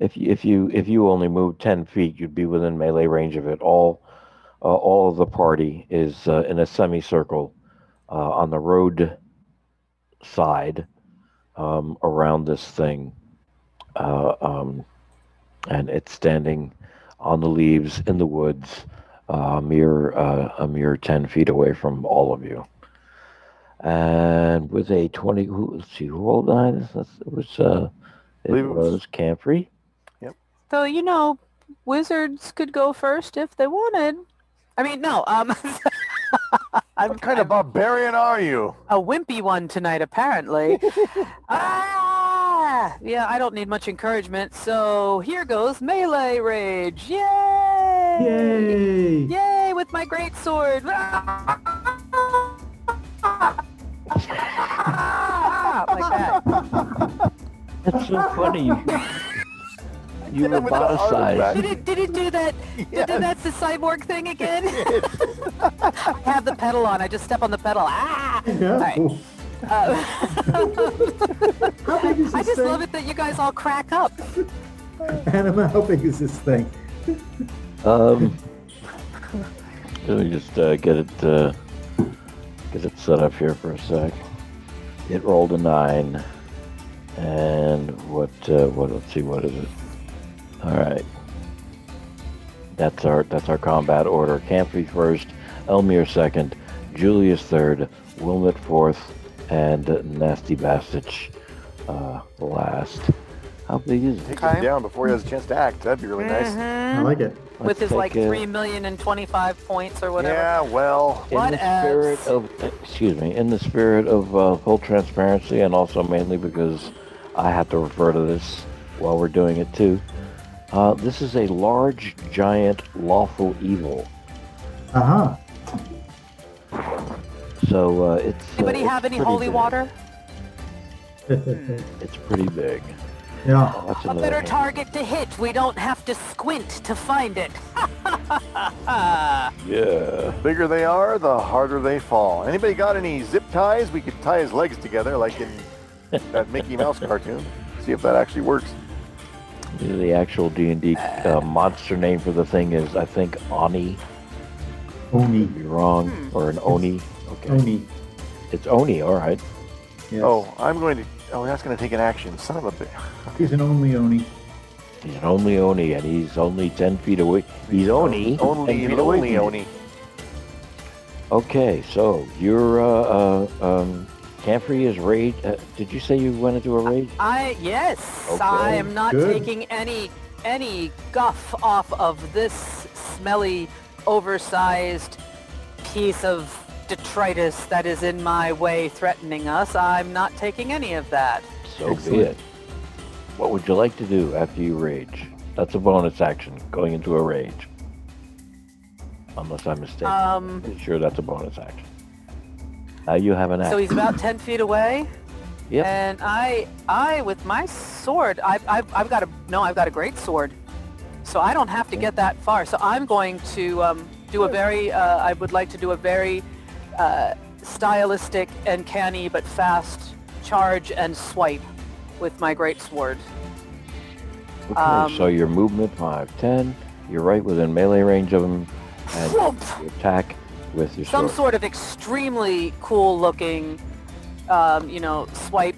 If you, if you if you only move ten feet, you'd be within melee range of it. All uh, all of the party is uh, in a semicircle uh, on the road side um, around this thing, uh, um, and it's standing on the leaves in the woods, uh, a mere uh, a mere ten feet away from all of you. And with a twenty, who, let's see, who rolled nine? It was uh, it it was- was Camfrey. So you know, wizards could go first if they wanted. I mean, no. Um, [LAUGHS] I'm What kind of barbarian are you? a wimpy one tonight, apparently. [LAUGHS] ah! Yeah, I don't need much encouragement. So here goes melee rage. Yay! Yay! Yay! With my great sword. [LAUGHS] like that. That's so funny. You, you With roboticized. Did it? Did it do that? Did Yes. it, that's the cyborg thing again. [LAUGHS] I have the pedal on. I just step on the pedal. Ah! Yeah. Alright. Uh, [LAUGHS] How big is I just thing? love it that you guys all crack up. Anima, how big is this thing? Um, let me just uh, get it uh, get it set up here for a sec. It rolled a nine, and what? Uh, what? Let's see. What is it? All right. That's our that's our combat order. Campy first, Elmyr second, Julius third, Wylmet fourth, and uh, Nasty Bastich uh, last. How big is it? Take him down before he has a chance to act. That'd be really nice. I like it. With his Let's like take, uh, three million and twenty-five points or whatever. Yeah, well, in What the spirit of excuse me in the spirit of uh, full transparency and also mainly because i have to refer to this while we're doing it too uh, this is a large giant lawful evil Uh-huh. so uh, it's uh, Anybody it's have any holy big. water? [LAUGHS] it's pretty big yeah. Oh, that's A better hand. target to hit. We don't have to squint to find it. [LAUGHS] yeah bigger they are, the harder they fall. Anybody got any zip ties? We could tie his legs together like in [LAUGHS] that Mickey Mouse cartoon. See if that actually works. The actual d&d uh, monster name for the thing is i think oni Oni. Could be wrong Hmm. or an oni okay Oni. it's oni all right Yes. Oh, I'm going to. Oh, that's going to take an action. Son of a bitch. [LAUGHS] He's an only Oni. He's an only Oni, and he's only 10 feet away. He's Oni. 10 Only, feet away only. Oni. Okay, so you're, uh, uh, um, Camfrey is rage. Uh, did you say you went into a rage? I yes, Okay, I am not good. taking any any guff off of this smelly, oversized piece of detritus that is in my way threatening us. I'm not taking any of that. So be it. What would you like to do after you rage? That's a bonus action, going into a rage. Unless I'm mistaken. Um, Pretty sure that's a bonus action. Now you have an so he's about 10 feet away. Yep. And I, I with my sword, I've, I've, I've got a no, I've got a great sword, so I don't have to get that far. So I'm going to um, do a very, uh, I would like to do a very uh, stylistic and canny but fast charge and swipe with my great sword. Okay, um, so your movement 5, 10. You're right within melee range of him, and attack with your Some sword. sort of extremely cool looking, um, you know, swipe,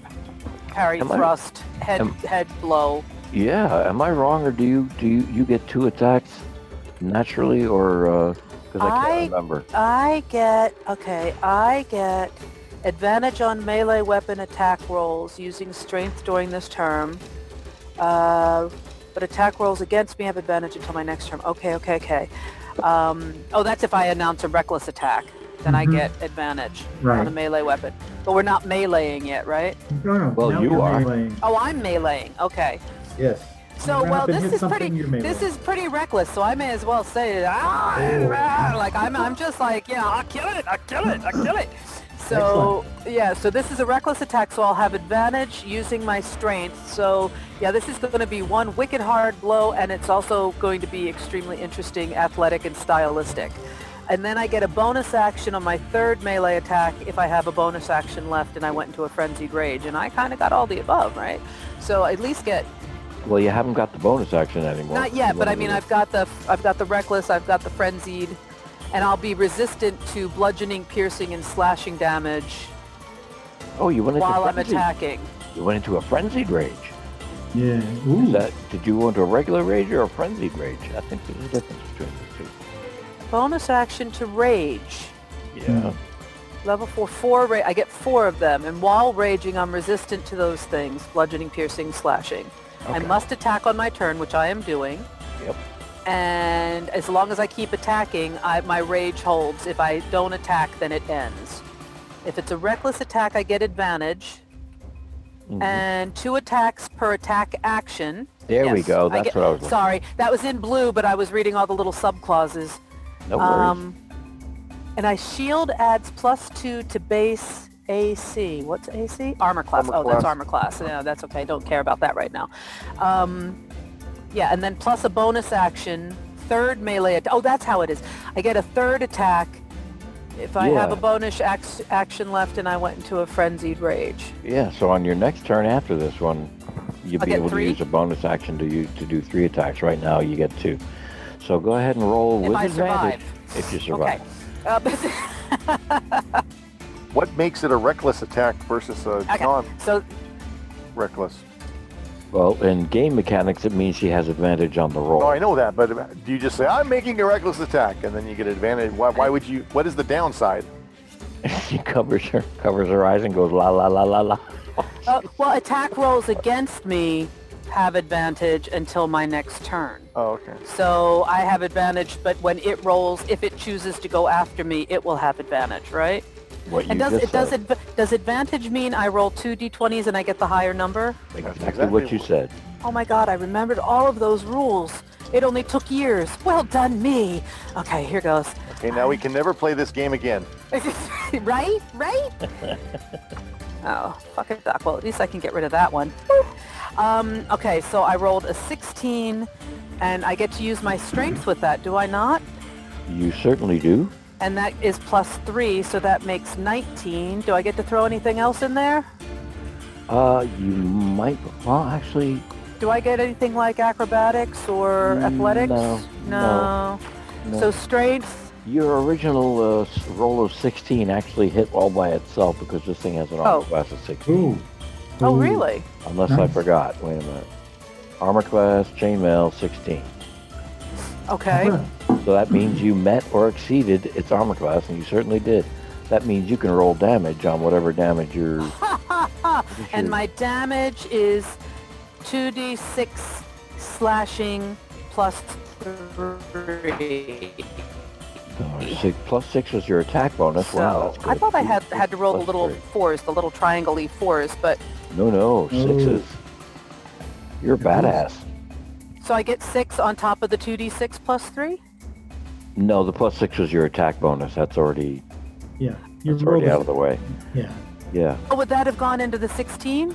parry, Am I- thrust, head am- head blow. Yeah, am I wrong, or do you do you, you get two attacks naturally, or because I can't I- remember? I get okay. I get advantage on melee weapon attack rolls using strength during this term. Uh, but attack rolls against me have advantage until my next term. Okay, okay, okay. Um, oh, that's if I announce a reckless attack. Then I Mhm. get advantage on Right. a melee weapon. But we're not meleeing yet, right? No, no, Well, now you you're meleeing. Oh, I'm meleeing. Okay. Yes. So, well, this is pretty. This is pretty reckless. So I may as well say, ah, Oh. ah," like I'm, I'm just like, yeah, I'll kill it, I'll kill it, I'll kill it. [LAUGHS] So yeah, so this is a reckless attack. So I'll have advantage using my strength. So yeah, this is going to be one wicked hard blow, and it's also going to be extremely interesting, athletic, and stylistic. And then I get a bonus action on my third melee attack if I have a bonus action left and I went into a frenzied rage. And I kind of got all the above, right? So I at least get Well, you haven't got the bonus action anymore. not yet, but I mean, I've got the I've got the reckless, I've got the frenzied, and I'll be resistant to bludgeoning, piercing, and slashing damage Oh, you went into while I'm attacking. You went into a frenzied rage. Yeah. Is that, did you go into a regular rage or a frenzied rage? I think there's a difference between the two. Bonus action to rage. Yeah. Level four, four. Ra- I get four of them, and while raging, I'm resistant to those things: bludgeoning, piercing, slashing. Okay. I must attack on my turn, which I am doing. Yep. And as long as I keep attacking, I, my rage holds. If I don't attack, then it ends. If it's a reckless attack, I get advantage. Mhm. And two attacks per attack action. There we Yes, go. I That's get- what I was looking Sorry, that was in blue, but I was reading all the little subclauses. No worries. Um, and I shield adds plus two to base AC. What's AC? Armor class. Armor oh, that's armor class. Yeah, that's okay. Don't care about that right now. Um, yeah, and then plus a bonus action, third melee. At- oh, that's how it is. I get a third attack if I have Yeah. a bonus ac- action left and I went into a frenzied rage. yeah, so on your next turn after this one, you'll I'll be get able three? to use a bonus action to use, to do three attacks. Right now, you get two. So go ahead and roll If with I advantage survive. if you survive. Okay. Uh, but- [LAUGHS] What makes it a reckless attack versus a Okay. non-reckless? So Well, in game mechanics, it means she has advantage on the roll. No, I know that, but do you just say I'm making a reckless attack and then you get advantage? Why, why would you? What is the downside? [LAUGHS] she covers her covers her eyes and goes la la la la la. Uh, well, attack rolls against me have advantage until my next turn. Oh, okay. So I have advantage, but when it rolls, if it chooses to go after me, it will have advantage, right? What you And does just it does said. it does advantage mean I roll two d20s and I get the higher number? exactly, exactly what you said. Oh my god, I remembered all of those rules. It only took years. Well done, me. Okay, here goes. Okay, now we can never play this game again. [LAUGHS] right? Right? [LAUGHS] oh, fuck it, Doc. Well, at least I can get rid of that one. Um, okay, so I rolled a 16, and I get to use my strength with that, do I not? You certainly do. And that is plus 3, so that makes 19. Do I get to throw anything else in there? Uh, you might. Well, actually, Do I get anything like acrobatics or Mm, athletics? no, No. no. So strength, your original uh, roll of 16 actually hit all by itself because this thing has an armor Oh. class of 16. Ooh. oh Ooh. really? Unless I forgot. Wait a minute. Armor class, chainmail, 16. Okay. So that means you met or exceeded its armor class, and you certainly did. That means you can roll damage on whatever damage you're. [LAUGHS] and my damage is 2d6 slashing plus 3. Oh, six, plus six was your attack bonus. wow, So that's good. I thought I had had to roll the little three. fours, the little triangle fours, but No, no, sixes. You're a badass. so I get six on top of the 2d6 plus three. No, the plus six was your attack bonus. That's already Yeah. You that's already out of the way. Yeah. Yeah, Oh, would that have gone into the 16?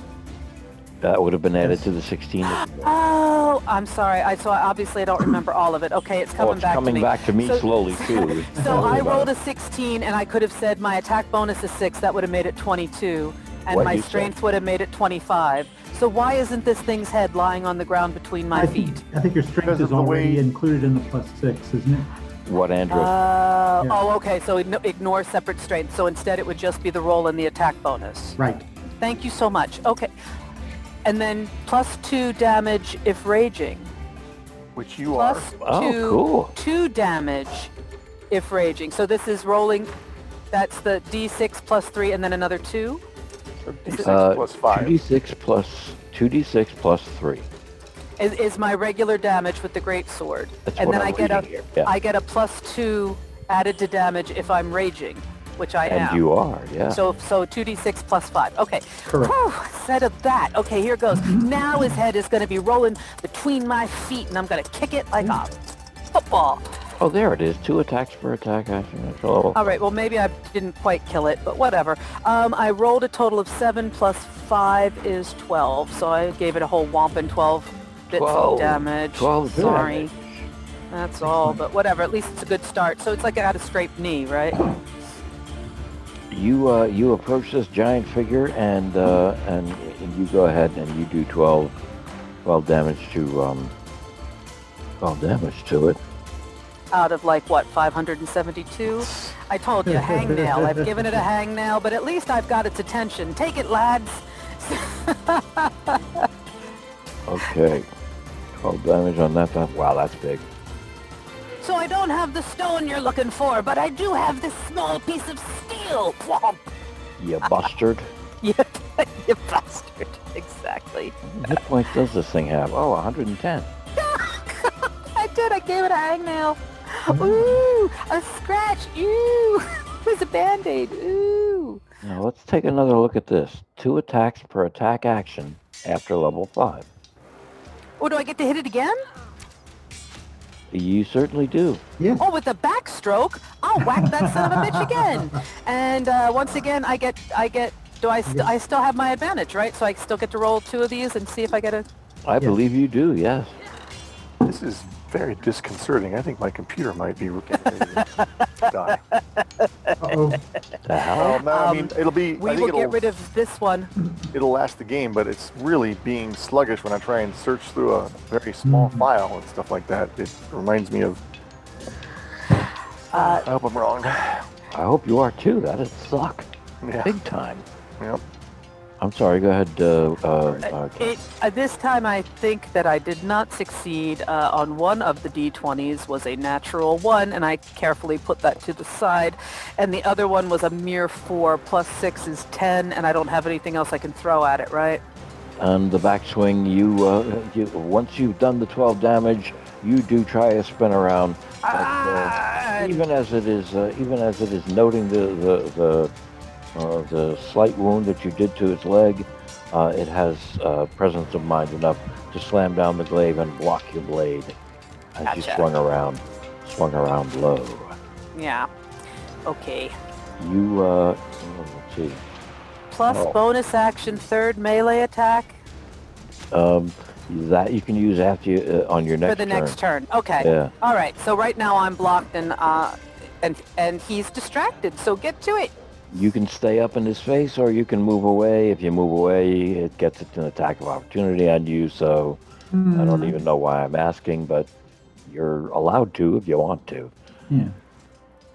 that would have been added Yes. to the 16. [GASPS] Oh, I'm sorry. I so obviously I don't [CLEARS THROAT] remember all of it. Okay, it's oh, coming oh, it's back coming to me. back to me So- slowly [LAUGHS] too. So I rolled a 16, and I could have said my attack bonus is six. That would have made it 22, and What my you said. strength would have made it 25. So why isn't this thing's head lying on the ground between my I feet? think, I think your strength Because is already way- included in the plus six, isn't it? What, Andrew? Uh, Yeah. Oh, okay. So ignore separate strength. So instead, it would just be the roll and the attack bonus. Right. Thank you so much. Okay. And then plus two damage if raging. Which you Plus are. oh, two, cool. two damage if raging. So this is rolling. That's the d6 plus three, and then another two. D6 Uh, plus five. 2d6 plus 2d6 plus three. Is, is my regular damage with the great sword, That's and what then I'm I get a here. Yeah. I get a plus two added to damage if I'm raging, which I and am. you are, yeah. So so 2d6 plus 5. Okay. Correct. Whew, said of that. Okay, here goes. Now his head is going to be rolling between my feet, and I'm going to kick it like a football. oh, there it is. Two attacks per attack action. Oh, All right, well, maybe I didn't quite kill it, but whatever. Um, I rolled a total of 7 plus 5 is 12, so I gave it a whole whomping 12 bits 12. of damage. 12 Sorry. damage. That's all, but whatever. At least it's a good start. So it's like I had a scraped knee, right? You uh, you approach this giant figure and uh, and you go ahead and you do 12, 12 damage to um 12 damage to it. out of like what 572 i told you hangnail i've [LAUGHS] given it a hangnail but at least i've got its attention take it lads [LAUGHS] Okay. 12 damage on that. that wow, that's big. So I don't have the stone you're looking for, but I do have this small piece of steel. Whomp. You bastard. [LAUGHS] You, [LAUGHS] you bastard. Exactly. What hit points does this thing have? Oh, 110. [LAUGHS] I did. I gave it a hangnail. Ooh, a scratch. Ooh, it was a band-aid. Ooh. Now let's take another look at this. Two attacks per attack action after level 5. Oh, do I get to hit it again? You certainly do. Yeah. Oh, with the backstroke, I'll whack that son of a bitch again. And uh, once again, I get, I get. Do I? St- I still have my advantage, right? So I still get to roll two of these and see if I get a. I believe you do, yes. This is very disconcerting. I think my computer might be getting ready to die. Uh-oh. The hell? Well, no, I mean, Um, it'll be. We I think will get it'll, rid of this one. it'll last the game, but it's really being sluggish when I try and search through a very small Mhm. file and stuff like that. It reminds me of. Uh, I hope I'm wrong. I hope you are too. That'd suck. Yeah. Big time. Yep. I'm sorry, go ahead. Uh, uh, uh, It, uh, this time I think that I did not succeed uh, on one of the d20s was a natural one and I carefully put that to the side and the other one was a mere four plus six is ten and I don't have anything else I can throw at it right on the backswing, you, uh, you once you've done the 12 damage, you do try a spin around. But, uh, Ah, even as it is, uh, even as it is noting the the the, uh, the slight wound that you did to its leg, uh, it has uh, presence of mind enough to slam down the glaive and block your blade as you swung around, swung around low. yeah okay You, uh, let's see. plus Oh. bonus action third melee attack Um, that you can use after you, uh, on your next for the turn. next turn okay Yeah. all right so right now I'm blocked and uh and and he's distracted so get to it You can stay up in his face or you can move away. If you move away, it gets an attack of opportunity on you. So I Hmm. don't even know why I'm asking, but you're allowed to if you want to. Yeah.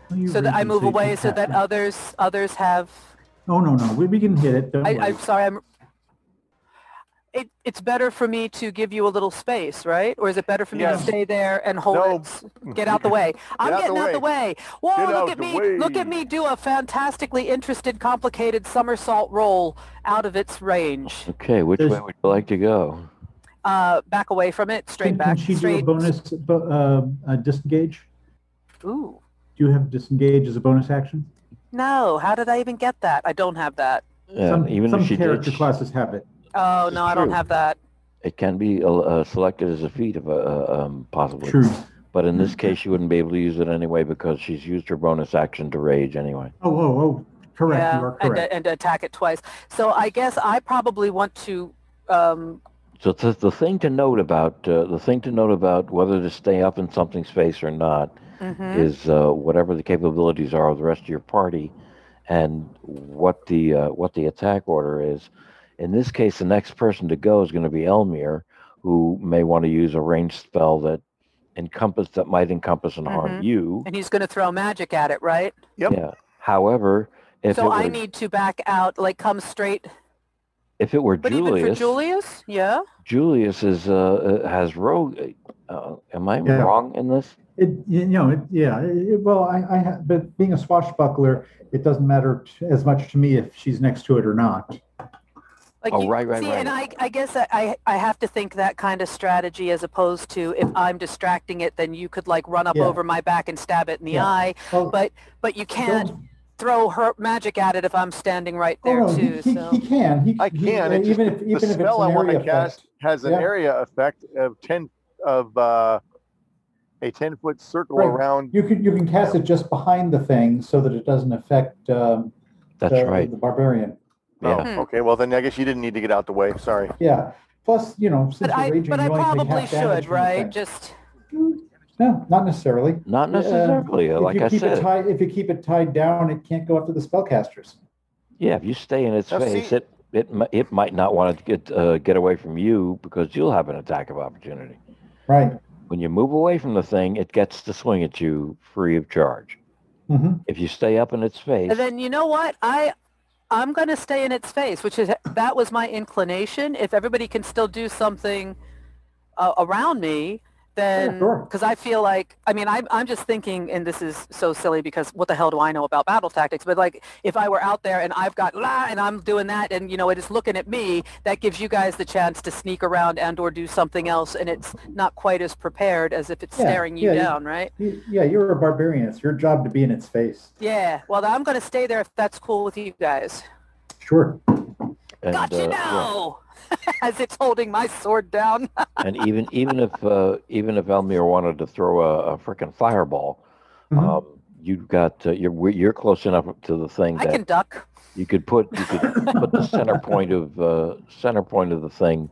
Well, so that I move away so that others others have. Oh no no, we, we can hit it. Don't I, worry. I'm sorry. I'm. It, it's better for me to give you a little space, right? Or is it better for me Yes. to stay there and hold No. it? Get out the way. [LAUGHS] I'm out the getting out the way. Whoa! Get look at the me! Look at me do a fantastically interested, complicated somersault roll out of its range. Okay, which There's- way would you like to go? Uh, back away from it, straight can, back, can she straight. do a bonus bo- uh, uh, disengage? Ooh, Do you have disengage as a bonus action? no! How did I even get that? I don't have that. Yeah, some even some if she character did, classes have it. Oh It's no, I don't true. have that. it can be uh, uh, selected as a feat, of, uh, uh, um, possibly. True. But in this case, she wouldn't be able to use it anyway because she's used her bonus action to rage anyway. Oh oh oh. Correct. yeah, You are and, correct. and to attack it twice. So I guess I probably want to. Um, So the, the thing to note about uh, the thing to note about whether to stay up in something's face or not mhm. is uh, whatever the capabilities are of the rest of your party, and what the uh, what the attack order is. In this case, the next person to go is going to be Elmyr, who may want to use a ranged spell that encompass that might encompass and harm Mhm. you. And he's going to throw magic at it, right? Yep. Yeah. However, if so it I were, need to back out, like come straight. if it were But Julius, even for Julius, yeah. Julius is uh, uh, has rogue. Uh, am I Yeah. wrong in this? It, you know, it, yeah. It, well, I, I, but being a swashbuckler, it doesn't matter t- as much to me if she's next to it or not. Like Oh, you- right, right, see, right. And I, I guess I, I, I have to think that kind of strategy as opposed to if I'm distracting it, then you could like run up Yeah. over my back and stab it in the Yeah. eye. Well, But but you can't don't- throw her magic at it if I'm standing right oh, there no, too. he, he, so he can. He, I can. It's just even if the even if it's spell I want to cast has an Yeah. area effect of ten of uh, a ten foot circle Right. around. You could you can cast it just behind the thing so that it doesn't affect um, That's the, right. the barbarian. Oh, Hmm. okay. Well, then I guess you didn't need to get out the way. Sorry. Yeah. Plus, you know, since but you're I raging, but I you only take probably half damage should, from the right? thing. Just No, not necessarily. Not Uh, necessarily. uh, if like you I keep it said, tied, if you keep it tied down, it can't go after the spellcasters. yeah. If you stay in its Now, face, see- it it mi- it might not want to get uh, get away from you because you'll have an attack of opportunity. Right. When you move away from the thing, it gets to swing at you free of charge. hmm If you stay up in its face, and then you know what? I I'm going to stay in its face, which is that was my inclination. If everybody can still do something uh, around me, then sure. because I feel like I mean I'm I'm just thinking, and this is so silly because what the hell do I know about battle tactics? But like if I were out there and I've got la and I'm doing that, and you know it is looking at me, that gives you guys the chance to sneak around and or do something else, and it's not quite as prepared as if it's Yeah, staring you yeah, you- down, right? You- Yeah, you're a barbarian. It's your job to be in its face. Yeah. Well, I'm going to stay there if that's cool with you guys. Sure. And, Got you uh, yeah. now. [LAUGHS] As it's holding my sword down. [LAUGHS] and even even if uh, even if Elmyr wanted to throw a, a freaking fireball, Mhm. um, you've got uh, you're you're close enough to the thing I that can duck. you could put you could put the center [LAUGHS] point of uh, center point of the thing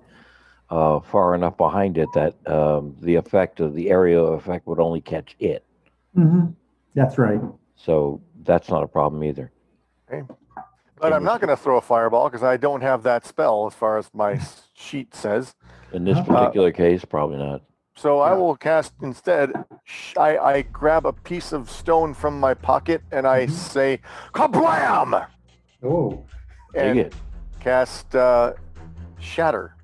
uh, far enough behind it that um, the effect of the area of effect would only catch it. Mm-hmm. That's right. So that's not a problem either. But I'm not going to throw a fireball because I don't have that spell as far as my sheet says. In this Uh, particular case, probably not. So I will cast instead. sh- I, I grab a piece of stone from my pocket and I Mhm. say, "Kablam!" Oh. Dig and it. cast uh, Shatter.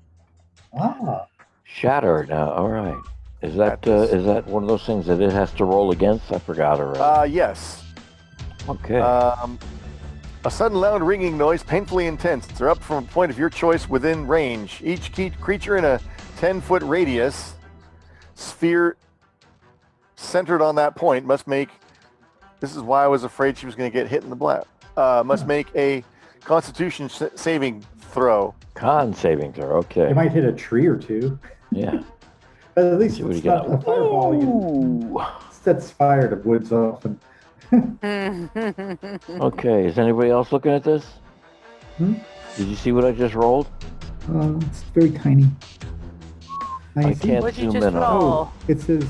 Ah. Shatter now. All right. Is that uh, That's- is that one of those things that it has to roll against? I forgot already. Uh, yes. okay. Um, a sudden loud ringing noise, painfully intense. They're up from a point of your choice within range. Each key creature in a 10-foot radius sphere centered on that point must make. This is why I was afraid she was going to get hit in the black. Uh, must make a Constitution s- saving throw. Con saving throw. Okay. It might hit a tree or two. Yeah. But at least it's you not got. a fireball. You Ooh. sets fire to woods often. Okay. Is anybody else looking at this? Hmm? Did you see what I just rolled? Uh, it's very tiny. I see. can't What'd zoom in on it. Oh, it says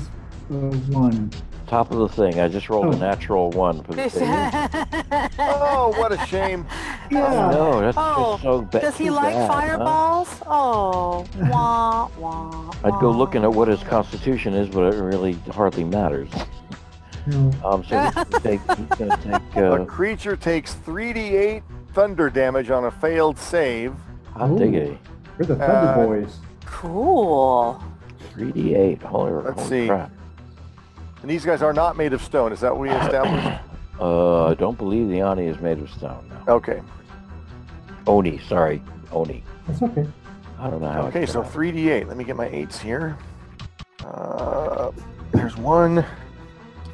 uh, one. Top of the thing. I just rolled a Oh. natural one for the thing. [LAUGHS] Oh, what a shame. Yeah. No, that's Oh, just so bad. Does he like bad, huh? fireballs? Oh, [LAUGHS] wah, wah, I'd go looking at what his constitution is, but it really hardly matters. No. Um, so he's gonna take, he's gonna [LAUGHS] take A uh, creature takes 3d8 thunder damage on a failed save. hot Ooh. diggity. We're the Thunder Uh, Boys. Cool. 3d8. Holy, crap. Let's holy see. crap. And these guys are not made of stone. Is that what we [CLEARS THROAT] established? Uh, I don't believe the Oni is made of stone. No. Okay. Oni, sorry. Oni. That's okay. I don't know how Okay, it's so pronounced. 3d8. Let me get my 8s here. Uh, there's one.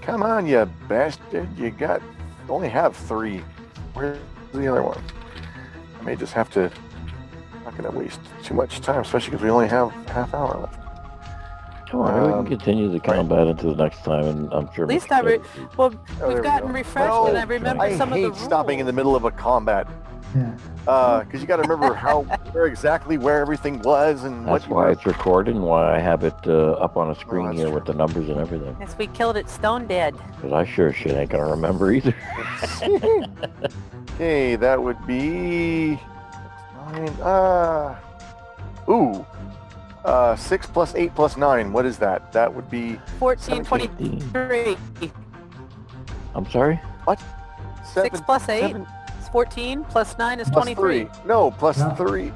Come on, you bastard. You got only have three. Where's the other one? I may just have to. Not going to waste too much time, especially because we only have half hour left. Come on, we um, can continue the combat until the next time, and I'm sure. At least I re- Well, Oh, we we've gotten go. refreshed, No, and I remember I some of the hate stopping in the middle of a combat Yeah. because you got to remember how [LAUGHS] where exactly where everything was and That's you why were- it's recorded and why I have it uh, up on a screen that's here true. with the numbers and everything. Yes, we killed it stone dead. Because I sure shit ain't gonna remember either. [LAUGHS] Okay, that would be nine. Uh, ooh, uh, six plus eight plus nine. What is that? That would be 14, 17. 23. I'm sorry? seven. 6 plus 8 seven is 14, plus 9 is plus 23. three. No, plus No. three.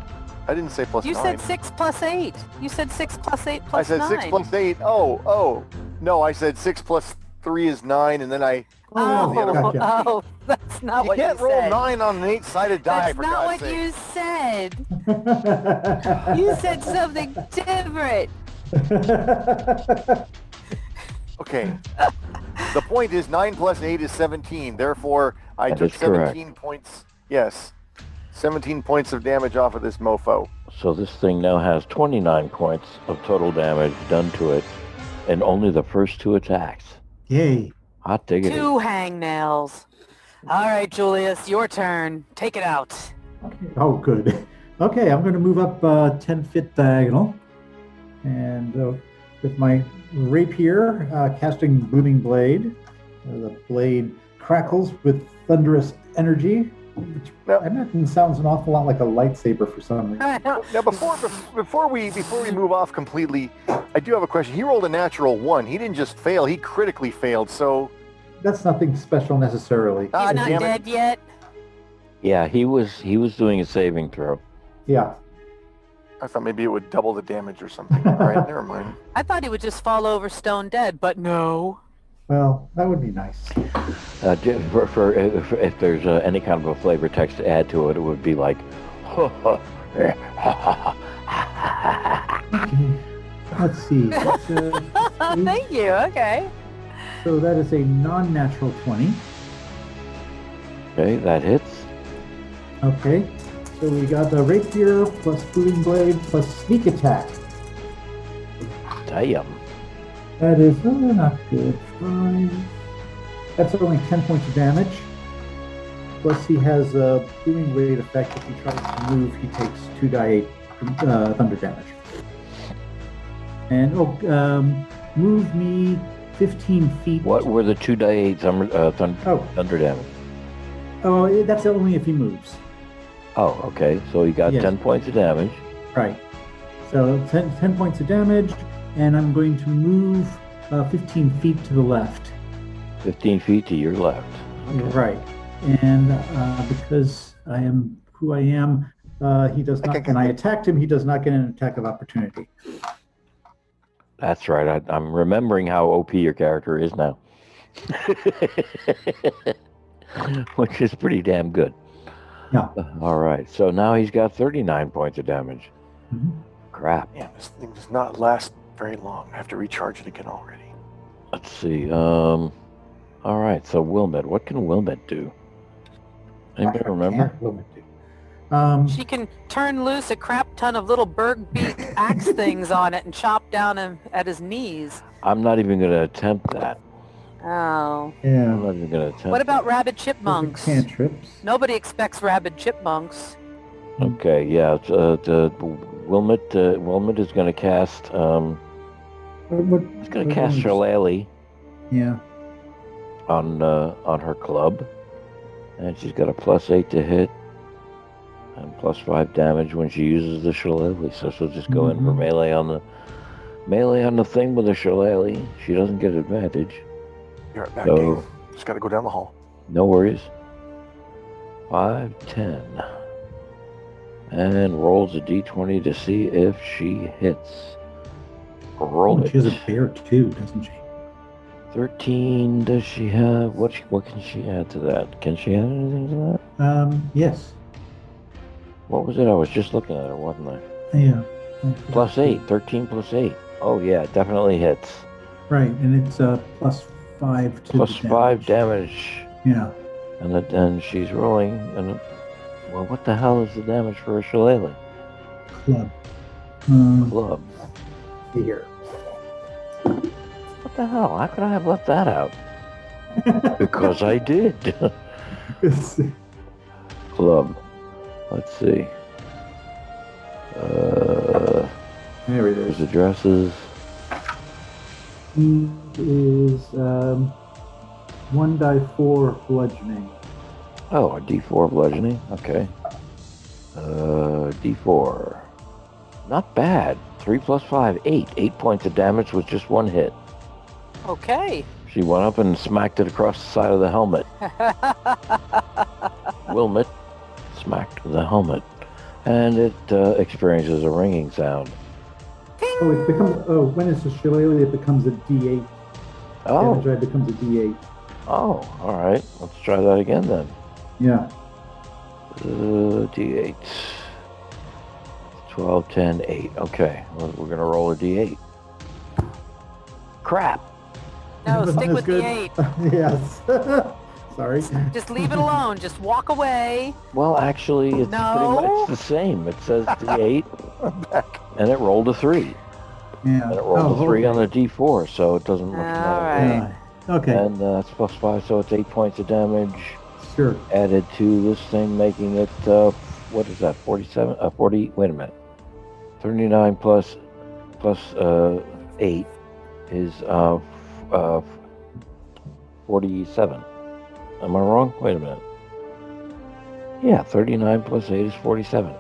I didn't say plus You nine. said 6 plus 8. You said 6 plus 8 I plus said 9. six plus eight. Oh, oh. No, I said six plus three is nine, and then I. Oh, oh the other one. Gotcha. [LAUGHS] oh, that's not you what can't you roll said. nine on an eight-sided die. That's for not God's what sake. you said. [LAUGHS] You said something different. Okay. [LAUGHS] the point is nine plus eight is seventeen. Therefore, I That took is correct. seventeen points. Yes, seventeen points of damage off of this mofo. So this thing now has 29 points of total damage done to it, and only the first two attacks. Yay. Hot diggity. Two hangnails. All right, Julius, your turn. Take it out. Okay. Oh, good. [LAUGHS] Okay, I'm going to move up uh, 10 feet diagonal. And uh, with my rapier, uh, casting Booming Blade. Uh, the blade crackles with thunderous energy, which Now- I imagine sounds an awful lot like a lightsaber for some reason. [LAUGHS] Now, before before we before we move off completely, I do have a question. He rolled a natural one. He didn't just fail; he critically failed. So, That's nothing special necessarily. He's ah, not damn it! dead yet. Yeah, he was he was doing a saving throw. Yeah. I thought maybe it would double the damage or something. All right, [LAUGHS] never mind. I thought he would just fall over stone dead, but no. Well, that would be nice. Uh, j- for, for if, if there's uh, any kind of a flavor text to add to it, it would be like, Okay. Let's see. It's, uh, Oh, Thank you. Okay. so that is a non-natural 20. okay, that hits. Okay. So we got the rapier plus booming blade plus sneak attack. Damn. That is uh, not good. Five. That's only 10 points of damage. Plus he has a booming blade effect. If he tries to move, he takes 2 die 8 uh, thunder damage. And, oh, um, move me 15 feet. What were the two die eight thunder, uh, thun- Oh, thunder damage? oh, that's only if he moves. Oh, okay. So he got Yes. 10 points of damage. Right. So 10, 10 points of damage, and I'm going to move uh, 15 feet to the left. 15 feet to your left. Right. And uh, because I am who I am, uh, he does not, Okay, and I attacked him, he does not get an attack of opportunity. That's right. I, I'm remembering how OP your character is now. [LAUGHS] Which is pretty damn good. Yeah. [LAUGHS] All right. So now he's got 39 points of damage. Mhm. Crap. Yeah, this thing does not last very long. I have to recharge it again already. Let's see. Um. All right. So Wylmet, what can Wylmet do? Anybody I remember? can't limit it. Um, She can turn loose a crap ton of little bird beak axe [LAUGHS] things on it and chop down him at his knees. I'm not even going to attempt that. Oh. yeah. I'm not even going to attempt. What about that. rabid Those are chipmunks? Cantrips. Nobody expects rabid chipmunks. Okay. Yeah. it's, Uh, the Wylmet. Uh, Wylmet is going to cast. Um. What, what, He's going to what cast ones? Shillelagh Yeah. on uh, on her club, and she's got a plus eight to hit, and plus five damage when she uses the shillelagh. So she'll just go in for Mhm. melee on the melee on the thing with the shillelagh. She doesn't get advantage. You're right back, So- Dave. Just got to go down the hall. No worries. Five, ten, and rolls a d20 to see if she hits. Roll Oh, it. she has a bear too, doesn't she? Thirteen. Does she have what? She, what can she add to that? Can she add anything to that? Um, yes. What was it? I was just looking at it, wasn't I? Yeah. I forgot Plus to- 8. 13 plus 8. Oh, yeah, definitely hits. Right, and it's uh, plus five to Plus the 5 damage. Yeah. And, it, and she's rolling. And Well, what the hell is the damage for a shillelagh? Club. Um, Club. here. What the hell? How could I have left that out? [LAUGHS] Because I did. Club. Let's see. Uh, there it there's is. addresses. He is um, one die four bludgeoning. Oh, a D4 bludgeoning. Okay. Uh, D4. Not bad. 3 plus 5, 8. 8 points of damage with just one hit. Okay. She went up and smacked it across the side of the helmet. [LAUGHS] Wylmet smacked the helmet. And it uh, experiences a ringing sound. Oh, it becomes. Oh, when it's a shillelagh, it becomes a D8. Oh, Damage right becomes a D8. oh, all right. Let's try that again then. Yeah. Uh, D8. 12, 10, 8. Okay, well, we're going to roll a D8. Crap. No, [LAUGHS] stick with good. the eight. [LAUGHS] yes. [LAUGHS] Sorry. Just leave it alone. Just walk away. Well, actually, it's No. pretty much the same. It says D8, and it rolled a 3. Yeah. And it rolled Oh, a 3 okay. on the D4, so it doesn't much All matter. right. Yeah. Okay. And uh, it's plus 5, so it's 8 points of damage Sure. added to this thing, making it, uh, what is that, 47? Uh, 40, wait a minute. 39 plus, plus uh, 8 is uh, f- uh, 47. Am I wrong? Wait a minute. Yeah, 39 plus 8 is 47.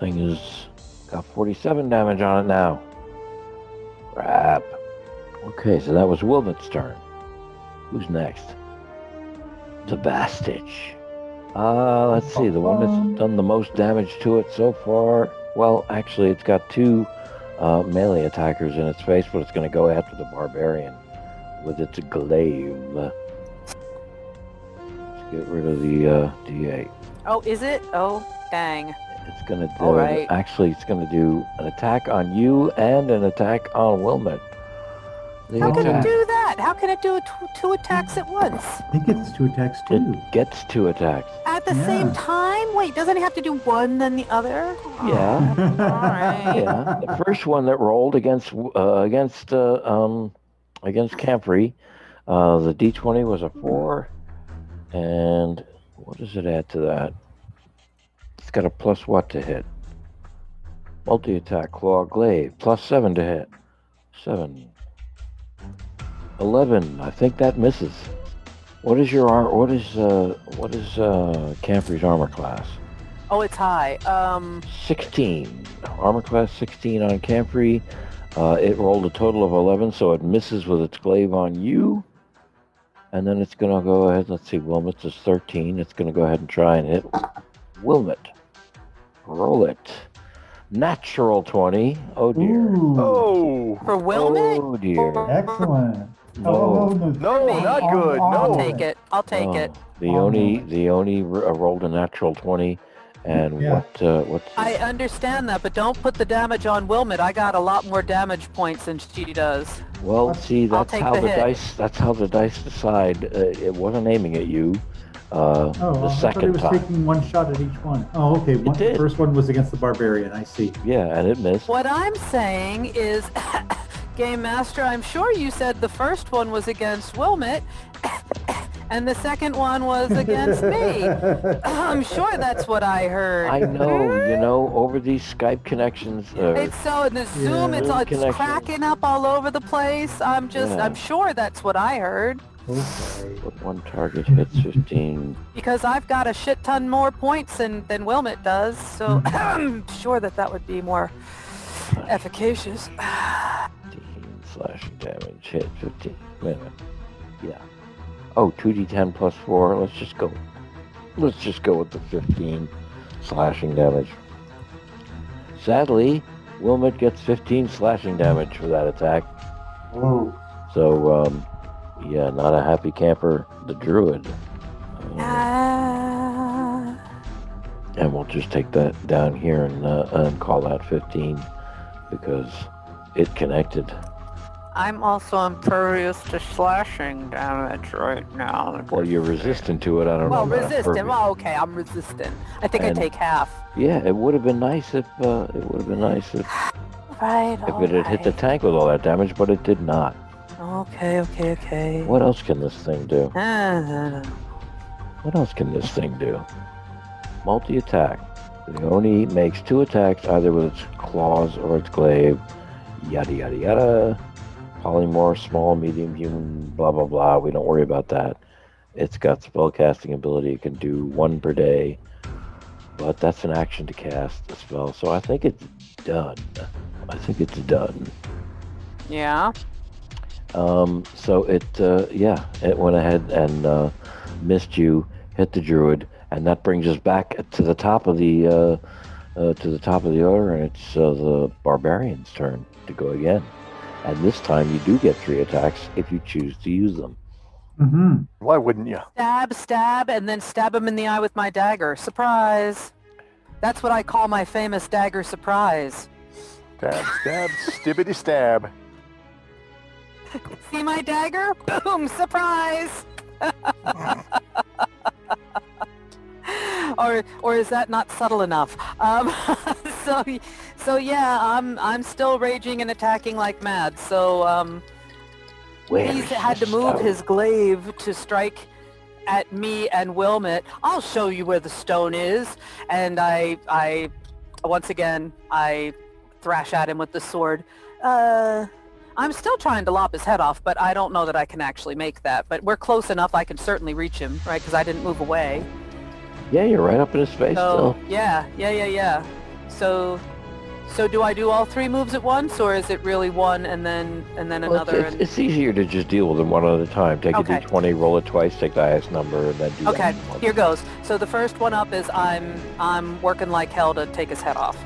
Thing is got 47 damage on it now. Crap. Okay, so that was Wylmet's turn. Who's next? Sebastich. Uh, let's see. The one that's done the most damage to it so far. Well, actually, it's got two uh, melee attackers in its face, but it's going to go after the barbarian with its glaive. Let's get rid of the uh, D8. Oh, is it? Oh, dang. It's going to do. All right. Actually, it's going to do an attack on you and an attack on Wylmet. The How can it do that? How can it do two, two attacks at once? I think it's two attacks too. It gets two attacks. At the Yeah. same time? Wait, doesn't it have to do one then the other? Yeah. Alright. [LAUGHS] yeah, the first one that rolled against uh, against uh, um against Camfrey, uh, the D20 was a four, and what does it add to that? Got a plus what to hit? Multi attack, claw, glaive, plus seven to hit. Seven. Eleven. I think that misses. What is your ar- what is uh what is uh Camfrey's armor class? Oh, it's high. Um, 16. Armor class 16 on Camfrey. Uh, it rolled a total of 11, so it misses with its glaive on you. And then it's going to go ahead. Let's see. Wylmet's is 13. It's going to go ahead and try and hit Wylmet. Roll it. Natural 20. Oh, dear. Ooh, Oh, for Wylmet? Oh, dear. excellent. No. Oh, no, no, Me. not good. I'll Oh. take it. I'll take Oh, it. The Oh, only, no. the only uh, rolled a natural 20. And Yeah. what, uh, what's I understand that, but don't put the damage on Wylmet. I got a lot more damage points than she does. Well, see, that's how the the, dice. That's how the dice decide. Uh, it wasn't aiming at you. Uh, Oh, the I thought it second was time, taking one shot at each one. Oh, okay. One, the did. first one was against the barbarian. I see. yeah, and it missed. What I'm saying is, [LAUGHS] Game Master, I'm sure you said the first one was against Wylmet, [LAUGHS] and the second one was against me. [LAUGHS] I'm sure that's what I heard. I know, you know, over these Skype connections. Uh, It's so in the Zoom, Yeah. it's, all, it's Connection. cracking up all over the place. I'm just, Yeah. I'm sure that's what I heard okay. what one target hits 15. because I've got a shit ton more points than than Wylmet does. So [CLEARS THROAT] I'm sure that that would be more [SIGHS] efficacious. 15 slashing damage. Hit 15. Wait a minute. Yeah. Oh, 2d10 plus 4. Let's just go. Let's just go with the 15 slashing damage. Sadly, Wylmet gets 15 slashing damage for that attack. Oh, So, um, yeah, not a happy camper, the druid. Uh, Ah. and we'll just take that down here and, uh, and call that 15 because it connected. I'm also impervious to slashing damage right now. Well, you're resistant to it. I don't Well, know. Well, resistant. Well, okay, I'm resistant. I think And- I take half. Yeah, it would have been nice if uh, it would have been nice if, [SIGHS] Right. if it had hit the tank with all that damage, but it did not. Okay, okay, okay. What else can this thing do? What else can this thing do? Multi-attack. The Oni makes two attacks either with its claws or its glaive. Yada yada yada. Polymorph, small, medium, human, blah blah blah. We don't worry about that. It's got spellcasting ability. It can do one per day. But that's an action to cast the spell. So I think it's done. I think it's done. yeah. Um, so it, uh, yeah, it went ahead and uh, missed you, hit the druid, and that brings us back to the top of the uh, uh, to the top of the order, and it's uh, the barbarian's turn to go again. And this time, you do get three attacks if you choose to use them. mm-hmm. why wouldn't you? Stab, stab, and then stab him in the eye with my dagger. Surprise. That's what I call my famous dagger surprise. Stab, stab, [LAUGHS] stibbity stab. See my dagger? Boom! Surprise! or or is that not subtle enough? Um, [LAUGHS] so so yeah, I'm I'm still raging and attacking like mad. So um, he's had to move stone? his glaive to strike at me and Wilmot. I'll show you where the stone is. And I I once again I thrash at him with the sword. Uh I'm still trying to lop his head off, but I don't know that I can actually make that. But we're close enough I can certainly reach him, right? Because I didn't move away. Yeah, you're right up in his face So still. yeah, yeah, yeah, yeah. So So do I do all three moves at once, or is it really one and then and then Well, it's, another? it's, and... it's easier to just deal with them one at a time. Take Okay. a d20, roll it twice, take the highest number, and then do Okay, here goes. So the first one up is I'm I'm working like hell to take his head off.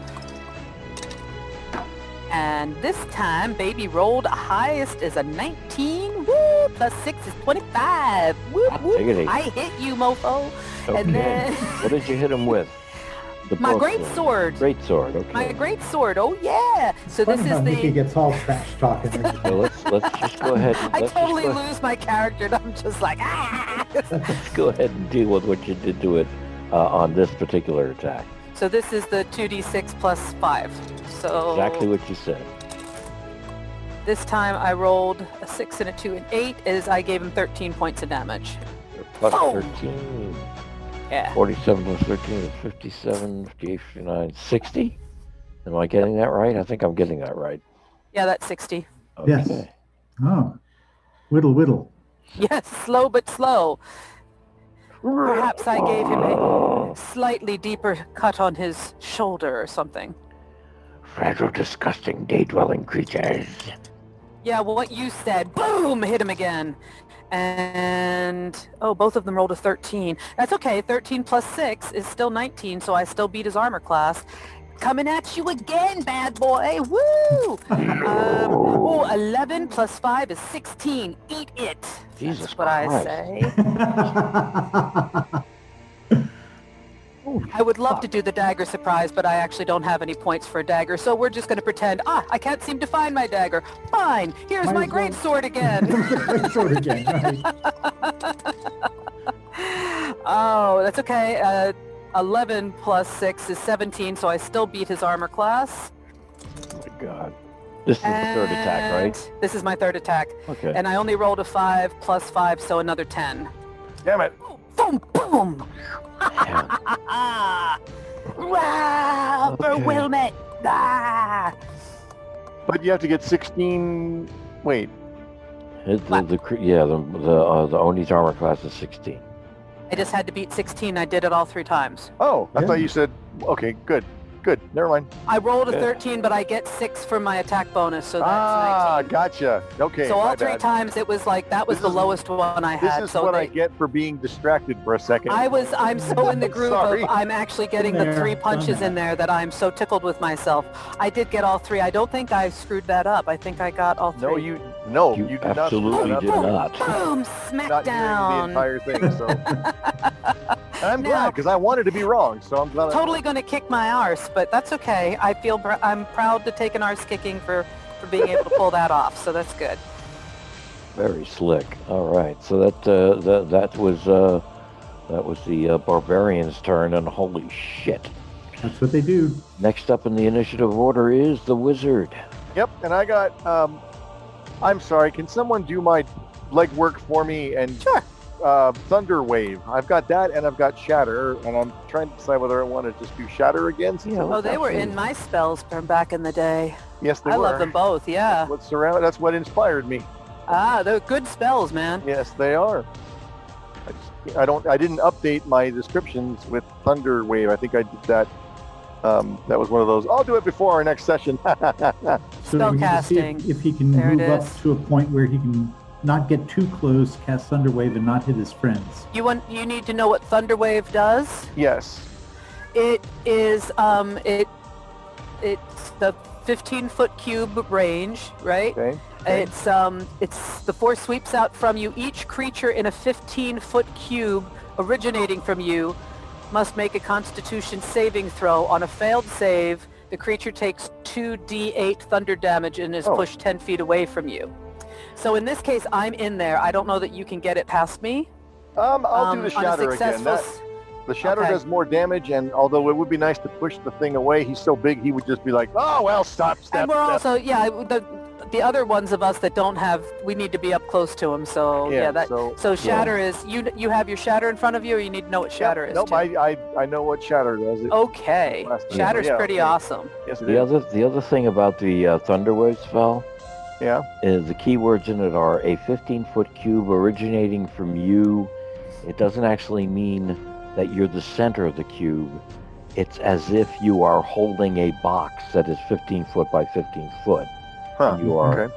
And this time, baby rolled highest is a 19. Woo! Plus 6 is 25. Whoop, Hot whoop. diggity. I hit you, mofo. Okay. And then [LAUGHS] what did you hit him with? The my great broadsword. sword. Great sword. Okay. My great sword. Oh yeah. So this is how Nikki the. gets all trash talking. So let's let's just go [LAUGHS] ahead. And, [LAUGHS] I totally go, lose my character. And I'm just like ah. let's go ahead and deal with what you did to it uh, on this particular attack. So this is the 2d6 plus five. So Exactly what you said. This time I rolled a 6 and a 2 and 8 as I gave him 13 points of damage. You're plus Boom. 13. Yeah. 47 plus 13 is 57, 58, 59, 60? Am I getting that right? I think I'm getting that right. Yeah, that's 60. Yes. Okay. Oh, whittle whittle. [LAUGHS] Yes, slow but slow. Perhaps I gave him a slightly deeper cut on his shoulder or something. Fragile, disgusting, day-dwelling creatures. Yeah, well, what you said, boom, hit him again. And, oh, both of them rolled a 13. That's okay, 13 plus 6 is still 19, so I still beat his armor class. Coming at you again, bad boy, woo! um, oh, 11 plus 5 is 16. Eat it. Jesus That's what I Christ. say. [LAUGHS] I would love to do the dagger surprise, but I actually don't have any points for a dagger, so we're just going to pretend, ah, I can't seem to find my dagger. Fine, here's Might my as great well- sword again. [LAUGHS] Great sword again, right? [LAUGHS] oh, that's okay. Uh, 11 plus 6 is 17, so I still beat his armor class. Oh my god. This is the third attack, right? This is my third attack. Okay. And I only rolled a 5 plus 5, so another 10. Damn it. Boom, boom! Damn. [LAUGHS] wow, for Okay. Wylmet! Ah! But you have to get 16. Wait. It- the, What? the, cre- yeah, the the, uh, the Oni's armor class is 16. I just had to beat 16. I did it all three times. Oh, I Yeah. thought you said. Okay, good. Good. Never mind. I rolled a Yeah. 13, but I get 6 for my attack bonus, so that's ah, 19. gotcha. Okay. so all my three bad. times it was like, that was This the is- lowest one I This had. is so what they, I get for being distracted for a second. I was, I'm so in the [LAUGHS] groove sorry. of, I'm actually getting Been the there, three done punches in there that I'm so tickled with myself. I did get all three. I don't think I screwed that up. I think I got all three. no, you. No, You you, did absolutely not. did I'm not. Boom! Not hearing the Smackdown! entire thing. So [LAUGHS] And I'm Now- glad because I wanted to be wrong. So I'm glad. Totally going to kick my arse, but that's okay. I feel pr- I'm proud to take an arse kicking for, for being able to pull that off, so that's good. Very slick. All right. So that uh, that that was uh, that was the uh, barbarian's turn, and holy shit! That's what they do. Next up in the initiative order is the wizard. Yep. And I got. Um, I'm sorry. Can someone do my legwork for me and Sure. Uh, Thunder Wave? I've got that and I've got Shatter, and I'm trying to decide whether I want to just do Shatter again. Yeah, Oh, they were in my spells from back in the day. yes, they I were. I love them both, yeah. What surround? That's what inspired me. Ah, they're good spells, man. Yes, they are. I, just, I don't. I didn't update my descriptions with Thunder Wave. I think I did that. Um, that was one of those. I'll do it before our next session. [LAUGHS] So we need see if, Spellcasting. if he can There move up to a point where he can not get too close, cast Thunderwave, and not hit his friends. You want you need to know what Thunderwave does? yes. It is um it it's the 15 foot cube range, right? Okay. okay. It's um it's the force sweeps out from you. Each creature in a 15 foot cube originating from you must make a constitution saving throw. On a failed save, the creature takes 2d8 thunder damage and is Oh. pushed 10 feet away from you. So in this case, I'm in there. I don't know that you can get it past me. Um, I'll Um, do the Shatter again. That, the Shatter okay. does more damage, and although it would be nice to push the thing away, he's so big he would just be like, "Oh well, stop, step, and we're step." also yeah the the other ones of us that don't have we need to be up close to him. So yeah, that so so shatter is you you have your shatter in front of you, or you need to know what shatter Yep, is. Nope. I, I I know what Shatter does. It, Okay, Last time. shatter's Yeah, pretty okay. awesome. yes, it The is. other the other thing about the uh, Thunderwave spell Yeah. is the keywords in it are a 15 foot cube originating from you. It doesn't actually mean that you're the center of the cube. it's as if you are holding a box that is 15 foot by 15 foot. Huh. You are Okay.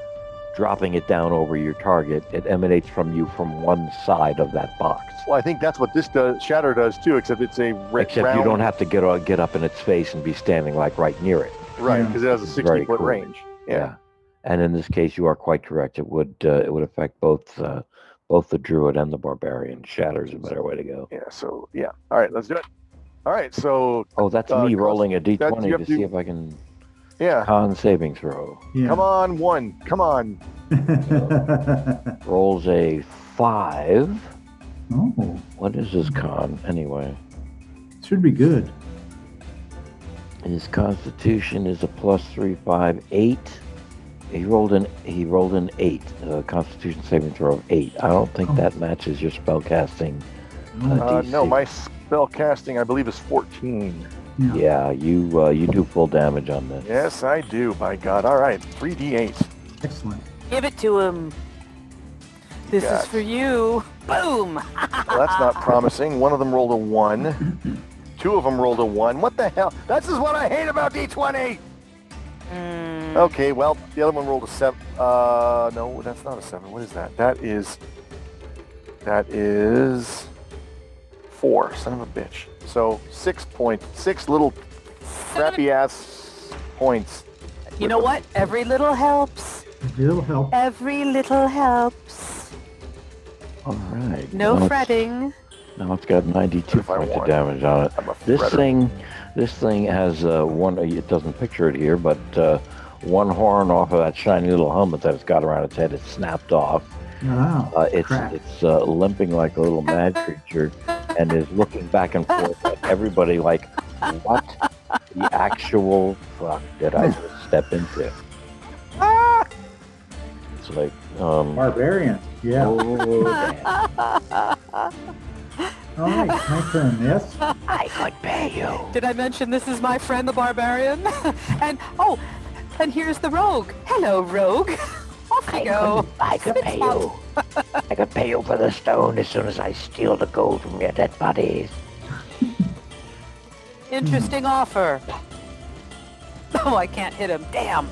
dropping it down over your target. It emanates from you from one side of that box. Well, I think that's what this does. Shatter does too, except it's a ra- Except round, you don't have to get uh, get up in its face and be standing like right near it. right Yeah. because it has a It's 60 very foot cool. range. Yeah. And in this case, you are quite correct. It would uh, it would affect both uh, both the druid and the barbarian. Shatter's a better way to go. Yeah. So yeah. All right, let's do it. All right. So Oh, that's Uh, me rolling a that's- d20 you to see if I can yeah. con saving throw. Yeah. Come on, one. Come on. [LAUGHS] Rolls a five. oh, What is his con anyway? should be good. His constitution is a plus three, five, eight. He rolled an he rolled an eight. Uh, constitution saving throw of eight. I don't think Oh. that matches your spell casting. Oh, Uh, no, my spell casting I believe is 14. yeah. Yeah, you uh, you do full damage on this. Yes, I do. By God. All right. 3d8. Excellent. Give it to him. This Got is for you. Boom. Well, that's not [LAUGHS] promising. One of them rolled a one. Two of them rolled a one. What the hell? This is what I hate about d20. Mm, Okay, well, the other one rolled a seven. Uh, no, that's not a seven. What is that? That is, that is four. Son of a bitch. So six points, six little crappy ass points. You know what? Every little helps. It'll help. Every little helps. All right. No now it's- fretting. Now it's got 92 If points of damage on it. I'm a This thing, this thing has uh, one. It doesn't picture it here, but uh, one horn off of that shiny little helmet that it's got around its head, it's snapped off. Wow. Uh, it's Crap. it's uh, limping like a little mad creature, and is looking back and forth at everybody like, "What the actual fuck did I just step into?" It's like, um, Barbarian. Yeah. oh. [LAUGHS] All right. [LAUGHS] My turn. Yes. I could pay you. Did I mention this is my friend the barbarian? [LAUGHS] and oh, and here's the rogue. Hello, rogue. [LAUGHS] Off you go. I could Spit pay spot. you. I could pay you for the stone as soon as I steal the gold from your dead bodies. Interesting offer. Oh, I can't hit him. Damn.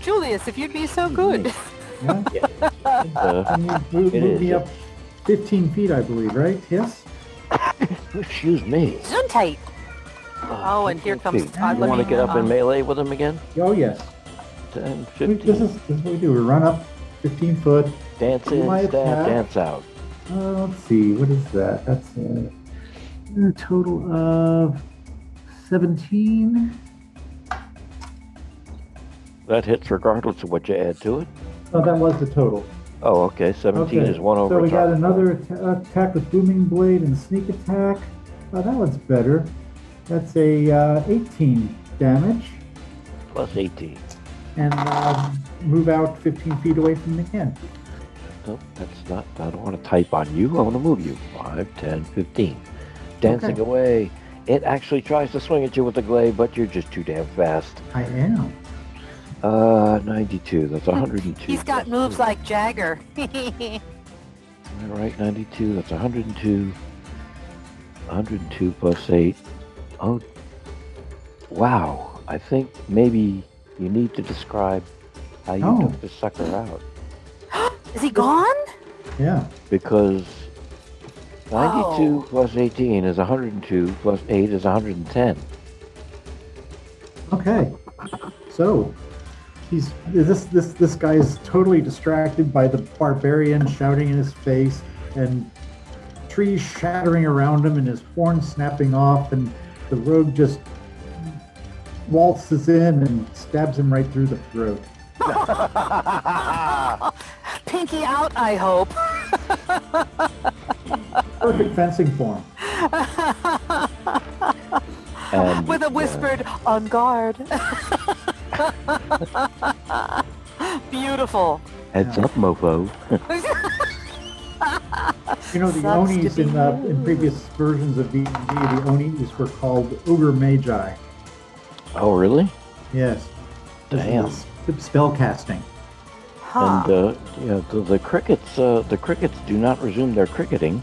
Julius, if you'd be so good. Yeah. Uh, And you move, It move is, me yeah. up 15 feet, I believe, right? Yes. [COUGHS] excuse me. Gesundheit. Oh, and here comes- feet. uh, You let want to me- get up in uh, melee with him again? Oh, yes. 10, We- 15. This is, this is what we do. We run up 15 foot. dance in, my stab, attack. dance out. Uh, let's see. What is that? That's a, a total of 17. That hits regardless of what you add to it. Oh, that was the total. Oh, okay. 17 Okay, is one over So we got another atta- attack with booming blade and sneak attack. Oh, that one's better. That's a uh, 18 damage, Plus 18. and um, move out 15 feet away from the again. Nope, that's not. I don't want to type on you. I want to move you. 5, 10, 15. Dancing Okay. away. It actually tries to swing at you with the glaive, but you're just too damn fast. I am. Uh, 92. That's 102. [LAUGHS] He's got moves like Jagger. [LAUGHS] Am I right? 92. That's 102. 102 plus 8. Oh. Wow. I think maybe you need to describe how you Oh. took the sucker out. [GASPS] is he gone? Yeah. Because 92 Oh. plus 18 is 102 plus 8 is 110. Okay. So he's this this this guy is totally distracted by the barbarian shouting in his face and trees shattering around him and his horn snapping off and the rogue just waltzes in and stabs him right through the throat. [LAUGHS] Pinky out, I hope. [LAUGHS] Perfect fencing form. [LAUGHS] And With a uh, whispered, on guard. [LAUGHS] Beautiful. heads up, mofo. [LAUGHS] You know the Sucks to Onis be in uh, you. in previous versions of D&D, the Onis were called Ogre Magi. Oh, really? Yes. This Damn. is spell casting. Huh. And uh, yeah, the, the crickets, uh, the crickets do not resume their cricketing.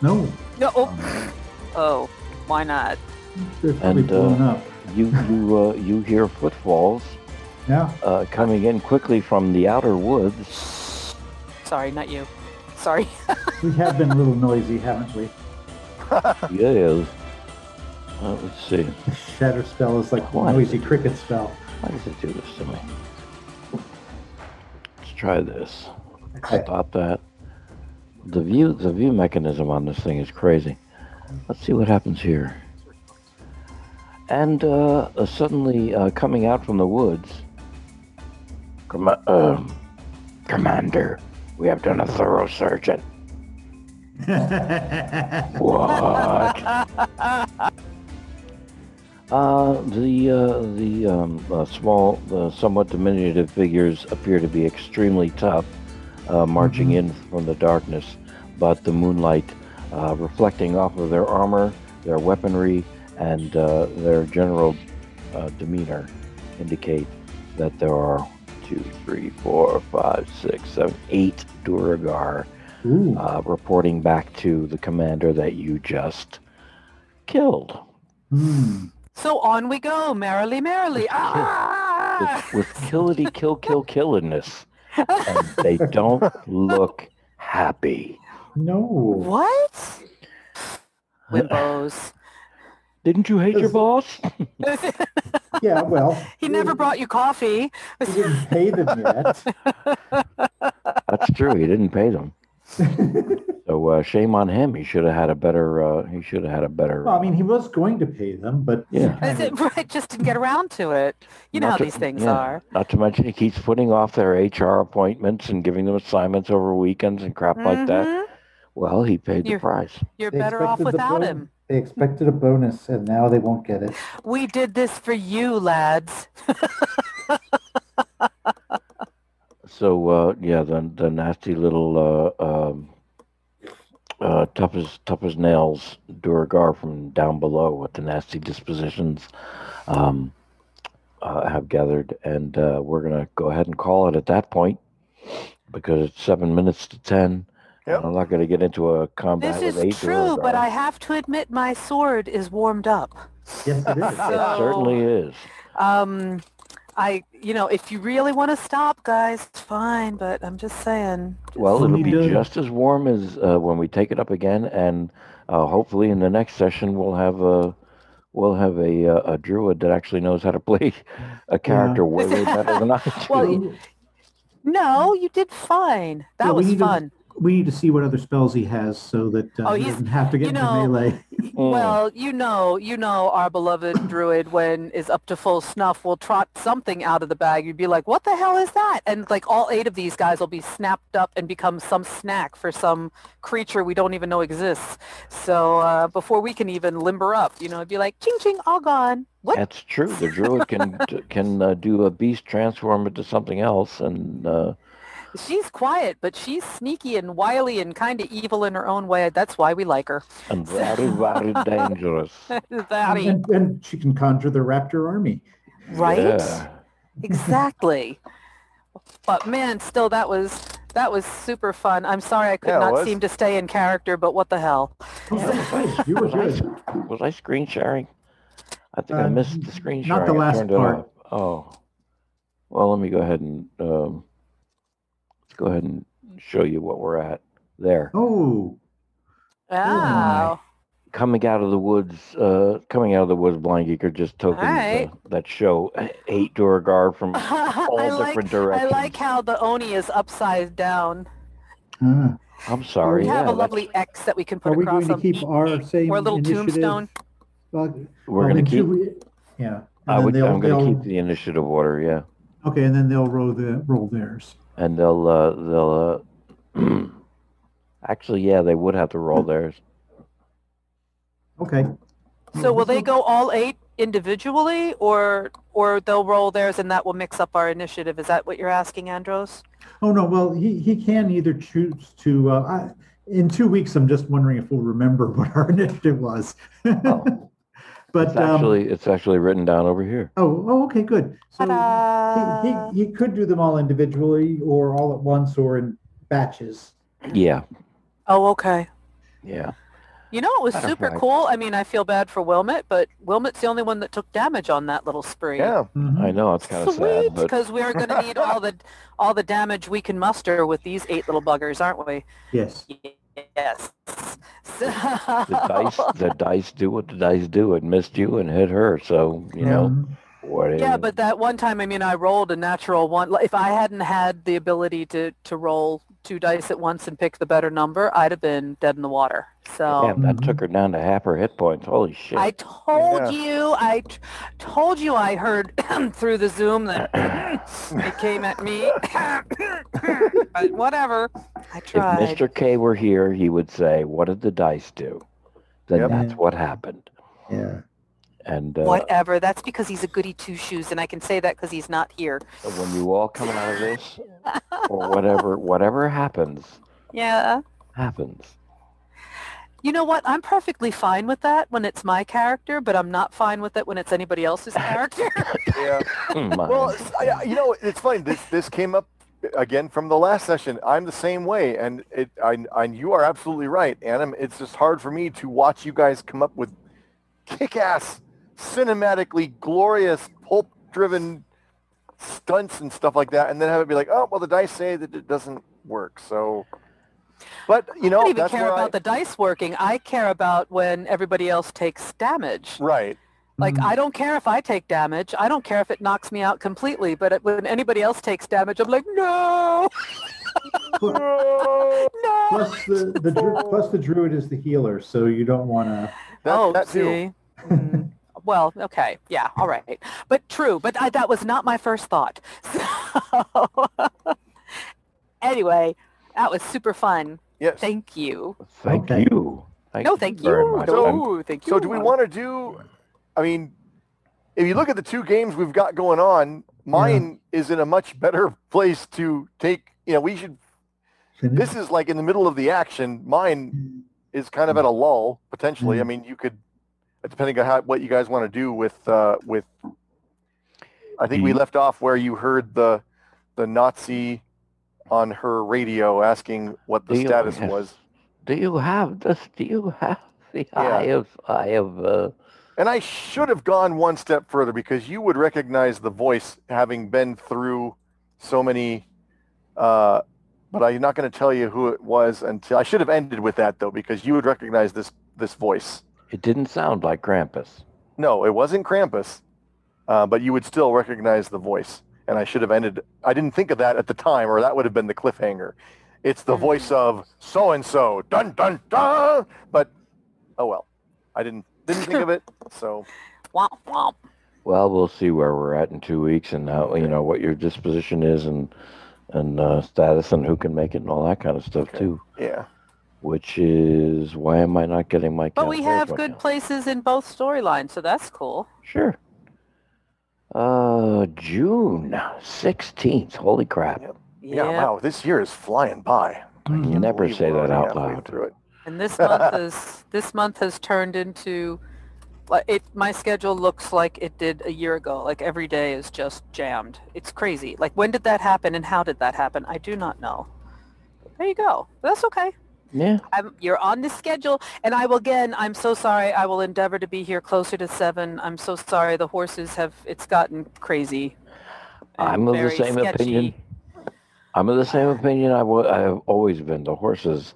No, No, oh. [LAUGHS] oh, why not? They're probably And, uh, blown up. You you uh, you hear footfalls Yeah. uh, coming in quickly from the outer woods. Sorry, not you. Sorry. [LAUGHS] We have been a little noisy, haven't we? Yes. Uh, let's see. The shatter spell is like a Why? noisy cricket spell. Why does it do this to me? Let's try this. Okay. Stop that. The view the view mechanism on this thing is crazy. Let's see what happens here. And uh, uh, suddenly, uh, coming out from the woods, Com- um, Commander, we have done a thorough search at [LAUGHS] what? Uh, the uh, the um, uh, small, uh, somewhat diminutive figures appear to be extremely tough, uh, marching in from the darkness, but the moonlight uh, reflecting off of their armor, their weaponry, and uh, their general uh, demeanor indicate that there are two, three, four, five, six, seven, eight Duergar uh, reporting back to the commander that you just killed. Hmm. So on we go, merrily, merrily. Ah! with, with killity kill kill killiness and they don't look happy No. What? [LAUGHS] Wimpos. Didn't you hate your boss [LAUGHS] Yeah, well, [LAUGHS] he never brought you coffee. we didn't pay them yet. [LAUGHS] that's true he didn't pay them so uh, shame on him he should have had a better uh, he should have had a better well, I mean, he was going to pay them, but Yeah. Is it right? Just didn't get around to it. You know Not how to- these things yeah. are. not to mention he keeps putting off their hr appointments and giving them assignments over weekends and crap like that Mhm. well he paid the You're- price You're They better off expected the without bon- him. They expected a bonus, and now they won't get it. We did this for you, lads. So uh, yeah, the the nasty little uh, um, uh, tough as tough as nails Duergar from down below with the nasty dispositions um, uh, have gathered, and uh, we're gonna go ahead and call it at that point because it's seven minutes to ten. Yep. and I'm not gonna get into a combat This with eight is true, but I have to admit my sword is warmed up. Yes, it is. It certainly is. Um, I, you know, if you really want to stop, guys, it's fine. But I'm just saying. Well, it'll be do- just as warm as uh, when we take it up again, and uh, hopefully in the next session we'll have a we'll have a uh, a druid that actually knows how to play [LAUGHS] a character way, way better than I [LAUGHS] do. Well, you- No, you did fine. That Yeah, was need to- fun. We need to see what other spells he has so that uh, Oh, he doesn't have to get you into know, melee. [LAUGHS] Well, you know, you know, our beloved druid, when is up to full snuff, will trot something out of the bag. You'd be like, "What the hell is that?" And like all eight of these guys will be snapped up and become some snack for some creature we don't even know exists. So uh, before we can even limber up, you know, it'd be like, "Ching ching, all gone." What? That's true. The druid can [LAUGHS] can uh, do a beast transform into something else, and uh, She's quiet, but she's sneaky and wily and kind of evil in her own way. That's why we like her. and very very [LAUGHS] dangerous. That And, and she can conjure the raptor army. right? Yeah. exactly. But man, still that was that was super fun. I'm sorry I could Yeah, not was. seem to stay in character, but what the hell? Oh, was nice. You were [LAUGHS] Was I, was I screen sharing? I think I Uh, missed the screen sharing. not the last turned part. off. Oh. Well, let me go ahead and um, let's go ahead and show you what we're at there. Oh, Oh, Coming out of the woods, uh, coming out of the woods, Blind Geeker just tokens Alright. uh, that show eight Duergar from [LAUGHS] all I like different I like how the oni is upside down. ah. I'm sorry. We yeah, have a lovely X that we can put are put we across going to them, keep our same or a little initiative? tombstone. Well, we're gonna keep. two- yeah. I then would, they'll- I'm gonna keep the initiative order. Yeah. Okay, and then they'll roll the roll theirs. And they'll uh, they'll uh, [CLEARS THROAT] actually yeah they would have to roll theirs Okay. So will they go all eight individually, or or they'll roll theirs and that will mix up our initiative? Is that what you're asking, Andros? Oh no, well he he can either choose to. Uh, I, in two weeks, I'm just wondering if we'll remember [LAUGHS] what our initiative was. Oh. But it's um, actually it's actually written down over here oh oh okay good. So Ta-da! he, he he could do them all individually or all at once or in batches. yeah Oh, okay. yeah You know, it was super fact- cool. I mean, I feel bad for Wylmet, but Wylmet's the only one that took damage on that little spree. Yeah. Mhm. I know it's kind of Sweet, sad, but because we're going to need all the all the damage we can muster with these eight little buggers, aren't we? Yes. Yes. So, the dice the dice do what the dice do. It missed you and hit her, so you know Mhm. what. Yeah, but that one time, I mean, I rolled a natural one. If I hadn't had the ability to to roll two dice at once and pick the better number, I'd have been dead in the water. So Damn, that Mhm. took her down to half her hit points. Holy shit! I told Yeah. you, I t- told you, I heard [CLEARS THROAT] through the Zoom that [COUGHS] it came at me. [COUGHS] but whatever, I tried. if. Mr. K were here, he would say, "What did the dice do?" Then Yep. that's what happened. Yeah. And uh, Whatever. That's because he's a goody two shoes, and I can say that because he's not here. when you all come out of this, [LAUGHS] or whatever, whatever happens, Yeah. happens. You know what? I'm perfectly fine with that when it's my character, but I'm not fine with it when it's anybody else's character. [LAUGHS] Yeah. Hmm, Well, I, you know, it's funny. This this came up again from the last session. I'm the same way, and it. I, I you are absolutely right, Anna. It's just hard for me to watch you guys come up with kick-ass, cinematically glorious, pulp-driven stunts and stuff like that, and then have it be like, oh, well, the dice say that it doesn't work. So, but you know, I don't even that's care about I, the dice working. I care about when everybody else takes damage. right. Like, Mhm. I don't care if I take damage. I don't care if it knocks me out completely. But it- when anybody else takes damage, I'm like, no, Plus, [LAUGHS] no. plus the, the plus the druid is the healer, so you don't want to. That, oh, that too. see. Mm. Well, okay, yeah, all right, but true. But I, that was not my first thought. [LAUGHS] So, anyway, that was super fun. Yes. Thank you. Thank Okay. you. Thank no, you thank very you. much. So- I'm- No, thank you. So do we want to do? I mean, if you look at the two games we've got going on, mine is in a much better [LAUGHS] place to take. You know, we should. finish. This is like in the middle of the action. Mine mm. is kind of at a lull potentially. I mm. mean, you could, depending on how what you guys want to do with uh, with. I think we left off where you heard the the Nazi on her radio asking what the Do status yes. was. Do you have this? Do you have the Yeah. eye of eye of? Uh, And I should have gone one step further because you would recognize the voice having been through so many. Uh, but I'm not going to tell you who it was until I should have ended with that though because you would recognize this this voice. It didn't sound like Krampus. No, it wasn't Krampus, uh, but you would still recognize the voice. And I should have ended. I didn't think of that at the time, or that would have been the cliffhanger. It's the voice of so and so. Dun dun dun. But oh well, I didn't didn't think of it. [LAUGHS] So Womp womp. Well, we'll see where we're at in two weeks and how you know what your disposition is and and uh, status and who can make it and all that kind of stuff Okay. too. yeah. Which is why am I not getting my? But we have right good now? places in both storylines, so that's cool. Sure. Uh, June sixteenth. Holy crap! Yep. Yeah, wow, this year is flying by. You Mhm. never say that out loud. Through it. And this [LAUGHS] month is this month has turned into like it my schedule looks like it did a year ago. Like every day is just jammed. It's crazy. Like when did that happen and how did that happen? I do not know. There you go. That's okay. Yeah. I'm, you're on the schedule and I will again, I'm so sorry. I will endeavor to be here closer to 7. I'm so sorry the horses have it's gotten crazy. I'm of the same sketchy. opinion. I'm of the same [SIGHS] opinion. I wa- I have always been. The horses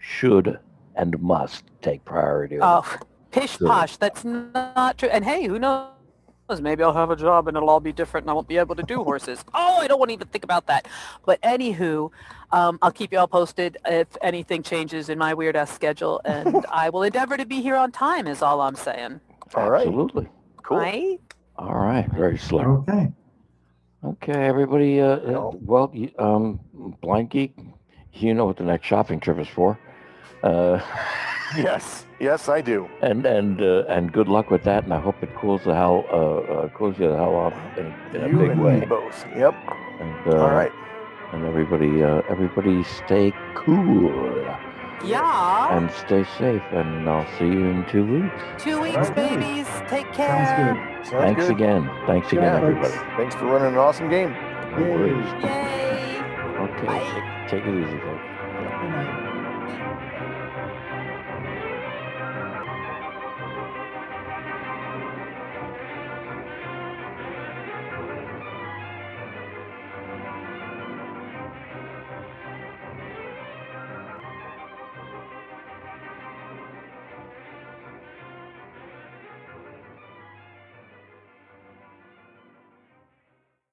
should and must take priority. Oh, pish posh. That's not true. And hey, who knows? Maybe I'll have a job and it'll all be different and I won't be able to do horses. [LAUGHS] Oh, I don't want to even think about that. But anywho, um, I'll keep you all posted if anything changes in my weird ass schedule [LAUGHS] and I will endeavor to be here on time is all I'm saying. All right. Absolutely. Cool. Right? All right. Very slick. Okay. Okay, everybody. Uh, uh, well, you- um, blind geek, you know what the next shopping trip is for. Uh, [LAUGHS] Yes. Yes, I do. and and uh, and good luck with that. And I hope it cools the hell uh, uh cools you the hell off in, a- in a you big and way. me both. Yep. And, uh, All right. And everybody, uh, everybody, stay cool Yeah. and stay safe. And I'll see you in two weeks. Two weeks, Okay. babies. Take Sounds care. good. Sounds Thanks good. again. Thanks again, Yeah, everybody. thanks. Thanks for running an awesome game. No Yay. worries. Yay. Okay, Bye. take, take it easy, folks. Good night.